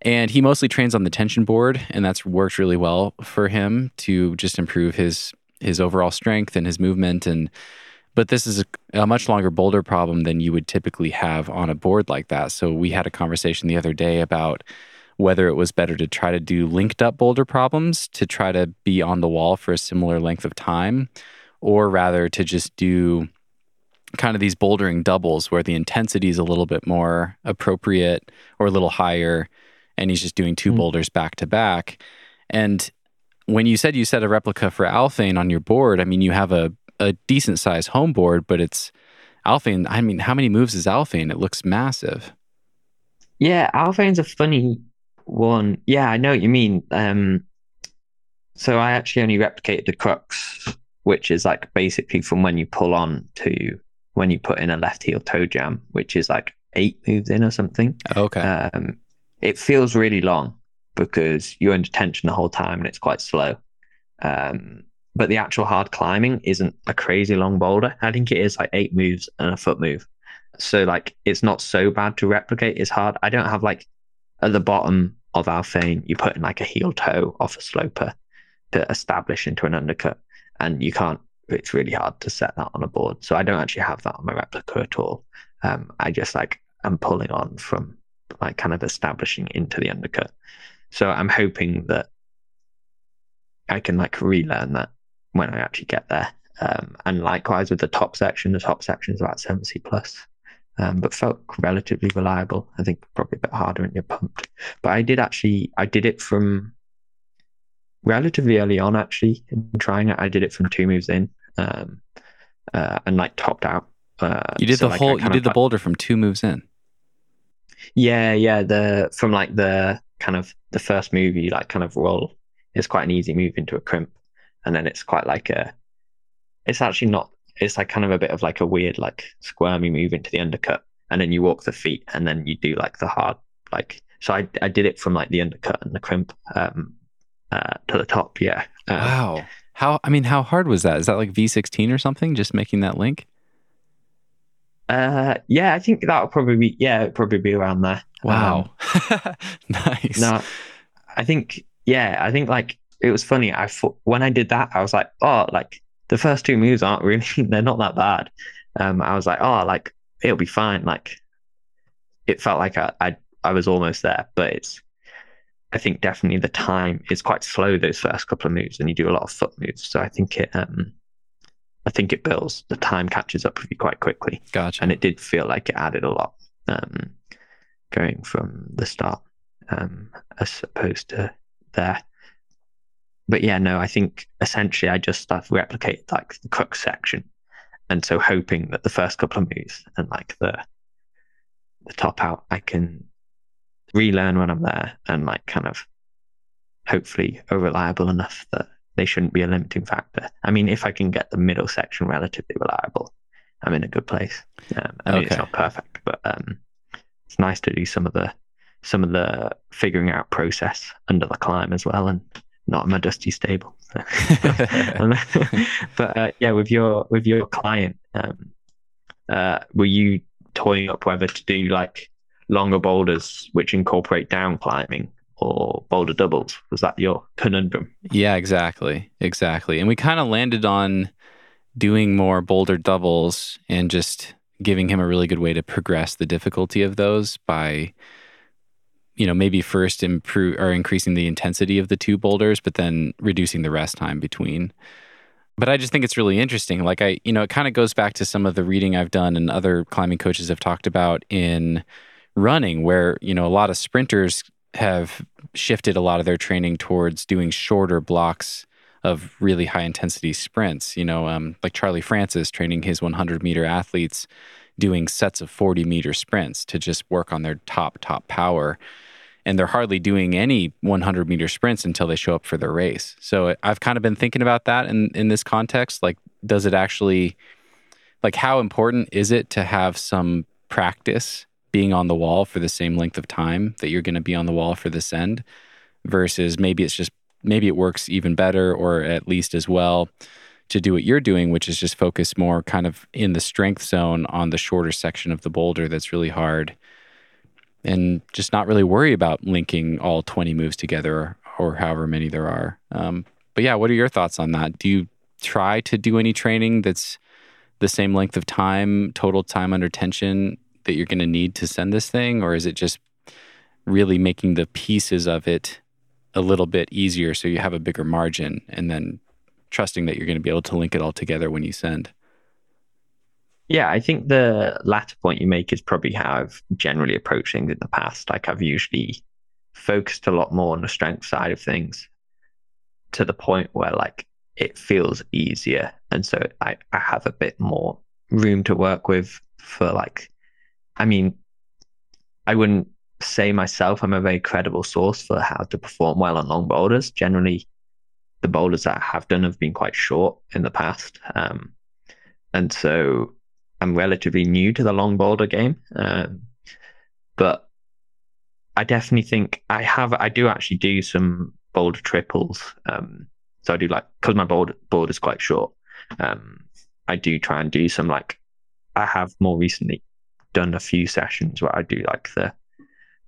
And he mostly trains on the tension board, and that's worked really well for him to just improve his his overall strength and his movement. And but this is a, a much longer boulder problem than you would typically have on a board like that. So we had a conversation the other day about whether it was better to try to do linked up boulder problems to try to be on the wall for a similar length of time, or rather to just do kind of these bouldering doubles where the intensity is a little bit more appropriate or a little higher, and he's just doing two Mm. boulders back to back. And when you said you set a replica for Alphane on your board, I mean, you have a, a decent sized home board, but it's Alphane. I mean, how many moves is Alphane? It looks massive. yeah, Alphane's a funny one. Yeah, I know what you mean. Um, so I actually only replicated the crux, which is like basically from when you pull on to when you put in a left heel toe jam, which is like eight moves in or something. Okay. Um, it feels really long because you're under tension the whole time and it's quite slow. Um, but the actual hard climbing isn't a crazy long boulder. I think it is like eight moves and a foot move. So like it's not so bad to replicate. It's hard. I don't have like at the bottom of Alphane, you put in like a heel toe off a sloper to establish into an undercut. And you can't it's really hard to set that on a board. So I don't actually have that on my replica at all. Um, I just like I'm pulling on from like kind of establishing into the undercut. So I'm hoping that I can like relearn that when I actually get there. Um, and likewise with the top section, the top section is about 7C plus, um, but felt relatively reliable. I think probably a bit harder when you're pumped. But I did actually, I did it from relatively early on actually in trying it. I did it from two moves in um, uh, and like topped out. Uh, you did so, the like, whole. You did of, the boulder from two moves in. Yeah, yeah. The from like the kind of the first move you like kind of roll. It's quite an easy move into a crimp, and then it's quite like a. It's actually not. It's like kind of a bit of like a weird like squirmy move into the undercut, and then you walk the feet, and then you do like the hard like. So I I did it from like the undercut and the crimp um uh to the top. Yeah. Uh, Wow. How? I mean, how hard was that? Is that like V16 or something? Just making that link. Uh, yeah. I think that would probably be yeah, probably be around there. Um, Wow. nice. No, I think yeah, I think like it was funny. I thought when I did that, I was like, oh, like the first two moves aren't really they're not that bad. Um, I was like, oh, like it'll be fine. Like it felt like I I, I was almost there, but it's I think definitely the time is quite slow those first couple of moves, and you do a lot of foot moves. So I think it um I think it builds the time catches up with you quite quickly Gotcha. and it did feel like it added a lot um, going from the start um, as opposed to there. But yeah, no, I think essentially I just I've replicated like the crux section, and so hoping that the first couple of moves and like the the top out, I can relearn when I'm there and like kind of hopefully are reliable enough that they shouldn't be a limiting factor. I mean, if I can get the middle section relatively reliable, I'm in a good place. Um, I mean, Okay. it's not perfect, but um, it's nice to do some of the some of the figuring out process under the climb as well, and not in my dusty stable. So. but uh, yeah, with your with your client, um, uh, were you toying up whether to do like longer boulders which incorporate down climbing or boulder doubles? Was that your conundrum? Yeah, exactly, exactly. And we kind of landed on doing more boulder doubles and just giving him a really good way to progress the difficulty of those by you know maybe first improve or increasing the intensity of the two boulders but then reducing the rest time between but i just think it's really interesting like i you know it kind of goes back to some of the reading i've done and other climbing coaches have talked about in running where you know a lot of sprinters have shifted a lot of their training towards doing shorter blocks of really high intensity sprints. You know, um, like Charlie Francis training his 100 meter athletes doing sets of 40 meter sprints to just work on their top, top power. And they're hardly doing any 100 meter sprints until they show up for their race. So I've kind of been thinking about that in, in this context. Like, does it actually, like, how important is it to have some practice being on the wall for the same length of time that you're going to be on the wall for this end versus maybe it's just maybe it works even better or at least as well to do what you're doing, which is just focus more kind of in the strength zone on the shorter section of the boulder that's really hard and just not really worry about linking all 20 moves together or, however many there are. Um, but yeah, what are your thoughts on that? Do you try to do any training that's the same length of time, total time under tension that you're going to need to send this thing? Or is it just really making the pieces of it a little bit easier so you have a bigger margin and then trusting that you're going to be able to link it all together when you send. Yeah, I think the latter point you make is probably how I've generally approached things in the past. Like I've usually focused a lot more on the strength side of things to the point where like it feels easier. And so I, I have a bit more room to work with for like I mean, I wouldn't say myself I'm a very credible source for how to perform well on long boulders. Generally, the boulders that I have done have been quite short in the past. Um, and so I'm relatively new to the long boulder game. Um, but I definitely think I have, I do actually do some boulder triples. Um, so I do like, because my boulder board is quite short, um, I do try and do some like, I have more recently done a few sessions where I do like the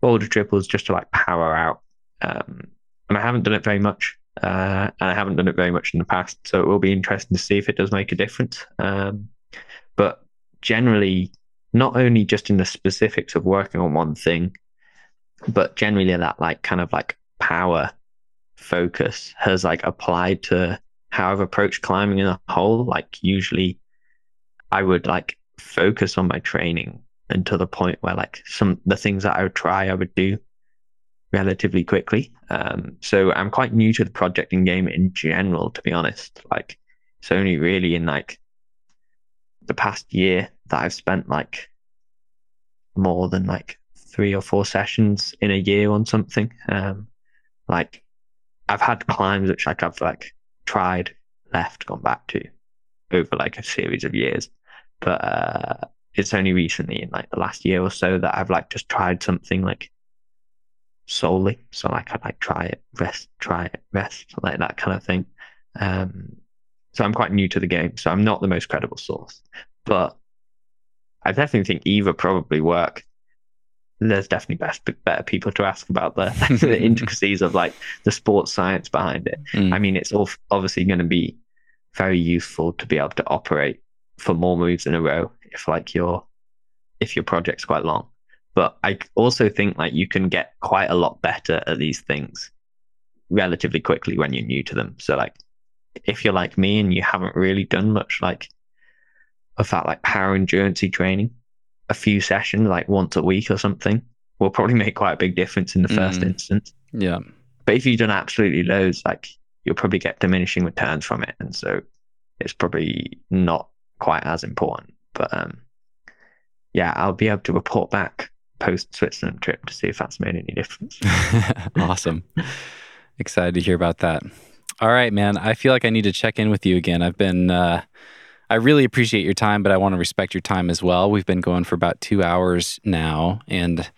boulder triples just to like power out. Um, and I haven't done it very much. Uh, and I haven't done it very much in the past. So it will be interesting to see if it does make a difference. Um, but generally, not only just in the specifics of working on one thing, but generally that like kind of like power focus has like applied to how I've approached climbing in a whole. Like usually I would like focus on my training and to the point where like some the things that I would try I would do relatively quickly. Um, so I'm quite new to the projecting game in general, to be honest. Like it's only really in like the past year that I've spent like more than like three or four sessions in a year on something. Um, like I've had climbs which like I've like tried, left, gone back to over like a series of years. But uh, it's only recently in like the last year or so that I've like just tried something like solely. So like I'd like try it, rest, try it, rest, like that kind of thing. Um, so I'm quite new to the game, so I'm not the most credible source, but I definitely think either probably work. There's definitely best better people to ask about the, the intricacies of like the sports science behind it. Mm. I mean, it's all obviously going to be very useful to be able to operate for more moves in a row if like your if your project's quite long. But I also think like you can get quite a lot better at these things relatively quickly when you're new to them. So like if you're like me and you haven't really done much like of that like power endurance training, a few sessions like once a week or something will probably make quite a big difference in the first mm. instance. Yeah. But if you've done absolutely loads, like you'll probably get diminishing returns from it. And so it's probably not quite as important. But um, yeah, I'll be able to report back post Switzerland trip to see if that's made any difference. awesome. Excited to hear about that. All right, man. I feel like I need to check in with you again. I've been, uh, I really appreciate your time, but I want to respect your time as well. We've been going for about two hours now, and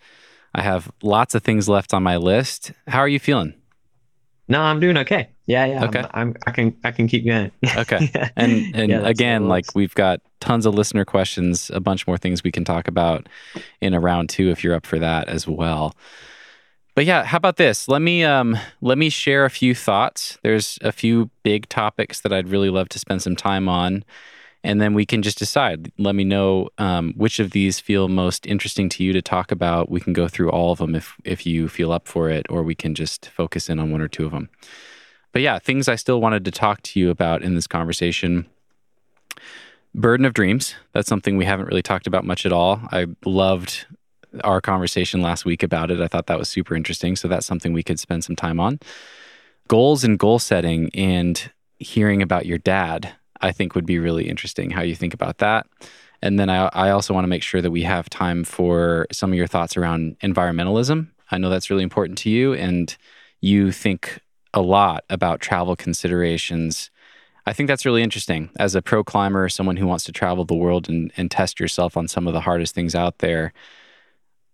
I have lots of things left on my list. How are you feeling? No, I'm doing okay. Yeah, yeah. Okay. I'm, I'm I can I can keep going. Okay. Yeah. And and Yeah, again, like we've got tons of listener questions, a bunch more things we can talk about in a round two if you're up for that as well. But yeah, how about this? Let me um let me share a few thoughts. There's a few big topics that I'd really love to spend some time on. And then we can just decide. Let me know um, which of these feel most interesting to you to talk about. We can go through all of them if if you feel up for it, or we can just focus in on one or two of them. But yeah, things I still wanted to talk to you about in this conversation. Burden of Dreams. That's something we haven't really talked about much at all. I loved our conversation last week about it. I thought that was super interesting. So that's something we could spend some time on. Goals and goal setting and hearing about your dad, I think would be really interesting how you think about that. And then I, I also want to make sure that we have time for some of your thoughts around environmentalism. I know that's really important to you, and you think a lot about travel considerations. I think that's really interesting. As a pro climber, someone who wants to travel the world and, and test yourself on some of the hardest things out there,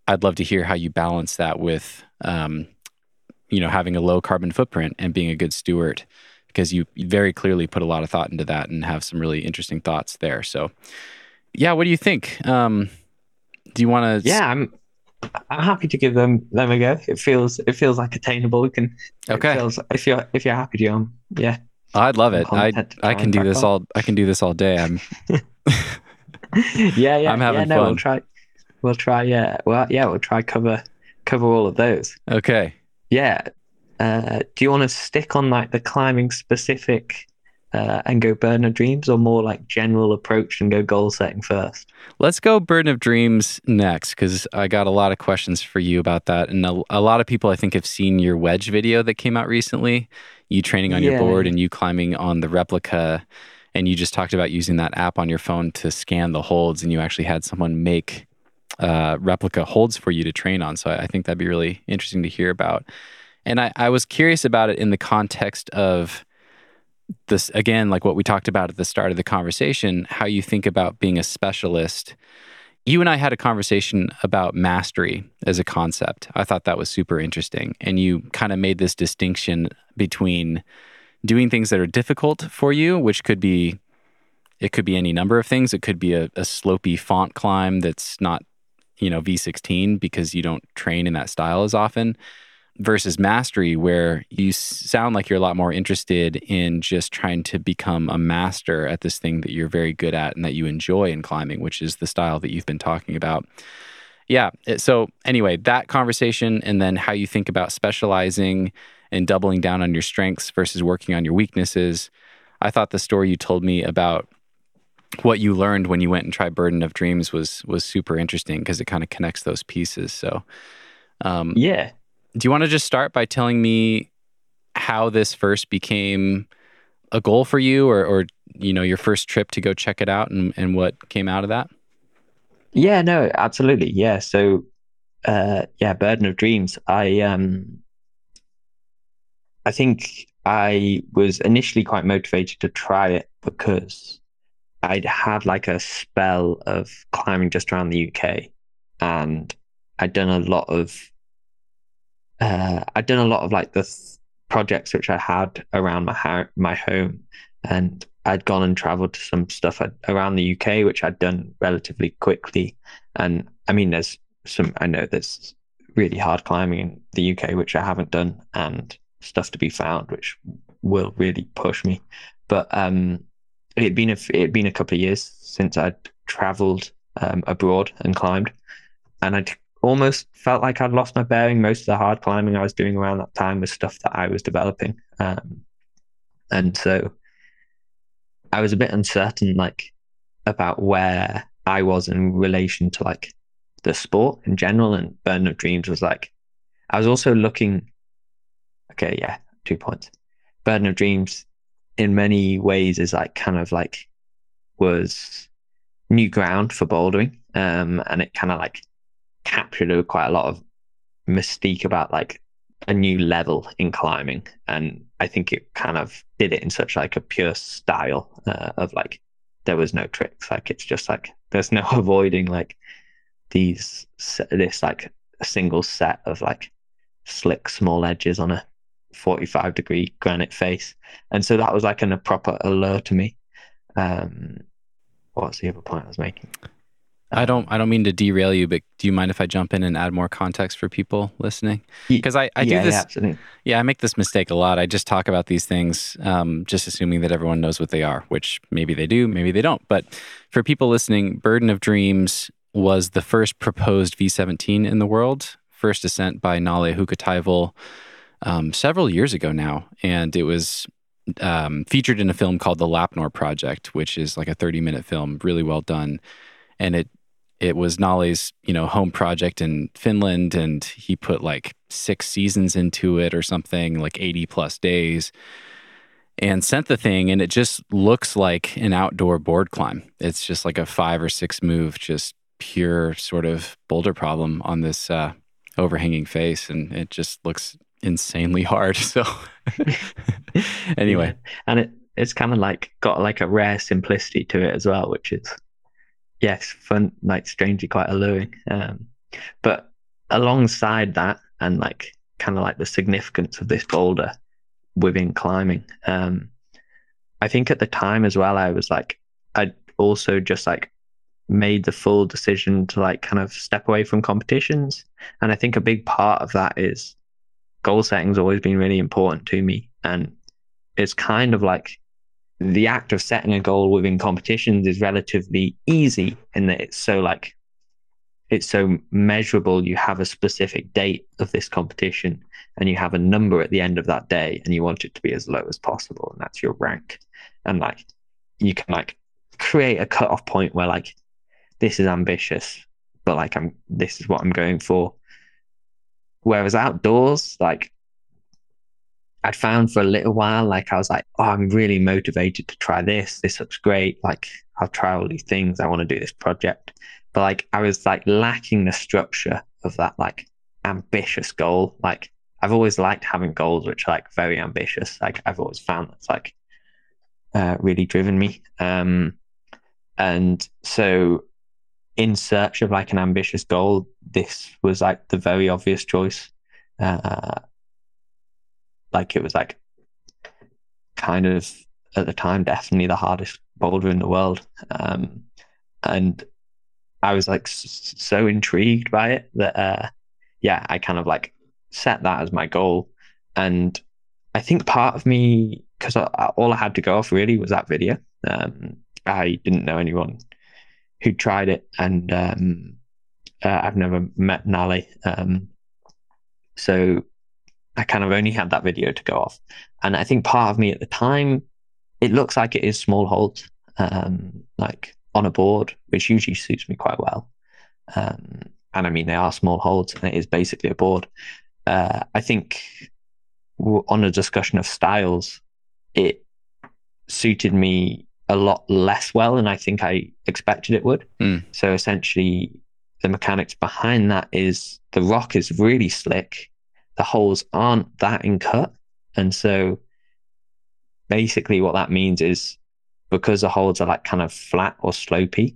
I'd love to hear how you balance that with, um, you know, having a low carbon footprint and being a good steward, because you very clearly put a lot of thought into that and have some really interesting thoughts there. So, yeah, what do you think? Um, do you want to? Yeah, I'm I'm happy to give them them a go. It feels it feels like attainable. We can it Okay. feels, if you're if you're happy, John. Yeah. I'd love it. I I can do this on. all. I can do this all day. I'm yeah, yeah. I'm having yeah, no, fun. We'll try. We'll try. Yeah. Well, yeah. We'll try cover cover all of those. okay. Yeah. Uh, do you want to stick on like the climbing specific uh, and go burden of dreams, or more like general approach and go goal setting first? Let's go Burden of Dreams next because I got a lot of questions for you about that. And a, a lot of people, I think, have seen your wedge video that came out recently. You training on your board and you climbing on the replica. And you just talked about using that app on your phone to scan the holds, and you actually had someone make uh, replica holds for you to train on. So I, I think that'd be really interesting to hear about. And I, I was curious about it in the context of this again, like what we talked about at the start of the conversation, how you think about being a specialist. You and I had a conversation about mastery as a concept. I thought that was super interesting. And you kind of made this distinction between doing things that are difficult for you, which could be it could be any number of things. It could be a, a slopey font climb that's not, you know, V16 because you don't train in that style as often versus mastery where you sound like you're a lot more interested in just trying to become a master at this thing that you're very good at and that you enjoy in climbing which is the style that you've been talking about yeah so anyway that conversation and then how you think about specializing and doubling down on your strengths versus working on your weaknesses i thought the story you told me about what you learned when you went and tried burden of dreams was was super interesting because it kind of connects those pieces so um, Yeah. Do you want to just start by telling me how this first became a goal for you or, or you know your first trip to go check it out and, and what came out of that Yeah, no, absolutely. Yeah. So, uh, yeah, Burden of Dreams. I um, I think I was initially quite motivated to try it because I'd had like a spell of climbing just around the UK, and I'd done a lot of, uh, I'd done a lot of like the th- projects which I had around my ho- my home, and I'd gone and traveled to some stuff around the UK, which I'd done relatively quickly. And I mean, there's some, I know there's really hard climbing in the UK, which I haven't done, and stuff to be found, which will really push me. But um, it'd been a, it'd been a couple of years since I'd traveled um, abroad and climbed, and I'd almost felt like I'd lost my bearing. Most of the hard climbing I was doing around that time was stuff that I was developing. Um, and so I was a bit uncertain, like about where I was in relation to like the sport in general. And Burden of Dreams was like, I was also looking. Okay, yeah, two points. Burden of Dreams, in many ways, is like kind of like was new ground for bouldering, um, and it kind of like captured quite a lot of mystique about like a new level in climbing and i think it kind of did it in such like a pure style uh, of like there was no tricks like it's just like there's no avoiding like these this like a single set of like slick small edges on a 45 degree granite face. And so that was like an, a proper allure to me. Um, what's the other point I was making? I don't I don't mean to derail you, but do you mind if I jump in and add more context for people listening? Because I, I yeah, do this Yeah, absolutely. Yeah, I make this mistake a lot. I just talk about these things, um, just assuming that everyone knows what they are, which maybe they do, maybe they don't. But for people listening, Burden of Dreams was the first proposed V 17 in the world, first ascent by Nalle Hukkataival um, several years ago now. And it was um, featured in a film called The Lappnor Project, which is like a 30 minute film, really well done. And it it was Nalle's, you know, home project in Finland, and he put like six seasons into it or something, like 80 plus days, and sent the thing. And it just looks like an outdoor board climb. It's just like a five or six move, just pure sort of boulder problem on this uh, overhanging face. And it just looks insanely hard. So, anyway. Yeah. And it, it's kind of like got like a rare simplicity to it as well, which is yes, fun, like strangely quite alluring. Um, but alongside that, and like kind of like the significance of this boulder within climbing, um, I think at the time as well, I was like, I also just like made the full decision to like kind of step away from competitions. And I think a big part of that is goal setting's always been really important to me. And it's kind of like the act of setting a goal within competitions is relatively easy in that it's so like it's so measurable. You have a specific date of this competition and you have a number at the end of that day and you want it to be as low as possible and that's your rank. And like you can like create a cutoff point where like this is ambitious but like i'm this is what i'm going for. Whereas outdoors like I'd found for a little while, like I was like, oh, I'm really motivated to try this. This looks great. Like I'll try all these things. I want to do this project. But like I was like lacking the structure of that like ambitious goal. Like I've always liked having goals which are like very ambitious. Like I've always found that's like uh, really driven me. Um, and so in search of like an ambitious goal, this was like the very obvious choice. Uh, like it was like kind of at the time definitely the hardest boulder in the world. Um, and I was like so intrigued by it that uh, yeah, I kind of like set that as my goal. And I think part of me, because all I had to go off really was that video. Um, I didn't know anyone who tried it, and um, uh, I've never met Nalle. Um, so I kind of only had that video to go off. And I think part of me at the time, it looks like it is small holds, um, like on a board, which usually suits me quite well. Um, and I mean, they are small holds and it is basically a board. Uh, I think on a discussion of styles, it suited me a lot less well than I think I expected it would. Mm. So essentially, the mechanics behind that is the rock is really slick the holes aren't that in cut. And so basically what that means is because the holes are like kind of flat or slopy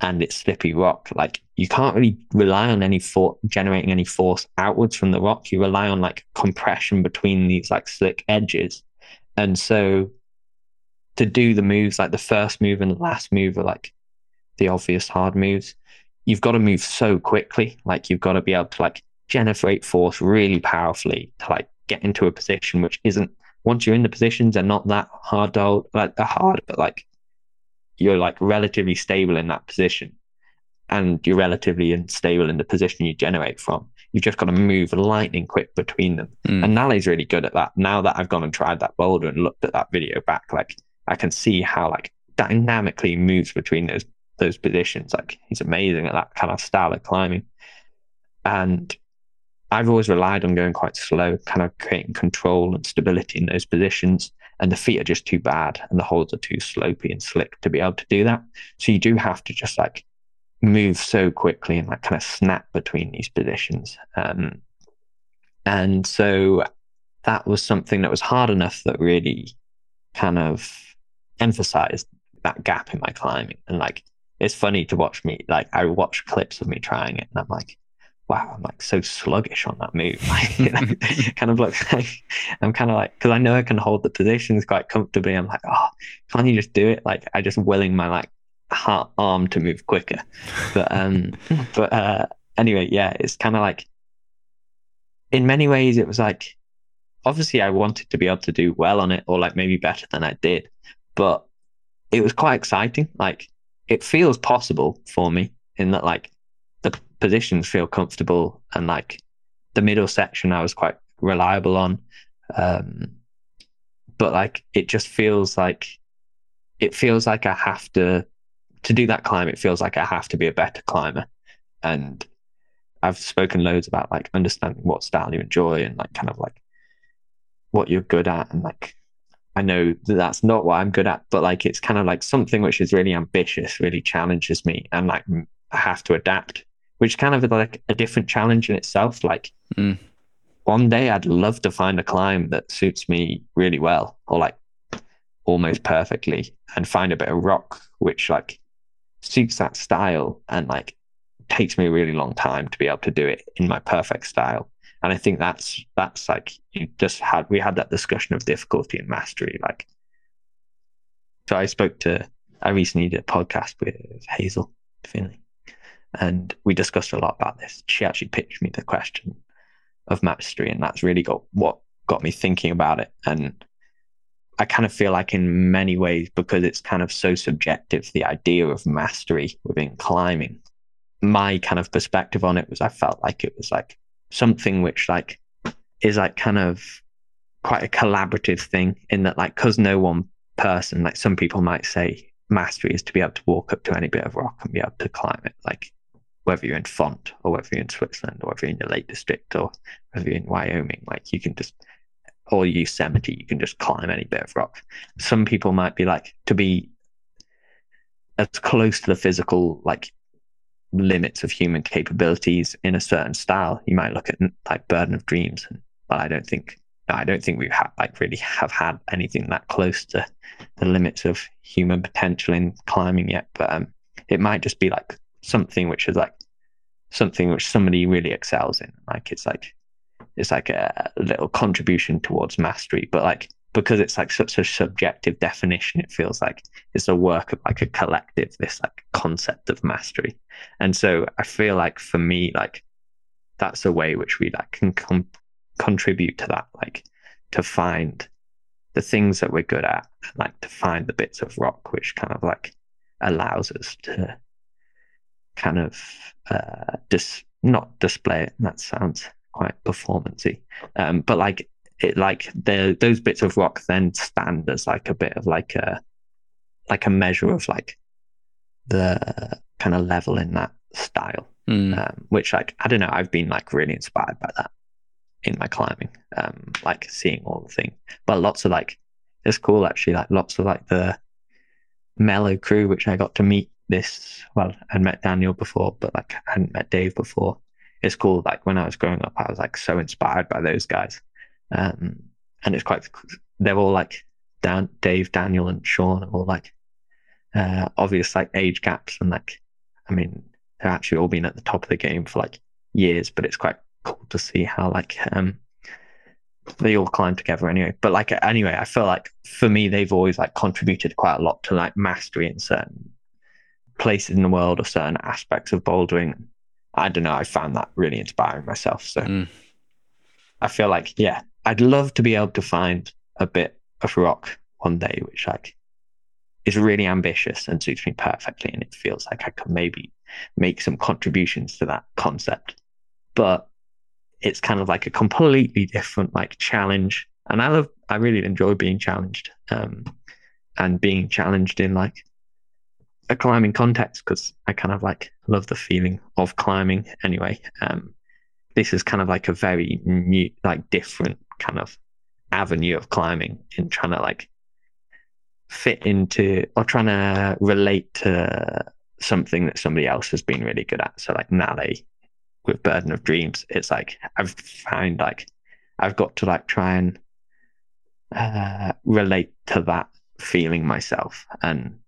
and it's slippy rock, like you can't really rely on any for generating any force outwards from the rock. You rely on like compression between these like slick edges. And so to do the moves, like the first move and the last move are like the obvious hard moves. You've got to move so quickly. Like you've got to be able to like generate force really powerfully to like get into a position which isn't once you're in the positions they're not that hard to like they're hard but like you're like relatively stable in that position. And you're relatively unstable in the position you generate from. You've just got to move lightning quick between them. Mm. and Nalle's really good at that. Now that I've gone and tried that boulder and looked at that video back like I can see how like dynamically moves between those those positions. Like he's amazing at that kind of style of climbing. And I've always relied on going quite slow, kind of creating control and stability in those positions. And the feet are just too bad and the holds are too slopey and slick to be able to do that. So you do have to just like move so quickly and like kind of snap between these positions. Um, and so that was something that was hard enough that really kind of emphasized that gap in my climbing. And like, it's funny to watch me, like, I watch clips of me trying it and I'm like, wow, I'm like so sluggish on that move. Like, you know, kind of looks like I'm kind of like because I know I can hold the positions quite comfortably. I'm like, oh, can't you just do it? Like I just willing my like heart arm to move quicker. But um, but uh, anyway, yeah, it's kind of like in many ways it was like obviously I wanted to be able to do well on it or like maybe better than I did, but it was quite exciting. Like it feels possible for me in that like the positions feel comfortable and like the middle section I was quite reliable on. Um, but like it just feels like it feels like I have to to do that climb. It feels like I have to be a better climber, and I've spoken loads about like understanding what style you enjoy and like kind of like what you're good at and like I know that that's not what I'm good at, but like it's kind of like something which is really ambitious, really challenges me, and like I have to adapt, which kind of like a different challenge in itself. Like mm. one day I'd love to find a climb that suits me really well, or like almost perfectly, and find a bit of rock which like suits that style and like takes me a really long time to be able to do it in my perfect style. And I think that's that's like you just had we had that discussion of difficulty and mastery. Like so I spoke to I recently did a podcast with Hazel Findlay and we discussed a lot about this. She actually pitched me the question of mastery, and that's really got what got me thinking about it. And I kind of feel like in many ways, because it's kind of so subjective, the idea of mastery within climbing, my kind of perspective on it was I felt like it was like something which like is like kind of quite a collaborative thing in that like because no one person like some people might say mastery is to be able to walk up to any bit of rock and be able to climb it like whether you're in font or whether you're in switzerland or whether you're in the lake district or whether you're in wyoming like you can just or yosemite you can just climb any bit of rock some people might be like to be as close to the physical like limits of human capabilities in a certain style. You might look at like Burden of Dreams, but I don't think I don't think we've had like really have had anything that close to the limits of human potential in climbing yet. But um, it might just be like something which is like something which somebody really excels in. Like it's like it's like a little contribution towards mastery, but like because it's like such a subjective definition, it feels like it's a work of like a collective, this like concept of mastery. And so I feel like for me, like that's a way which we like can com- contribute to that, like to find the things that we're good at, like to find the bits of rock which kind of like allows us to kind of uh dis not display it. That sounds quite performancy, um, but like it like the those bits of rock then stand as like a bit of like a like a measure of like the kind of level in that style mm. um, which like i don't know i've been like really inspired by that in my climbing um like seeing all the thing. but lots of like it's cool actually like lots of like the mellow crew which i got to meet this well i'd met daniel before but like i hadn't met dave before it's cool like when i was growing up i was like so inspired by those guys um, and it's quite, they're all like Dan, Dave, Daniel, and Shawn are all like uh, obvious like age gaps. And like, I mean, they're actually all been at the top of the game for like years, but it's quite cool to see how like, um, they all climb together anyway. But like, anyway, I feel like for me, they've always like contributed quite a lot to like mastery in certain places in the world or certain aspects of bouldering. I don't know. I found that really inspiring myself. So mm. I feel like, yeah, I'd love to be able to find a bit of rock one day, which like is really ambitious and suits me perfectly, and it feels like I could maybe make some contributions to that concept. But it's kind of like a completely different like challenge, and I love, I really enjoy being challenged, um, and being challenged in like a climbing context because I kind of like love the feeling of climbing anyway. Um, this is kind of like a very new, like different kind of avenue of climbing in trying to like fit into or trying to relate to something that somebody else has been really good at. So like Nalle with Burden of Dreams, it's like I've found like I've got to like try and uh, relate to that feeling myself. And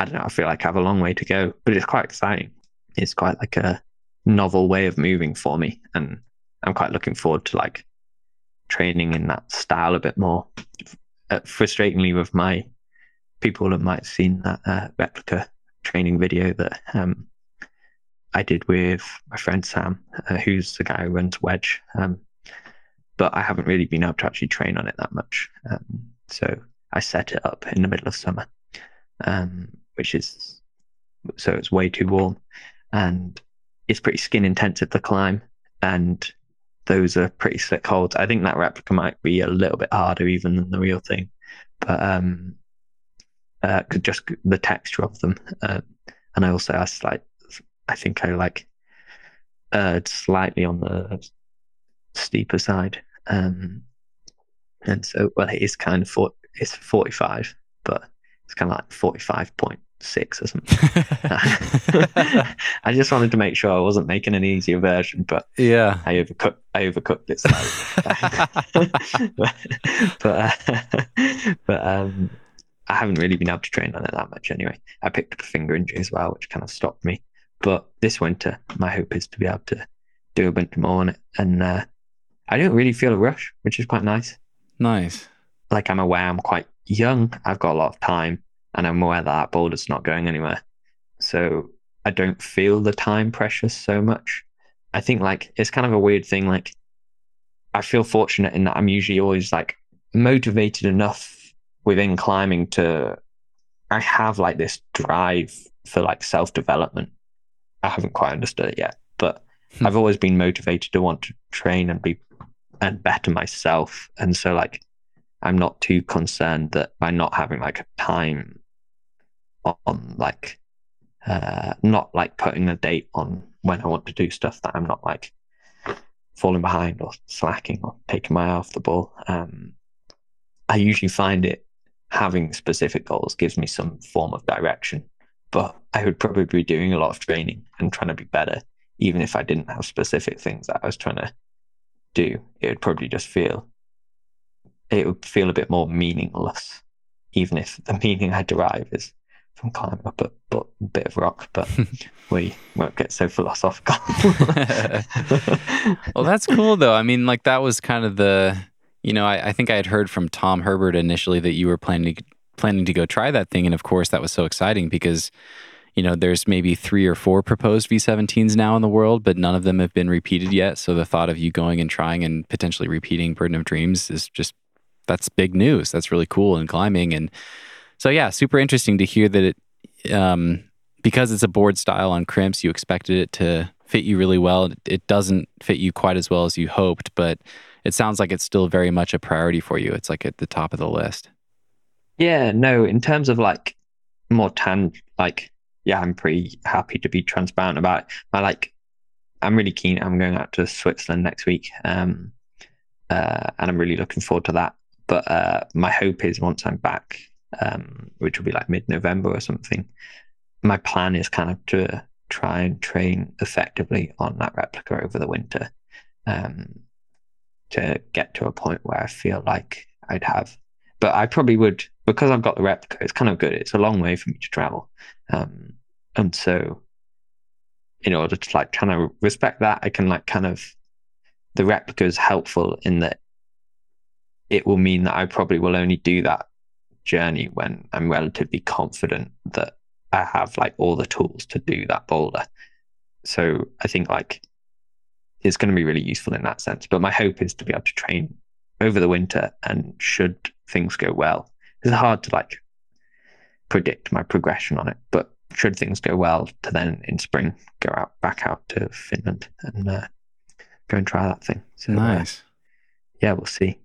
I don't know, I feel like I have a long way to go, but it's quite exciting. It's quite like a novel way of moving for me, and I'm quite looking forward to like training in that style a bit more. Uh, frustratingly, with my people that might have seen that uh, replica training video that um, I did with my friend Sam, uh, who's the guy who runs Wedge. Um, but I haven't really been able to actually train on it that much. Um, so I set it up in the middle of summer, um, which is so it's way too warm, and it's pretty skin intensive to climb, and those are pretty slick holds. I think that replica might be a little bit harder even than the real thing, but um, uh, just the texture of them, uh, and I also asked like I think I like uh slightly on the steeper side, um, and so well it is kind of for it's forty five, but it's kind of like forty five point six or something. I just wanted to make sure I wasn't making an easier version, but yeah, I overcooked. I overcooked it slightly. but uh, but um, I haven't really been able to train on it that much anyway. I picked up a finger injury as well, which kind of stopped me. But this winter, my hope is to be able to do a bunch more on it. And uh, I don't really feel a rush, which is quite nice. Nice. Like I'm aware I'm quite young. I've got a lot of time, and I'm aware that that boulder's not going anywhere. So I don't feel the time pressure so much. I think like it's kind of a weird thing. Like I feel fortunate in that I'm usually always like motivated enough within climbing to I have like this drive for like self development I haven't quite understood it yet, but hmm. I've always been motivated to want to train and be and better myself. And so like I'm not too concerned that by not having like a time on like uh not like putting a date on when I want to do stuff that I'm not like falling behind or slacking or taking my eye off the ball. Um I usually find it having specific goals gives me some form of direction but I would probably be doing a lot of training and trying to be better, even if I didn't have specific things that I was trying to do. It would probably just feel it would feel a bit more meaningless, even if the meaning I derive is from climbing up a, a bit of rock. But we won't get so philosophical. well, that's cool though. I mean, like that was kind of the you know, I, I, think I had heard from Tom Herbert initially that you were planning to planning to go try that thing. And of course, that was so exciting because, you know, there's maybe three or four proposed V17s now in the world, but none of them have been repeated yet. So the thought of you going and trying and potentially repeating Burden of Dreams is just, that's big news. That's really cool in climbing. And so, yeah, super interesting to hear that it, um, because it's a board style on crimps, you expected it to fit you really well. It doesn't fit you quite as well as you hoped, but it sounds like it's still very much a priority for you. It's like at the top of the list. Yeah, no, in terms of like more tan, like, yeah, I'm pretty happy to be transparent about it. I like, I'm really keen. I'm going out to Switzerland next week. Um, uh, and I'm really looking forward to that. But uh, my hope is once I'm back, um, which will be like mid November or something, my plan is kind of to try and train effectively on that replica over the winter um, to get to a point where I feel like I'd have. But I probably would because I've got the replica, it's kind of good. It's a long way for me to travel. Um, and so in order to like kind of respect that, I can like kind of the replica is helpful in that it will mean that I probably will only do that journey when I'm relatively confident that I have like all the tools to do that boulder. So I think like it's going to be really useful in that sense. But my hope is to be able to train over the winter and should things go well, it's hard to like predict my progression on it, but should things go well, to then in spring go out back out to Finland and uh, go and try that thing. So, uh, nice. Uh, yeah, we'll see.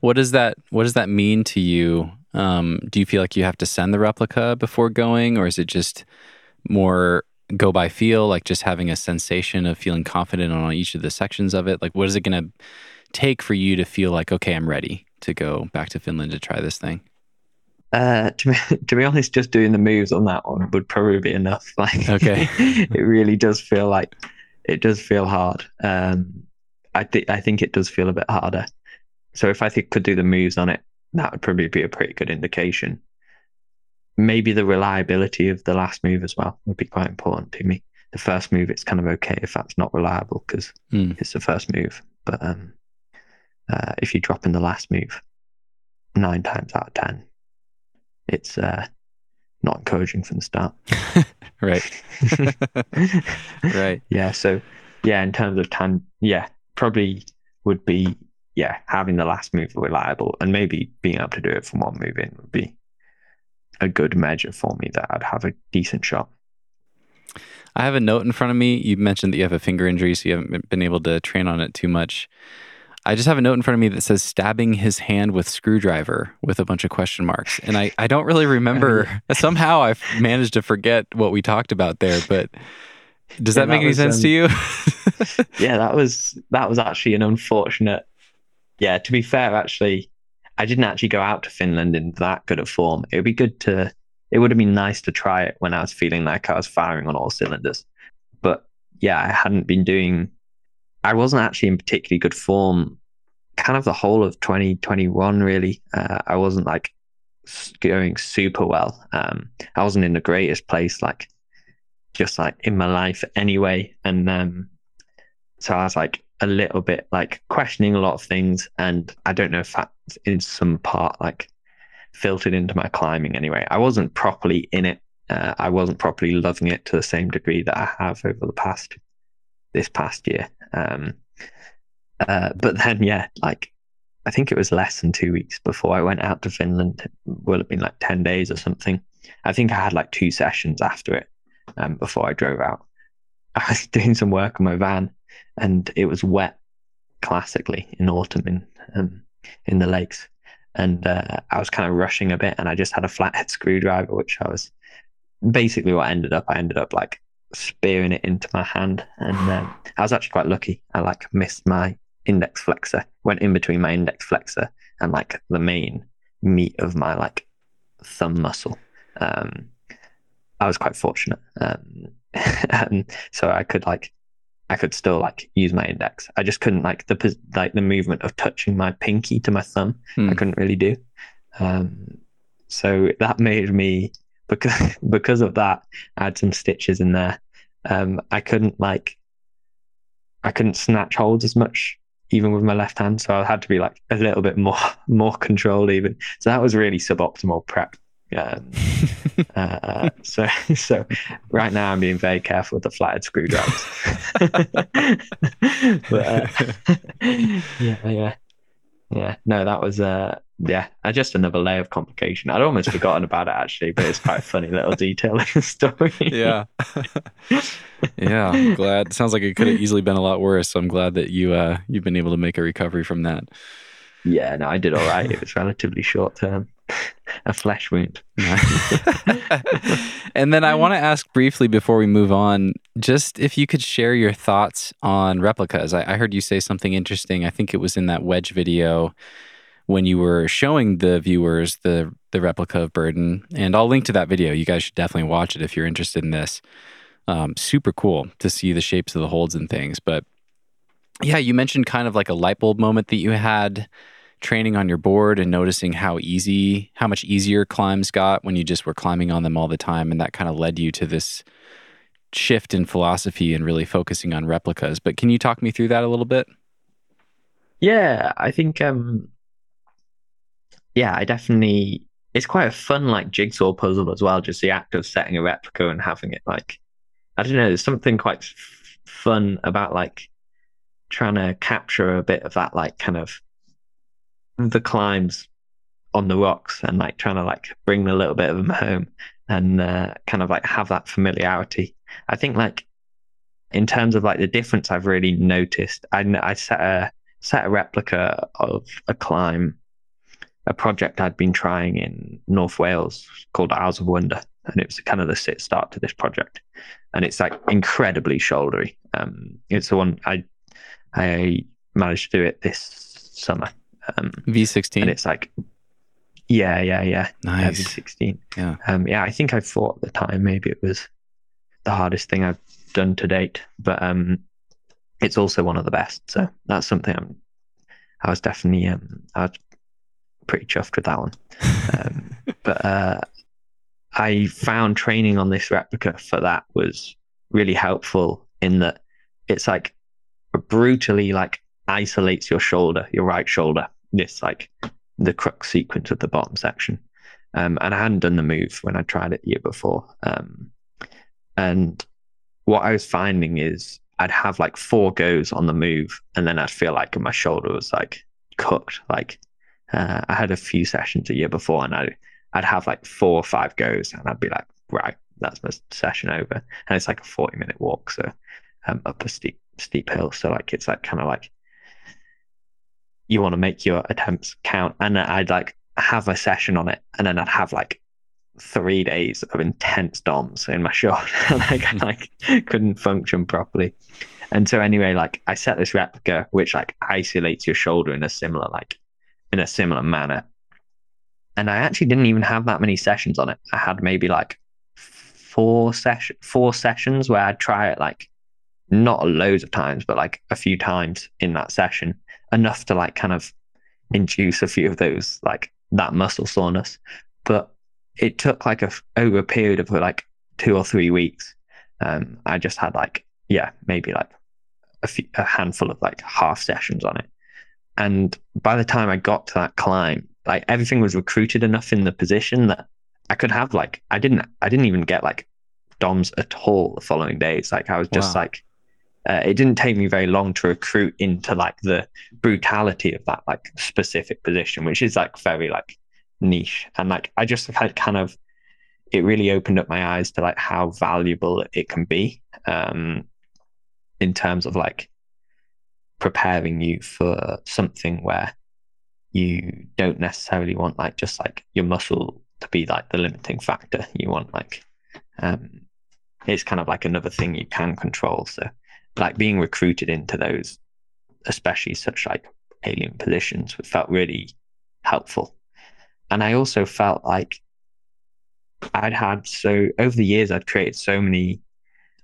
What does that What does that mean to you? Um, do you feel like you have to send the replica before going, or is it just more go by feel, like just having a sensation of feeling confident on each of the sections of it? Like, what is it going to take for you to feel like, okay, I'm ready? to go back to Finland to try this thing? Uh, to be, to be honest, just doing the moves on that one would probably be enough. Like, okay, it really does feel like it does feel hard. Um, I think I think it does feel a bit harder. So if I think could do the moves on it, that would probably be a pretty good indication. Maybe the reliability of the last move as well would be quite important to me. the first move, it's kind of okay if that's not reliable because Mm. it's the first move. But um, uh, if you drop in the last move, nine times out of ten, it's uh, not encouraging from the start. Right. right. Yeah. So, yeah, in terms of time, yeah, probably would be, yeah, having the last move reliable and maybe being able to do it from one move in would be a good measure for me that I'd have a decent shot. I have a note in front of me. You mentioned that you have a finger injury, so you haven't been able to train on it too much. I just have a note in front of me that says stabbing his hand with screwdriver with a bunch of question marks. And I, I don't really remember. Somehow I've managed to forget what we talked about there, but does Yeah, that make that any was, sense um, to you? yeah, that was that was actually an unfortunate. Yeah, to be fair, actually, I didn't actually go out to Finland in that good of form. It would be good to. It would have been nice to try it when I was feeling like I was firing on all cylinders. But yeah, I hadn't been doing. I wasn't actually in particularly good form. Kind of the whole of 2021, really. Uh, I wasn't like going super well. Um, I wasn't in the greatest place, like just like in my life anyway. And um, so I was like a little bit like questioning a lot of things, and I don't know if that's in some part like filtered into my climbing anyway. I wasn't properly in it. Uh, I wasn't properly loving it to the same degree that I have over the past this past year. Um, uh, but then, yeah, like I think it was less than two weeks before I went out to Finland. It would have been like ten days or something. I think I had like two sessions after it um, before I drove out. I was doing some work on my van, and it was wet, classically in autumn in um, in the lakes, and uh, I was kind of rushing a bit, and I just had a flathead screwdriver, which I was basically what ended up. I ended up like spearing it into my hand, and um, I was actually quite lucky. I like missed my index flexor, went in between my index flexor and like the main meat of my like thumb muscle. Um, I was quite fortunate. Um, so I could like, I could still like use my index. I just couldn't like the like the movement of touching my pinky to my thumb. I Hmm. couldn't really do. Um, so that made me because because of that, I had some stitches in there. Um, I couldn't like, I couldn't snatch holds as much even with my left hand. So I had to be like a little bit more more controlled even. So that was really suboptimal prep. Um, uh, so so right now I'm being very careful with the flathead screwdrivers. but uh, yeah, yeah, yeah. No, that was uh, yeah, uh, just another layer of complication. I'd almost forgotten about it actually, but it's quite a funny little detail in the story. yeah. yeah. I'm glad. Sounds like it could have easily been a lot worse. So I'm glad that you uh you've been able to make a recovery from that. yeah. No, I did all right. It was relatively short term, a flesh wound. and then I want to ask briefly before we move on, just if you could share your thoughts on replicas. I, I heard you say something interesting. I think it was in that wedge video when you were showing the viewers the the replica of Burden, and I'll link to that video. You guys should definitely watch it if you're interested in this. Um, super cool to see the shapes of the holds and things. But yeah, you mentioned kind of like a light bulb moment that you had training on your board and noticing how easy, how much easier climbs got when you just were climbing on them all the time. And that kind of led you to this shift in philosophy and really focusing on replicas. But can you talk me through that a little bit? Yeah, I think um yeah, I definitely it's quite a fun like jigsaw puzzle as well, just the act of setting a replica and having it like I don't know, there's something quite f- fun about like trying to capture a bit of that like kind of the climbs on the rocks and like trying to like bring a little bit of them home and uh, kind of like have that familiarity. I think like in terms of like the difference I've really noticed, I I set a set a replica of a climb, a project I'd been trying in North Wales called Isles of Wonder, and it was kind of the sit start to this project, and it's like incredibly shouldery. Um, it's the one I I managed to do it this summer, um, V16. and it's like, yeah, yeah, yeah, nice. V16. Yeah. Um, yeah, I think I thought at the time maybe it was the hardest thing I've done to date, but um, it's also one of the best. So that's something I'm. I was definitely um, I was pretty chuffed with that one. Um, but uh, I found training on this replica for that was really helpful in that it's like brutally like isolates your shoulder, your right shoulder. This like the crux sequence of the bottom section. Um, and I hadn't done the move when I tried it the year before. Um, and what I was finding is I'd have like four goes on the move, and then I'd feel like my shoulder was like cooked. Like uh, I had a few sessions a year before, and I'd I'd have like four or five goes, and I'd be like, right, that's my session over. And it's like a forty minute walk, so um, up a steep steep hill. So like it's like kind of like you want to make your attempts count, and I'd like have a session on it, and then I'd have like three days of intense DOMs in my shoulder. like I like couldn't function properly. And so anyway, like I set this replica which like isolates your shoulder in a similar like in a similar manner. And I actually didn't even have that many sessions on it. I had maybe like four session four sessions where I'd try it like not loads of times, but like a few times in that session, enough to like kind of induce a few of those like that muscle soreness. But it took like a over a period of like two or three weeks. Um, I just had like yeah maybe like a, few, a handful of like half sessions on it, and by the time I got to that climb, like everything was recruited enough in the position that I could have like I didn't I didn't even get like DOMs at all the following days. Like I was just wow. like uh, it didn't take me very long to recruit into like the brutality of that like specific position, which is like very like niche. And like I just had kind of it really opened up my eyes to like how valuable it can be um, in terms of like preparing you for something where you don't necessarily want like just like your muscle to be like the limiting factor. You want like um, it's kind of like another thing you can control. So like being recruited into those, especially such like alien positions, felt really helpful. And I also felt like I'd had so over the years I'd created so many.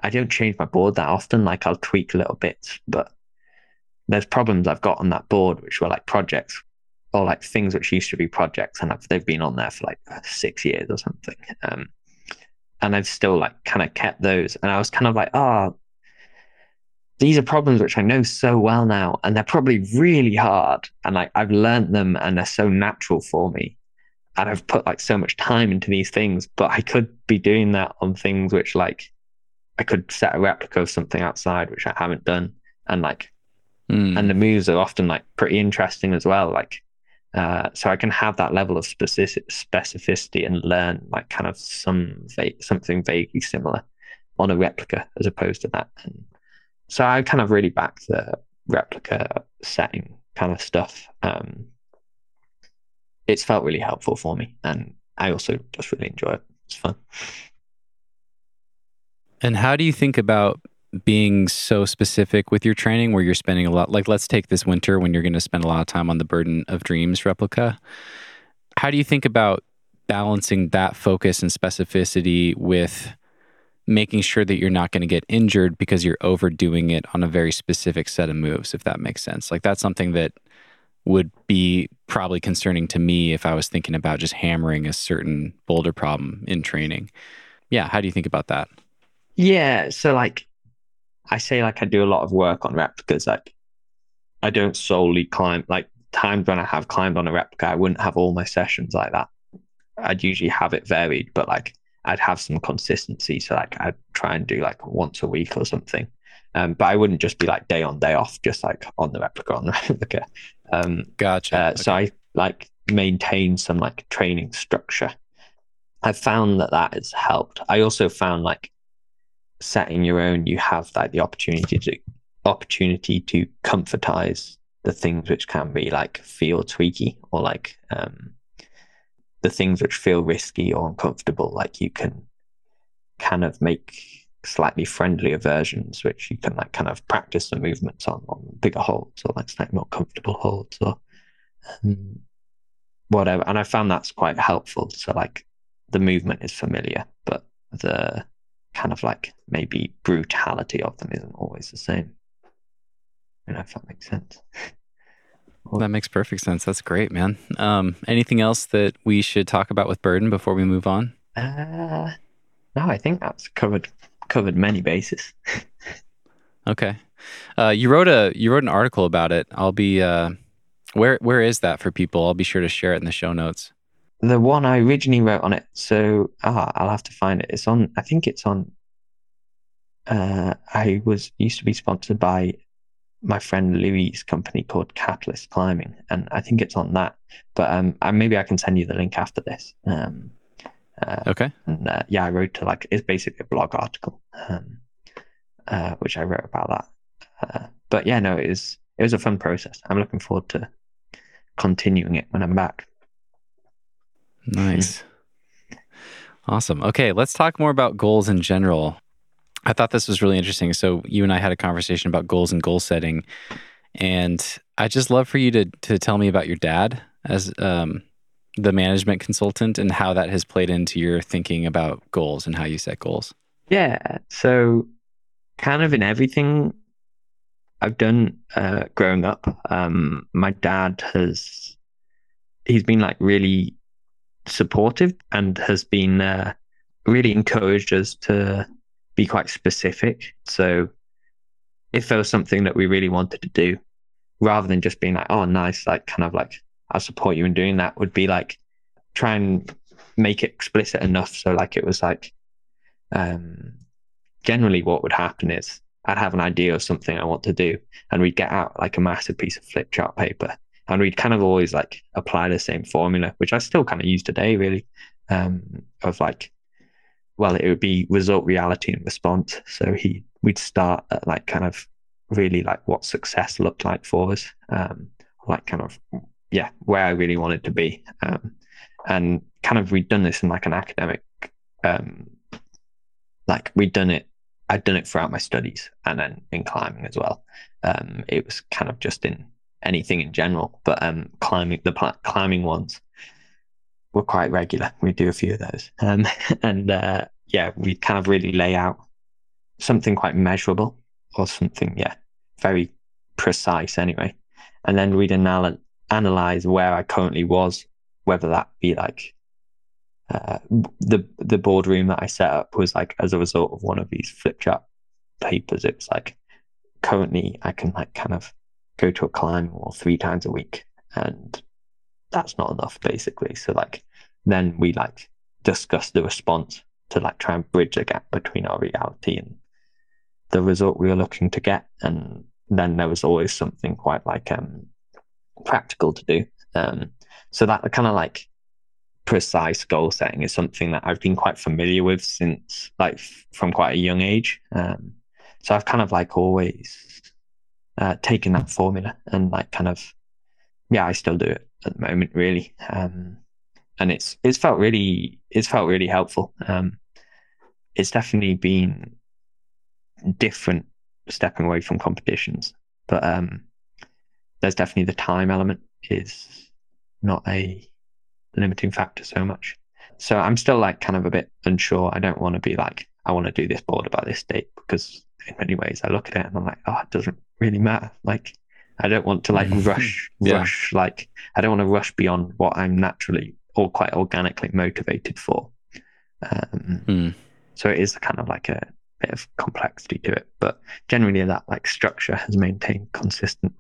I don't change my board that often. Like I'll tweak little bit, but there's problems I've got on that board which were like projects or like things which used to be projects and I've, they've been on there for like six years or something. Um, and I've still like kind of kept those. And I was kind of like, oh, these are problems which I know so well now, and they're probably really hard. And like I've learned them and they're so natural for me and I've put like so much time into these things, but I could be doing that on things which like I could set a replica of something outside, which I haven't done. And like, mm. and the moves are often like pretty interesting as well. Like, uh, so I can have that level of specific specificity and learn like kind of some va- something vaguely similar on a replica as opposed to that. And so I kind of really back the replica setting kind of stuff. Um, it's felt really helpful for me, and I also just really enjoy it. It's fun. And how do you think about being so specific with your training where you're spending a lot like let's take this winter when you're going to spend a lot of time on the burden of dreams replica how do you think about balancing that focus and specificity with making sure that you're not going to get injured because you're overdoing it on a very specific set of moves if that makes sense like that's something that would be probably concerning to me if I was thinking about just hammering a certain boulder problem in training. Yeah, how do you think about that? Yeah, so like I say like I do a lot of work on replicas like I don't solely climb like times when I have climbed on a replica I wouldn't have all my sessions like that. I'd usually have it varied, but like I'd have some consistency. So like I'd try and do like once a week or something. Um, but I wouldn't just be like day on day off, just like on the replica on the replica. Um, gotcha. Uh, okay. So I like maintain some like training structure. I found that that has helped. I also found like setting your own, you have like the opportunity to opportunity to comfortize the things which can be like feel tweaky or like um, the things which feel risky or uncomfortable. Like you can kind of make slightly friendlier versions, which you can like kind of practice the movements on on bigger holds or like slightly more comfortable holds or um, whatever. And I found that's quite helpful. So like the movement is familiar, but the kind of like maybe brutality of them isn't always the same. You know if that makes sense. Well, that makes perfect sense. That's great, man. Um, anything else that we should talk about with burden before we move on? Uh, no, I think that's covered covered many bases. Okay. Uh, you wrote a you wrote an article about it. I'll be uh, where where is that for people? I'll be sure to share it in the show notes. The one I originally wrote on it, so ah, I'll have to find it. It's on. I think it's on. Uh, I was used to be sponsored by my friend Louis' company called Catalyst Climbing, and I think it's on that. But um, I, maybe I can send you the link after this. Um, uh, Okay. and uh, yeah, I wrote to like it's basically a blog article, um, uh, which I wrote about that. Uh, but yeah, no, it was it was a fun process. I'm looking forward to continuing it when I'm back. Nice. Awesome. Okay, let's talk more about goals in general. I thought this was really interesting. So you and I had a conversation about goals and goal setting, and I just love for you to to tell me about your dad as um, the management consultant and how that has played into your thinking about goals and how you set goals. Yeah, so kind of in everything I've done uh, growing up, um, my dad has he's been like really supportive and has been uh, really encouraged us to be quite specific. So if there was something that we really wanted to do, rather than just being like, oh, nice, like kind of like I'll support you in doing that, would be like try and make it explicit enough. So like it was like um, generally what would happen is I'd have an idea of something I want to do, and we'd get out like a massive piece of flip chart paper, and we'd kind of always like apply the same formula, which I still kind of use today, really, um, of like, well, it would be result, reality, and response. So he, we'd start at like kind of really like what success looked like for us, um, like kind of yeah, where I really wanted to be, um, and kind of we'd done this in like an academic um, like we'd done it i'd done it throughout my studies and then in climbing as well um it was kind of just in anything in general but um climbing the pl- climbing ones were quite regular. We do a few of those. Um and uh yeah we kind of really lay out something quite measurable or something yeah very precise anyway. And then we'd anal- analyze where i currently was whether that be like uh, the the boardroom that I set up was like as a result of one of these flip chart papers. It was like currently I can like kind of go to a climb wall three times a week, and that's not enough basically. So like then we like discuss the response to like try and bridge the gap between our reality and the result we were looking to get, and then there was always something quite like um practical to do. Um, so that kind of like precise goal setting is something that I've been quite familiar with since like from quite a young age. Um, so I've kind of like always uh, taken that formula and like kind of yeah, I still do it at the moment really. Um, and it's it's felt really it's felt really helpful. Um, it's definitely been different stepping away from competitions, but um, there's definitely the time element is not a limiting factor so much. So I'm still like kind of a bit unsure. I don't want to be like, I want to do this board by this date because in many ways I look at it and I'm like, oh, it doesn't really matter. Like, I don't want to like rush, Yeah. rush. Like, I don't want to rush beyond what I'm naturally or quite organically motivated for. Um, Hmm. so it is kind of like a bit of complexity to it, but generally that like structure has maintained consistent.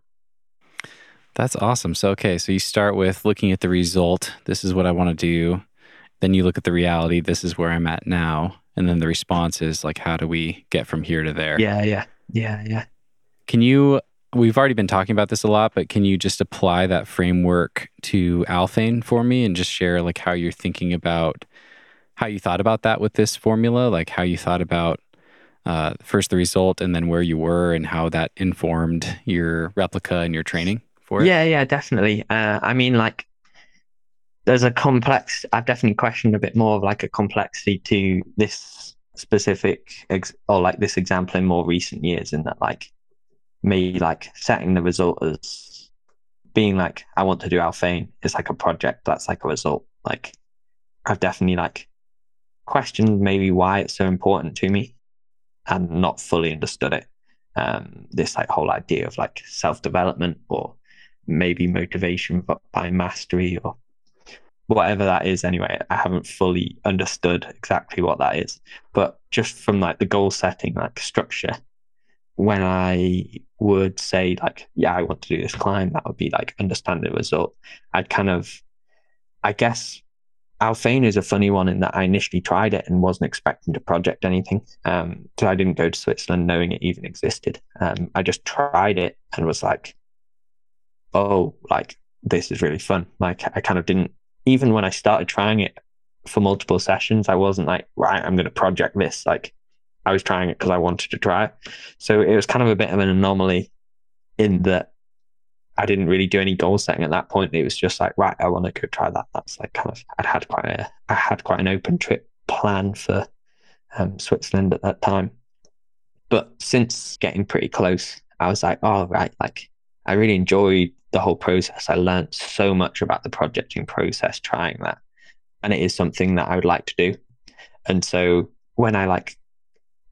That's awesome. So, okay, so you start with looking at the result. This is what I want to do. Then you look at the reality. This is where I'm at now. And then the response is like, how do we get from here to there? Yeah, yeah, yeah, yeah. Can you, we've already been talking about this a lot, but can you just apply that framework to Alphane for me and just share like how you're thinking about how you thought about that with this formula? Like how you thought about uh, first the result and then where you were and how that informed your replica and your training for it? Yeah, yeah, definitely. Uh, I mean, like, there's a complex. I've definitely questioned a bit more of like a complexity to this specific ex- or like this example in more recent years, in that like me like setting the result as being like I want to do Alphane is like a project that's like a result. Like, I've definitely like questioned maybe why it's so important to me, and not fully understood it. Um, this like whole idea of like self development or maybe motivation by mastery or whatever that is anyway. I haven't fully understood exactly what that is. But just from like the goal setting, like structure, when I would say like, yeah, I want to do this climb, that would be like understand the result. I'd kind of, I guess, Alphane is a funny one in that I initially tried it and wasn't expecting to project anything. Um, so I didn't go to Switzerland knowing it even existed. Um, I just tried it and was like, oh, like this is really fun. Like I kind of didn't even when I started trying it for multiple sessions, I wasn't like, right, I'm going to project this. Like I was trying it because I wanted to try it. So it was kind of a bit of an anomaly in that I didn't really do any goal setting at that point. It was just like, right, I want to go try that. That's like kind of, I'd had quite a, I had quite an open trip plan for um, Switzerland at that time. But since getting pretty close, I was like, oh, right, like I really enjoyed the whole process. I learned so much about the projecting process trying that. And it is something that I would like to do. And so when I like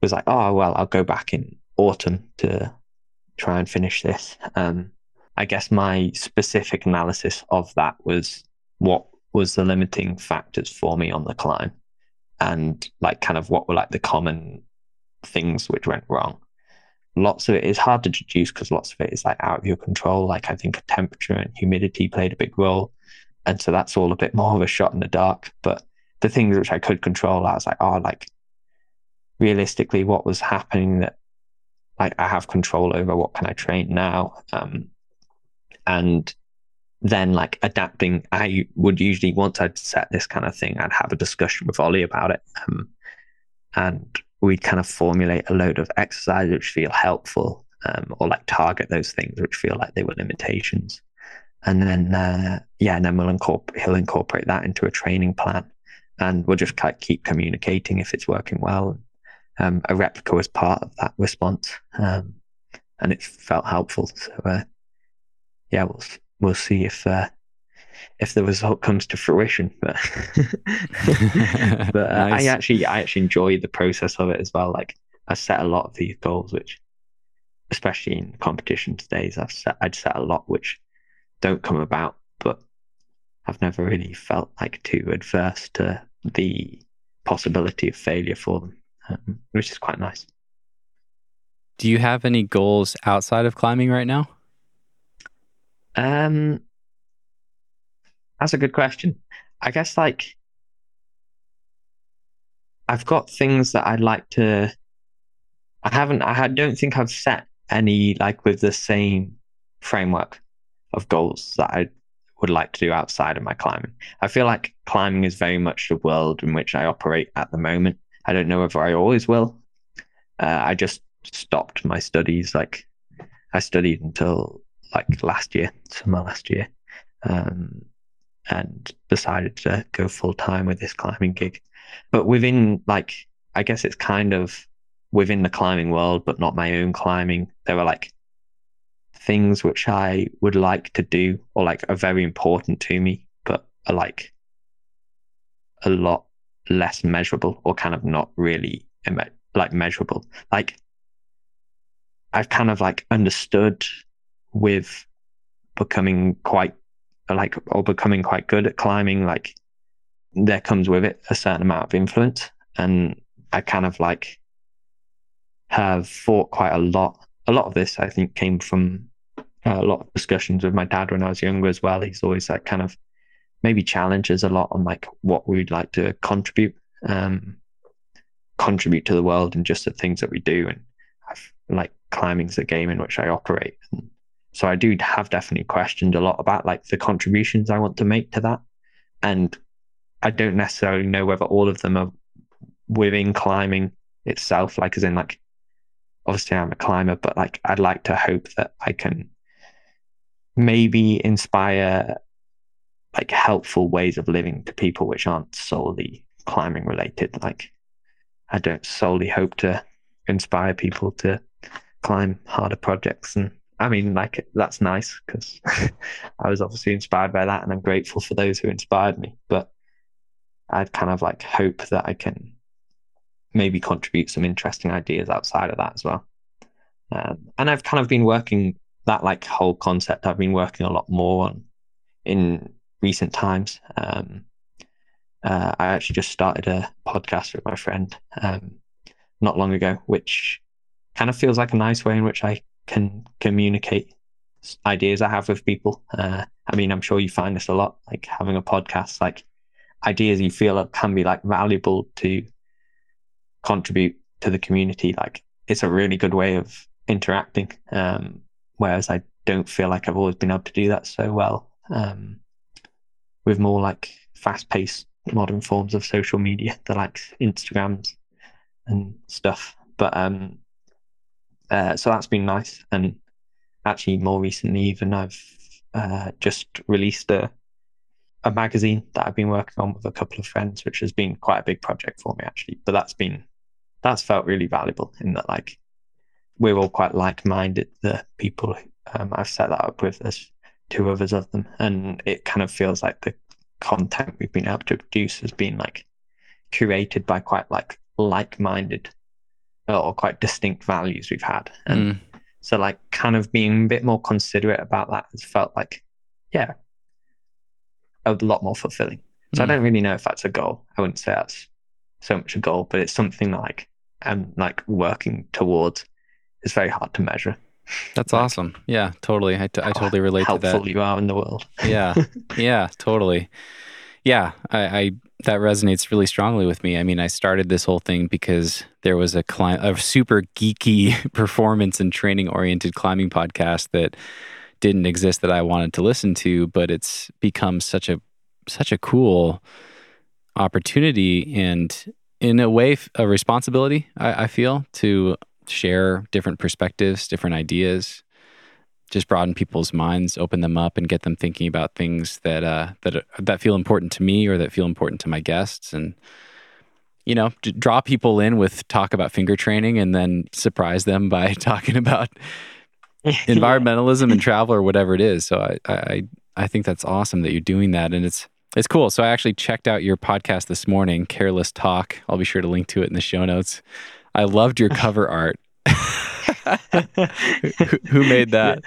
was like, oh well, I'll go back in autumn to try and finish this. Um, I guess my specific analysis of that was what was the limiting factors for me on the climb and like kind of what were like the common things which went wrong lots of it is hard to deduce because lots of it is like out of your control. Like I think temperature and humidity played a big role. And so that's all a bit more of a shot in the dark. But the things which I could control, I was like, oh, like realistically, what was happening that like I have control over what can I train now? Um, and then like adapting, I would usually once I'd set this kind of thing, I'd have a discussion with Ollie about it. Um, and we'd kind of formulate a load of exercises which feel helpful um, or like target those things which feel like they were limitations. And then, uh, yeah, and then we'll incorporate, he'll incorporate that into a training plan and we'll just keep communicating if it's working well. Um, a replica was part of that response um, and it felt helpful. So, uh, yeah, we'll, we'll see if, uh, if the result comes to fruition. But but uh, nice. I actually I actually enjoy the process of it as well. Like I set a lot of these goals, which especially in competition days, I've set I'd set a lot which don't come about, but I've never really felt like too adverse to the possibility of failure for them, um, which is quite nice. Do you have any goals outside of climbing right now? Um, that's a good question. I guess like I've got things that I'd like to. I haven't. I don't think I've set any like with the same framework of goals that I would like to do outside of my climbing. I feel like climbing is very much the world in which I operate at the moment. I don't know if I always will. Uh, I just stopped my studies. Like I studied until like last year, summer last year. Um, and decided to go full time with this climbing gig. But within, like, I guess it's kind of within the climbing world, but not my own climbing. There were like things which I would like to do or like are very important to me, but are like a lot less measurable or kind of not really like measurable. Like, I've kind of like understood with becoming quite like or becoming quite good at climbing, like there comes with it a certain amount of influence. And I kind of like have fought quite a lot. A lot of this, I think, came from a lot of discussions with my dad when I was younger as well. He's always like kind of maybe challenges a lot on like what we'd like to contribute, um, contribute to the world and just the things that we do. And I've like climbing's a game in which I operate. And so I do have definitely questioned a lot about like the contributions I want to make to that. And I don't necessarily know whether all of them are within climbing itself, like as in like obviously I'm a climber, but like I'd like to hope that I can maybe inspire like helpful ways of living to people which aren't solely climbing related. Like I don't solely hope to inspire people to climb harder projects and I mean, like that's nice because I was obviously inspired by that, and I'm grateful for those who inspired me. But I'd kind of like hope that I can maybe contribute some interesting ideas outside of that as well. Um, and I've kind of been working that like whole concept. I've been working a lot more on in recent times. Um, uh, I actually just started a podcast with my friend um, not long ago, which kind of feels like a nice way in which I can communicate ideas I have with people. Uh, I mean, I'm sure you find this a lot, like having a podcast, like ideas you feel can be like valuable to contribute to the community. Like it's a really good way of interacting. Um, whereas I don't feel like I've always been able to do that so well um, with more like fast paced modern forms of social media, the like Instagrams and stuff. But um, uh, so that's been nice. And actually, more recently, even I've uh, just released a a magazine that I've been working on with a couple of friends, which has been quite a big project for me actually. But that's been that's felt really valuable in that like we're all quite like minded. The people um, I've set that up with, there's two others of them, and it kind of feels like the content we've been able to produce has been like curated by quite like like-minded or quite distinct values we've had. And mm. so like kind of being a bit more considerate about that has felt like yeah a lot more fulfilling. So mm. i don't really know if that's a goal. I wouldn't say that's so much a goal but it's something like i'm like working towards. It's very hard to measure that's awesome. Yeah totally. I, t- I totally relate to that. helpful you are in the world. Yeah. Yeah totally. Yeah, I, I, that resonates really strongly with me. I mean, I started this whole thing because there was a climb, a super geeky performance and training oriented climbing podcast that didn't exist that I wanted to listen to, but it's become such a such a cool opportunity and in a way a responsibility I, I feel to share different perspectives, different ideas, just broaden people's minds, open them up, and get them thinking about things that uh, that that feel important to me or that feel important to my guests, and you know, draw people in with talk about finger training, and then surprise them by talking about environmentalism and travel or whatever it is. So I, I I think that's awesome that you're doing that, and it's it's cool. So I actually checked out your podcast this morning, Careless Talk. I'll be sure to link to it in the show notes. I loved your cover art. Who made that?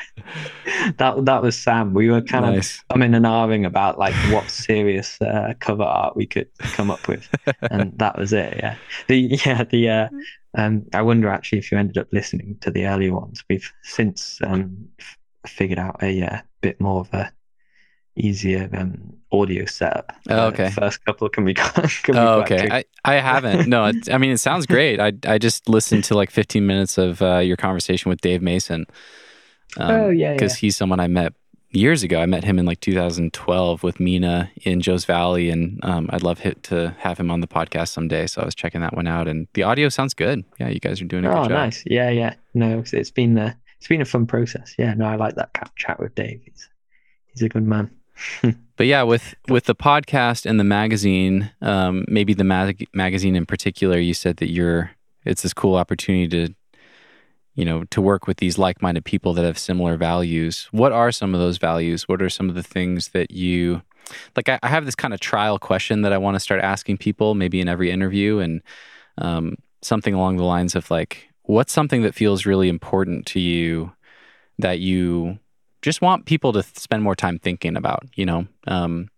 That that was Sam. We were kind nice. of coming and arguing about like what serious uh, cover art we could come up with, and that was it. Yeah, the yeah the uh, um, I wonder actually if you ended up listening to the earlier ones. We've since um, figured out a uh, bit more of a easier um, audio setup. Oh, okay. Uh, first couple can be. can be oh, okay. I, I haven't. No, I mean it sounds great. I I just listened to like 15 minutes of uh, your conversation with Dave Mason. Um, oh yeah. Because yeah. he's someone I met years ago. I met him in like 2012 with Mina in Joe's Valley, and um, I'd love hit to have him on the podcast someday. So I was checking that one out, and the audio sounds good. Yeah, you guys are doing a oh, good job. nice. Yeah, yeah. No, it's been uh, it's been a fun process. Yeah, no, I like that chat with Dave. He's he's a good man. but yeah, with with the podcast and the magazine, um, maybe the mag- magazine in particular, you said that you're it's this cool opportunity to you know to work with these like-minded people that have similar values. What are some of those values? What are some of the things that you like? I, I have this kind of trial question that I want to start asking people, maybe in every interview, and um, something along the lines of like, what's something that feels really important to you that you just want people to spend more time thinking about, you know, um,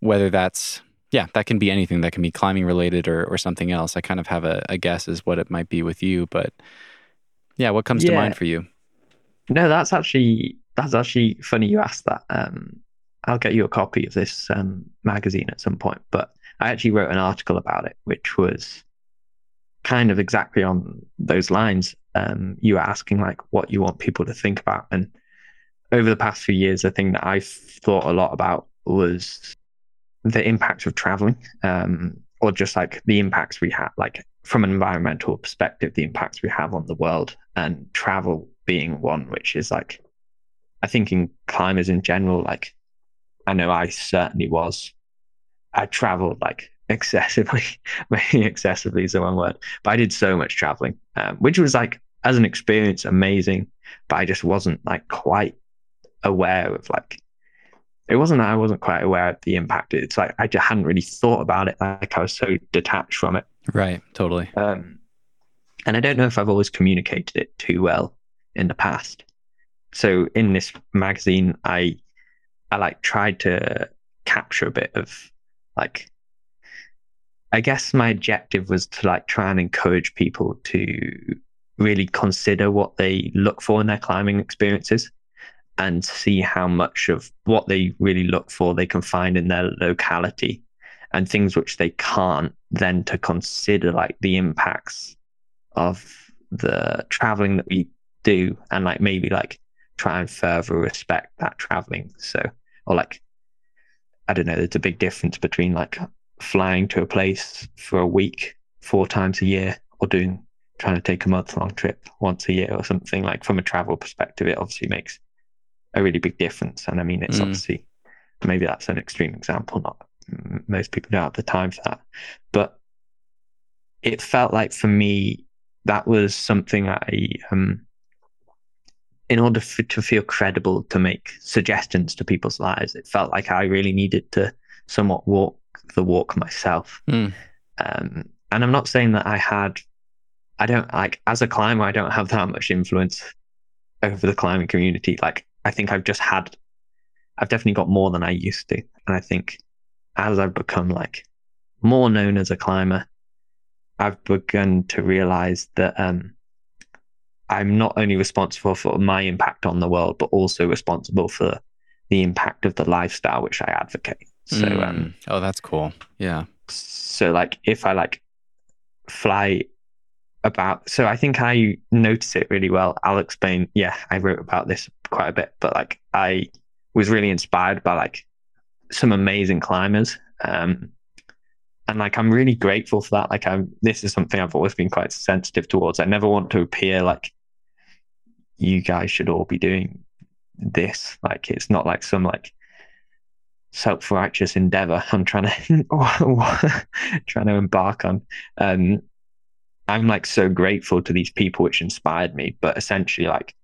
whether that's, yeah, that can be anything that can be climbing related or, or something else. I kind of have a, a guess as what it might be with you, but yeah, what comes yeah. to mind for you? No, that's actually, that's actually funny you asked that. Um, I'll get you a copy of this um, magazine at some point, but I actually wrote an article about it, which was kind of exactly on those lines. Um, you were asking like what you want people to think about, and over the past few years, the thing that I've thought a lot about was the impact of traveling, um, or just like the impacts we have, like from an environmental perspective, the impacts we have on the world, and travel being one, which is like, I think in climbers in general, like, I know I certainly was. I traveled like excessively, maybe excessively is the wrong word, but I did so much traveling, um, which was like, as an experience, amazing, but I just wasn't like quite aware of like it wasn't that I wasn't quite aware of the impact. It's like I just hadn't really thought about it. Like I was so detached from it. Right. Totally. Um, and I don't know if I've always communicated it too well in the past. So in this magazine, I I like tried to capture a bit of like I guess my objective was to like try and encourage people to really consider what they look for in their climbing experiences and see how much of what they really look for they can find in their locality and things which they can't then to consider like the impacts of the traveling that we do and like maybe like try and further respect that traveling. So or like i don't know there's a big difference between like flying to a place for a week four times a year or doing trying to take a month long trip once a year or something. Like from a travel perspective it obviously makes a really big difference and i mean it's mm. obviously maybe that's an extreme example not most people don't have the time for that but it felt like for me that was something i um in order for, to feel credible to make suggestions to people's lives it felt like i really needed to somewhat walk the walk myself. Mm. Um, and I'm not saying that I had, I don't like as a climber, I don't have that much influence over the climbing community. Like I think I've just had, I've definitely got more than I used to. And I think as I've become like more known as a climber, I've begun to realize that um, I'm not only responsible for my impact on the world, but also responsible for the impact of the lifestyle which I advocate. So mm. um oh that's cool. Yeah. So like if I like fly about so I think I notice it really well. I'll explain yeah, I wrote about this quite a bit, but like I was really inspired by like some amazing climbers. Um and like I'm really grateful for that. Like I'm this is something I've always been quite sensitive towards. I never want to appear like you guys should all be doing this. Like it's not like some like self-righteous endeavor I'm trying to trying to embark on. Um, I'm like so grateful to these people which inspired me, but essentially like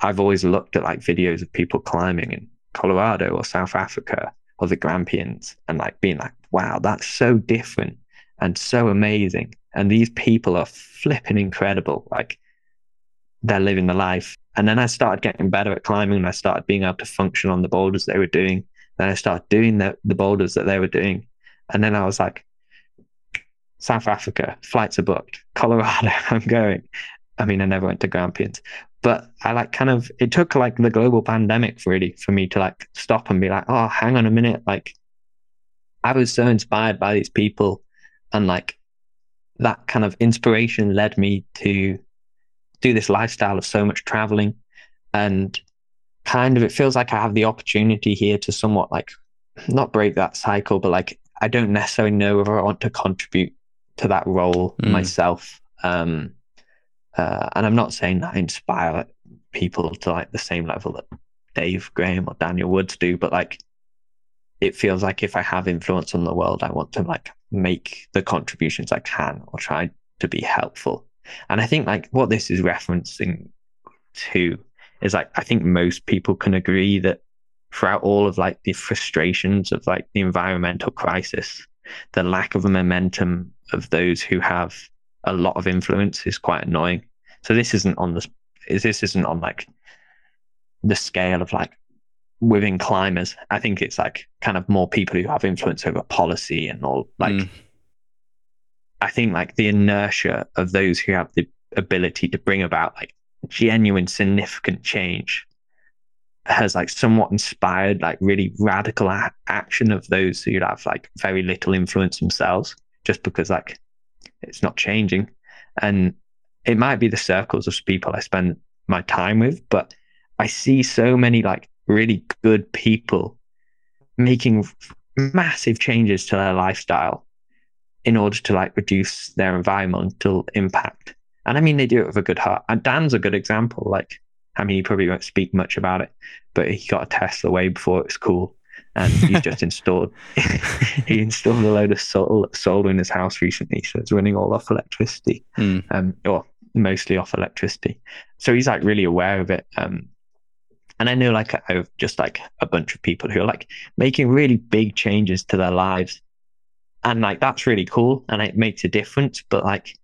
I've always looked at like videos of people climbing in Colorado or South Africa or the Grampians and like being like, wow, that's so different and so amazing. And these people are flipping incredible. Like they're living the life. And then I started getting better at climbing and I started being able to function on the boulders they were doing. Then I started doing the, the boulders that they were doing. And then I was like, South Africa, flights are booked. Colorado, I'm going. I mean, I never went to Grampians, but I like kind of, it took like the global pandemic really for me to like stop and be like, oh, hang on a minute. Like, I was so inspired by these people and like that kind of inspiration led me to do this lifestyle of so much traveling and kind of it feels like I have the opportunity here to somewhat like not break that cycle, but like I don't necessarily know whether I want to contribute to that role mm. myself. Um, uh, and I'm not saying that I inspire people to like the same level that Dave Graham or Daniel Woods do, but like it feels like if I have influence on the world, I want to like make the contributions I can or try to be helpful. And I think like what this is referencing to is like I think most people can agree that throughout all of like the frustrations of like the environmental crisis, the lack of momentum of those who have a lot of influence is quite annoying. So this isn't on the this isn't on like the scale of like within climbers. I think it's like kind of more people who have influence over policy and all like mm. I think like the inertia of those who have the ability to bring about like genuine significant change has like somewhat inspired like really radical a- action of those who have like very little influence themselves just because like it's not changing and it might be the circles of people i spend my time with but i see so many like really good people making massive changes to their lifestyle in order to like reduce their environmental impact and I mean, they do it with a good heart. And Dan's a good example. Like, I mean, he probably won't speak much about it, but he got a Tesla way before it was cool. And he's just installed, he installed a load of solar, solar in his house recently. So it's running all off electricity, mm. um, or mostly off electricity. So he's like really aware of it. Um, and I know like I have just like a bunch of people who are like making really big changes to their lives. And like that's really cool and it makes a difference. But like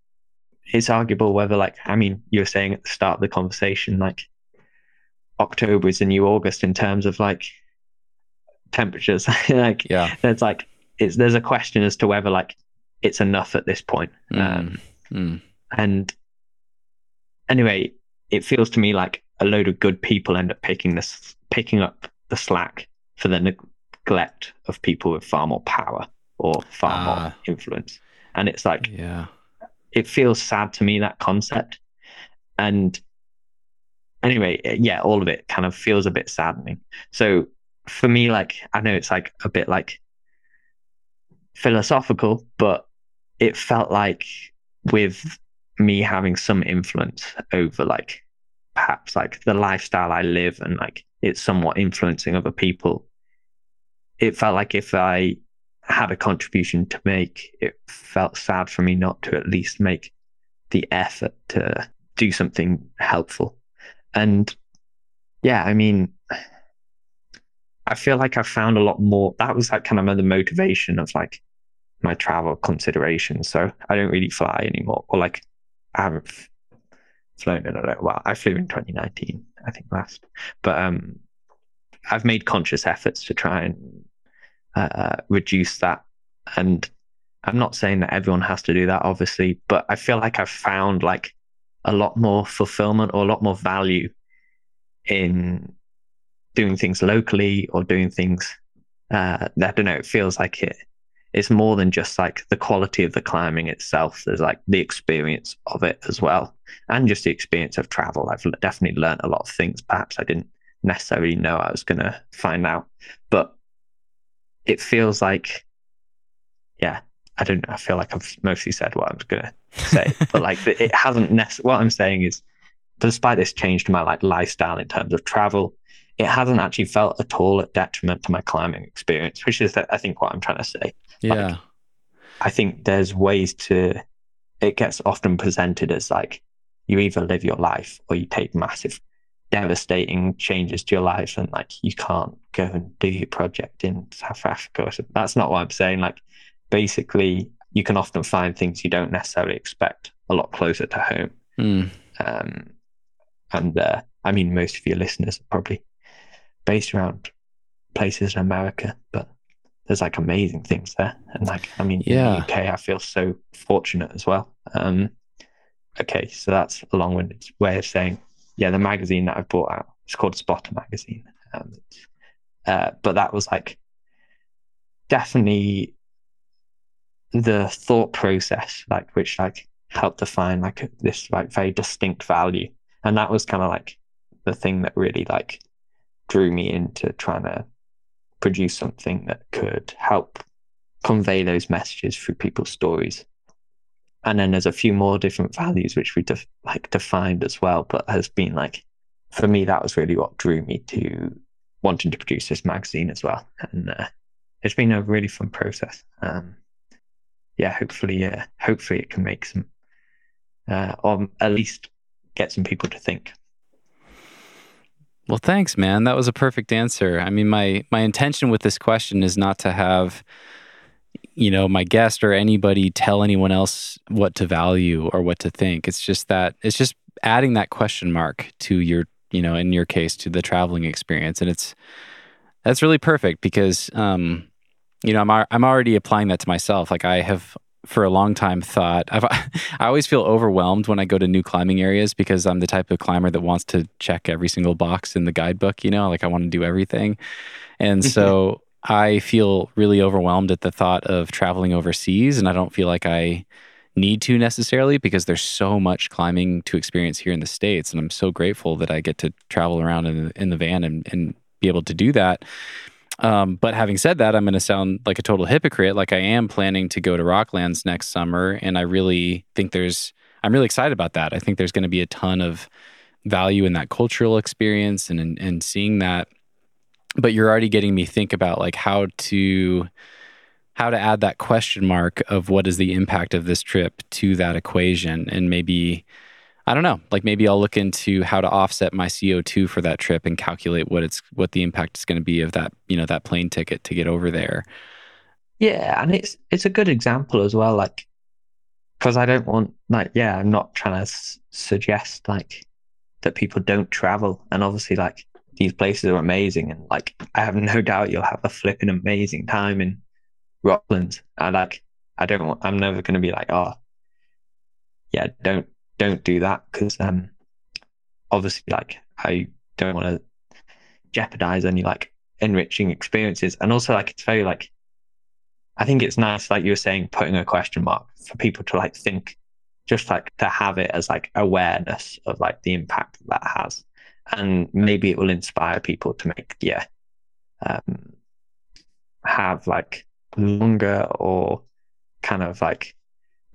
it's arguable whether like I mean you were saying at the start of the conversation like October is the new August in terms of like temperatures. like Yeah. there's like it's there's a question as to whether like it's enough at this point. Mm. Um, Mm. and anyway, it feels to me like a load of good people end up picking this picking up the slack for the neglect of people with far more power or far Ah. more influence. And it's like Yeah. it feels sad to me that concept. And anyway, yeah, all of it kind of feels a bit saddening. So for me, like I know it's like a bit like philosophical, but it felt like with me having some influence over like perhaps like the lifestyle I live and like it's somewhat influencing other people. It felt like if I had a contribution to make, it felt sad for me not to at least make the effort to do something helpful. And yeah, I mean, I feel like I found a lot more. That was like kind of the motivation of like my travel considerations. So I don't really fly anymore, or like I haven't flown in a little while. I flew in 2019, I think last, but um, I've made conscious efforts to try and uh, reduce that. And I'm not saying that everyone has to do that, obviously, but I feel like I've found like a lot more fulfillment or a lot more value in doing things locally or doing things. Uh, I don't know. It feels like it. It's more than just like the quality of the climbing itself. There's like the experience of it as well, and just the experience of travel. I've definitely learned a lot of things. Perhaps I didn't necessarily know I was going to find out, but it feels like, yeah, I don't. I feel like I've mostly said what I was going to say, but like it hasn't necessarily, what I'm saying is, despite this change to my like lifestyle in terms of travel, it hasn't actually felt at all a detriment to my climbing experience, which is, I think, what I'm trying to say. Yeah. I think there's ways to, it gets often presented as like you either live your life or you take massive, devastating changes to your life and like you can't go and do your project in South Africa. So that's not what I'm saying. Like basically, you can often find things you don't necessarily expect a lot closer to home. Mm. Um, and uh, I mean, most of your listeners are probably based around places in America, but there's like amazing things there. And like, I mean, Yeah. in the UK, I feel so fortunate as well. Um, okay, so that's a long winded way of saying, yeah, the magazine that I've brought out, it's called Spotter Magazine. Um, uh, but that was like definitely the thought process, like, which like helped define like this like very distinct value. And that was kind of like the thing that really like drew me into trying to produce something that could help convey those messages through people's stories. And then there's a few more different values which we def- like defined as well, but has been like for me that was really what drew me to wanting to produce this magazine as well. And uh, it's been a really fun process. Um, yeah, hopefully, uh, hopefully it can make some, uh, or at least get some people to think. Well, thanks, man. That was a perfect answer. I mean, my my intention with this question is not to have you know, my guest or anybody tell anyone else what to value or what to think. It's just that it's just adding that question mark to your, you know, in your case to the traveling experience and it's that's really perfect because um you know, I'm I'm already applying that to myself. Like I have for a long time thought I've I always feel overwhelmed when I go to new climbing areas because I'm the type of climber that wants to check every single box in the guidebook, you know, like I want to do everything. And so I feel really overwhelmed at the thought of traveling overseas and I don't feel like I need to necessarily because there's so much climbing to experience here in the states and I'm so grateful that I get to travel around in the, in the van and, and be able to do that. Um, but having said that, I'm going to sound like a total hypocrite. Like I am planning to go to Rocklands next summer, and I really think there's. I'm really excited about that. I think there's going to be a ton of value in that cultural experience and and, and seeing that. But you're already getting me think about like how to how to add that question mark of what is the impact of this trip to that equation, and maybe I don't know. Like maybe I'll look into how to offset my CO2 for that trip and calculate what it's what the impact is going to be of that, you know, that plane ticket to get over there. Yeah, and it's it's a good example as well, like because I don't want like yeah, I'm not trying to s- suggest like that people don't travel, and obviously like these places are amazing, and like I have no doubt you'll have a flipping amazing time in Rockland. I like I don't want. I'm never going to be like, oh, yeah, don't don't do that because um, obviously, like I don't want to jeopardize any like enriching experiences, and also like it's very like I think it's nice, like you were saying, putting a question mark for people to like think, just like to have it as like awareness of like the impact that, that has, and maybe it will inspire people to make yeah, um, have like longer or kind of like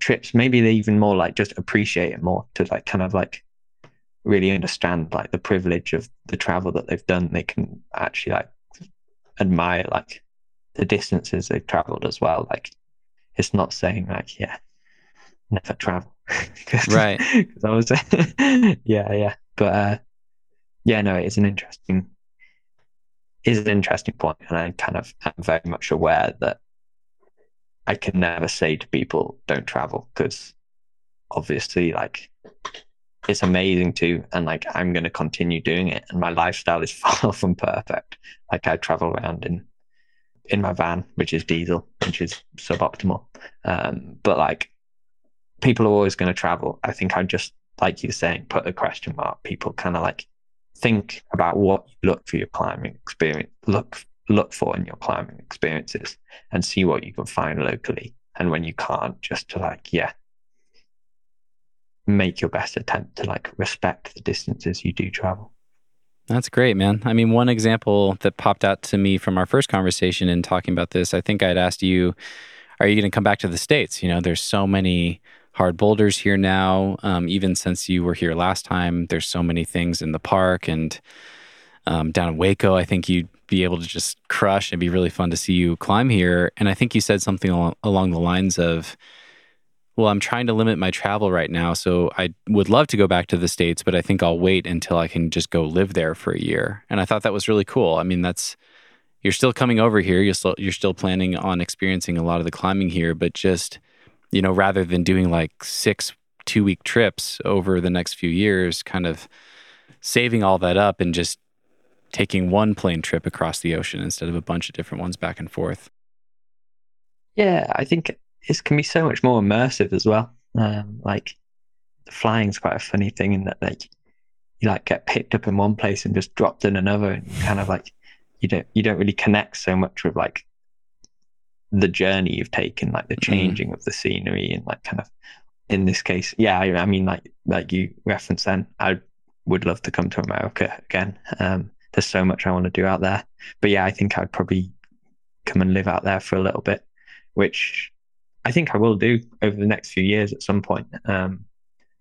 trips. Maybe they even more like just appreciate it more to like kind of like really understand like the privilege of the travel that they've done. They can actually like admire like the distances they've traveled as well. Like it's not saying like, yeah, never travel. right. Cause I was, yeah, yeah. But, uh, yeah, no, it's an interesting, is an interesting point, and I kind of am very much aware that I can never say to people don't travel because obviously like it's amazing too and like I'm going to continue doing it and my lifestyle is far from perfect. Like I travel around in in my van which is diesel which is suboptimal. Um but like people are always going to travel. I think I just like you're saying put a question mark. People kind of like think about what you look for your climbing experience look look for in your climbing experiences and see what you can find locally. And when you can't, just to like, yeah, make your best attempt to like respect the distances you do travel. That's great, man. I mean, one example that popped out to me from our first conversation in talking about this, I think I'd asked you, are you going to come back to the States? You know, there's so many hard boulders here now. Um, even since you were here last time, there's so many things in the park and um, down in Hueco. I think you'd be able to just crush and be really fun to see you climb here. And I think you said something along, the lines of, well, I'm trying to limit my travel right now. So I would love to go back to the States, but I think I'll wait until I can just go live there for a year. And I thought that was really cool. I mean, that's, you're still coming over here. You're still, you're still planning on experiencing a lot of the climbing here, but just, you know, rather than doing like six two week trips over the next few years, kind of saving all that up and just taking one plane trip across the ocean instead of a bunch of different ones back and forth. Yeah, I think it can be so much more immersive as well. Um, like the flying's quite a funny thing in that like you like get picked up in one place and just dropped in another, and kind of like you don't you don't really connect so much with like the journey you've taken, like the mm-hmm. changing mm. of the scenery and like kind of in this case, yeah, I, I mean like like you referenced then, I would love to come to America again. Um, there's so much I want to do out there. But yeah, I think I'd probably come and live out there for a little bit, which I think I will do over the next few years at some point. Um,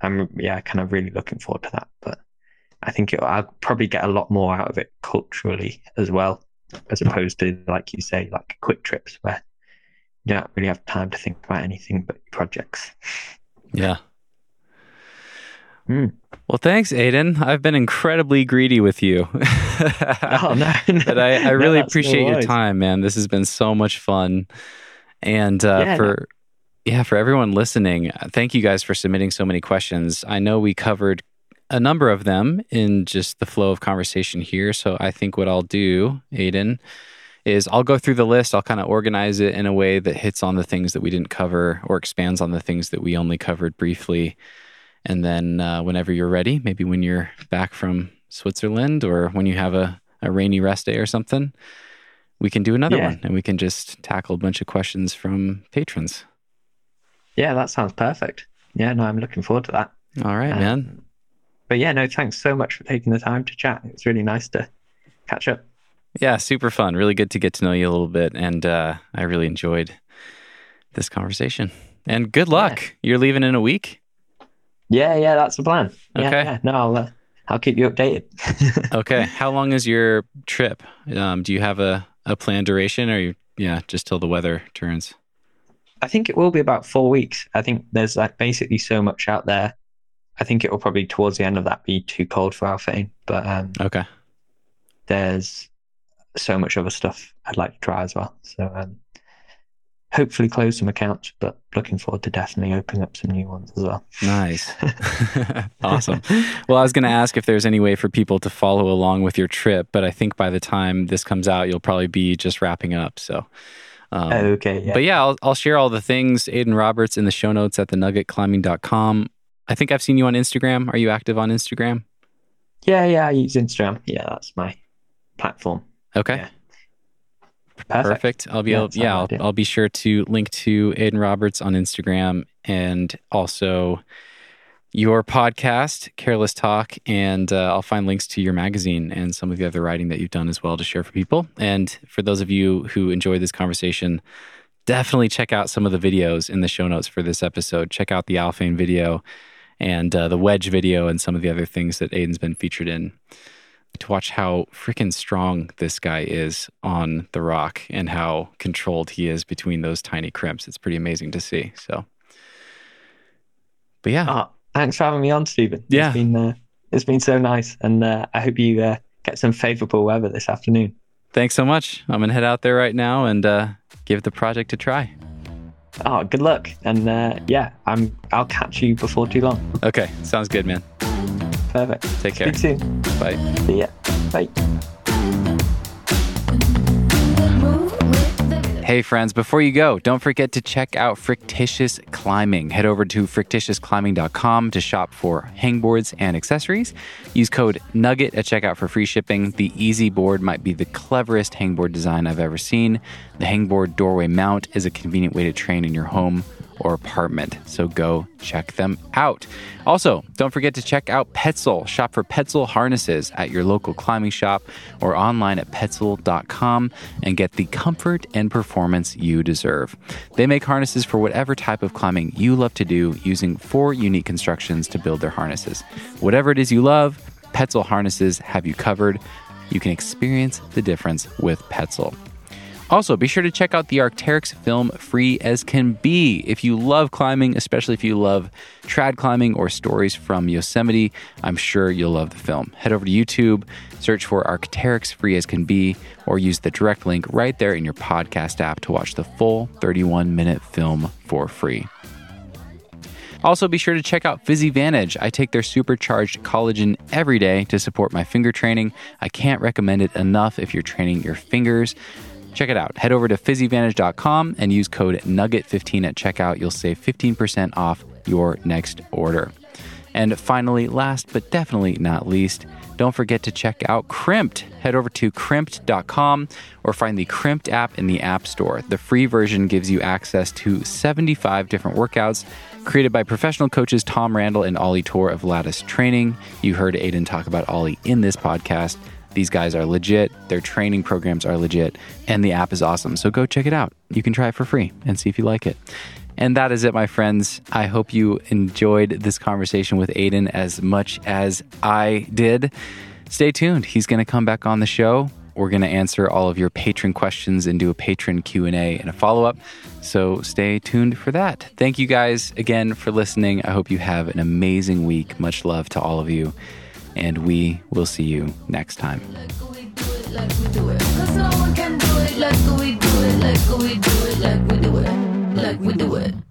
I'm yeah, kind of really looking forward to that. But I think it, I'll probably get a lot more out of it culturally as well, as opposed to like you say, like quick trips where you don't really have time to think about anything but projects. Yeah, Mm. Well, thanks, Aidan. I've been incredibly greedy with you. oh, no. but I, I really no, appreciate your time, man. This has been so much fun. And uh, yeah, for no. yeah, for everyone listening, thank you guys for submitting so many questions. I know we covered a number of them in just the flow of conversation here. So I think what I'll do, Aidan, is I'll go through the list. I'll kind of organize it in a way that hits on the things that we didn't cover or expands on the things that we only covered briefly. And then uh, whenever you're ready, maybe when you're back from Switzerland or when you have a, a rainy rest day or something, we can do another yeah. one and we can just tackle a bunch of questions from patrons. Yeah, that sounds perfect. Yeah, no, I'm looking forward to that. All right, um, man. But yeah, no, thanks so much for taking the time to chat. It's really nice to catch up. Yeah, super fun. Really good to get to know you a little bit. And uh, I really enjoyed this conversation. And good luck. Yeah. You're leaving in a week? Yeah, yeah, that's the plan. Okay. Yeah, yeah. No, I'll, uh, I'll keep you updated. okay. How long is your trip? Um, do you have a, a planned duration or you, yeah, just till the weather turns? I think it will be about four weeks. I think there's like basically so much out there. I think it will probably towards the end of that be too cold for Alphane, but um, okay. There's so much other stuff I'd like to try as well. So um, hopefully close some accounts, but looking forward to definitely opening up some new ones as well. Nice. awesome. Well, I was going to ask if there's any way for people to follow along with your trip, but I think by the time this comes out, you'll probably be just wrapping up. So, um, okay. Yeah. But yeah, I'll, I'll share all the things, Aidan Roberts, in the show notes at thenuggetclimbing.com. I think I've seen you on Instagram. Are you active on Instagram? Yeah, yeah, I use Instagram. Yeah, that's my platform. Okay. Yeah. Perfect. Perfect. I'll be yeah, able, yeah, I'll, I'll be sure to link to Aidan Roberts on Instagram and also your podcast, Careless Talk, and uh, I'll find links to your magazine and some of the other writing that you've done as well to share for people. And for those of you who enjoy this conversation, definitely check out some of the videos in the show notes for this episode. Check out the Alphane video and uh, the Wedge video and some of the other things that Aidan's been featured in to watch how freaking strong this guy is on the rock and how controlled he is between those tiny crimps. It's pretty amazing to see. So, but yeah. Oh, thanks for having me on, Stephen. Yeah. It's been, uh, it's been so nice. And uh, I hope you uh, get some favorable weather this afternoon. Thanks so much. I'm going to head out there right now and uh, give the project a try. Oh, good luck. And uh, yeah, I'm, I'll catch you before too long. Okay. Sounds good, man. Perfect. Take care. Speak soon. Bye. See ya. Bye. Hey, friends, before you go, don't forget to check out Frictitious Climbing. Head over to frictitiousclimbing.com to shop for hangboards and accessories. Use code NUGGET at checkout for free shipping. The Easy Board might be the cleverest hangboard design I've ever seen. The hangboard doorway mount is a convenient way to train in your home or apartment. So go check them out. Also, don't forget to check out Petzl. Shop for Petzl harnesses at your local climbing shop or online at petzl.com and get the comfort and performance you deserve. They make harnesses for whatever type of climbing you love to do using four unique constructions to build their harnesses. Whatever it is you love, Petzl harnesses have you covered. You can experience the difference with Petzl. Also, be sure to check out the Arc'teryx film Free as Can Be. If you love climbing, especially if you love trad climbing or stories from Yosemite, I'm sure you'll love the film. Head over to YouTube, search for Arc'teryx Free as Can Be, or use the direct link right there in your podcast app to watch the full 31 minute film for free. Also, be sure to check out PhysiVantage. I take their supercharged collagen every day to support my finger training. I can't recommend it enough if you're training your fingers. Check it out. Head over to physivantage.com and use code NUGGET15 at checkout. You'll save 15% off your next order. And finally, last but definitely not least, don't forget to check out Crimpd. Head over to crimpd.com or find the Crimpd app in the App Store. The free version gives you access to 75 different workouts created by professional coaches Tom Randall and Ollie Torr of Lattice Training. You heard Aidan talk about Ollie in this podcast. These guys are legit, their training programs are legit, and the app is awesome. So go check it out. You can try it for free and see if you like it. And that is it, my friends. I hope you enjoyed this conversation with Aidan as much as I did. Stay tuned. He's going to come back on the show. We're going to answer all of your patron questions and do a patron Q&A and a follow-up. So stay tuned for that. Thank you guys again for listening. I hope you have an amazing week. Much love to all of you and we will see you next time. Like we do it.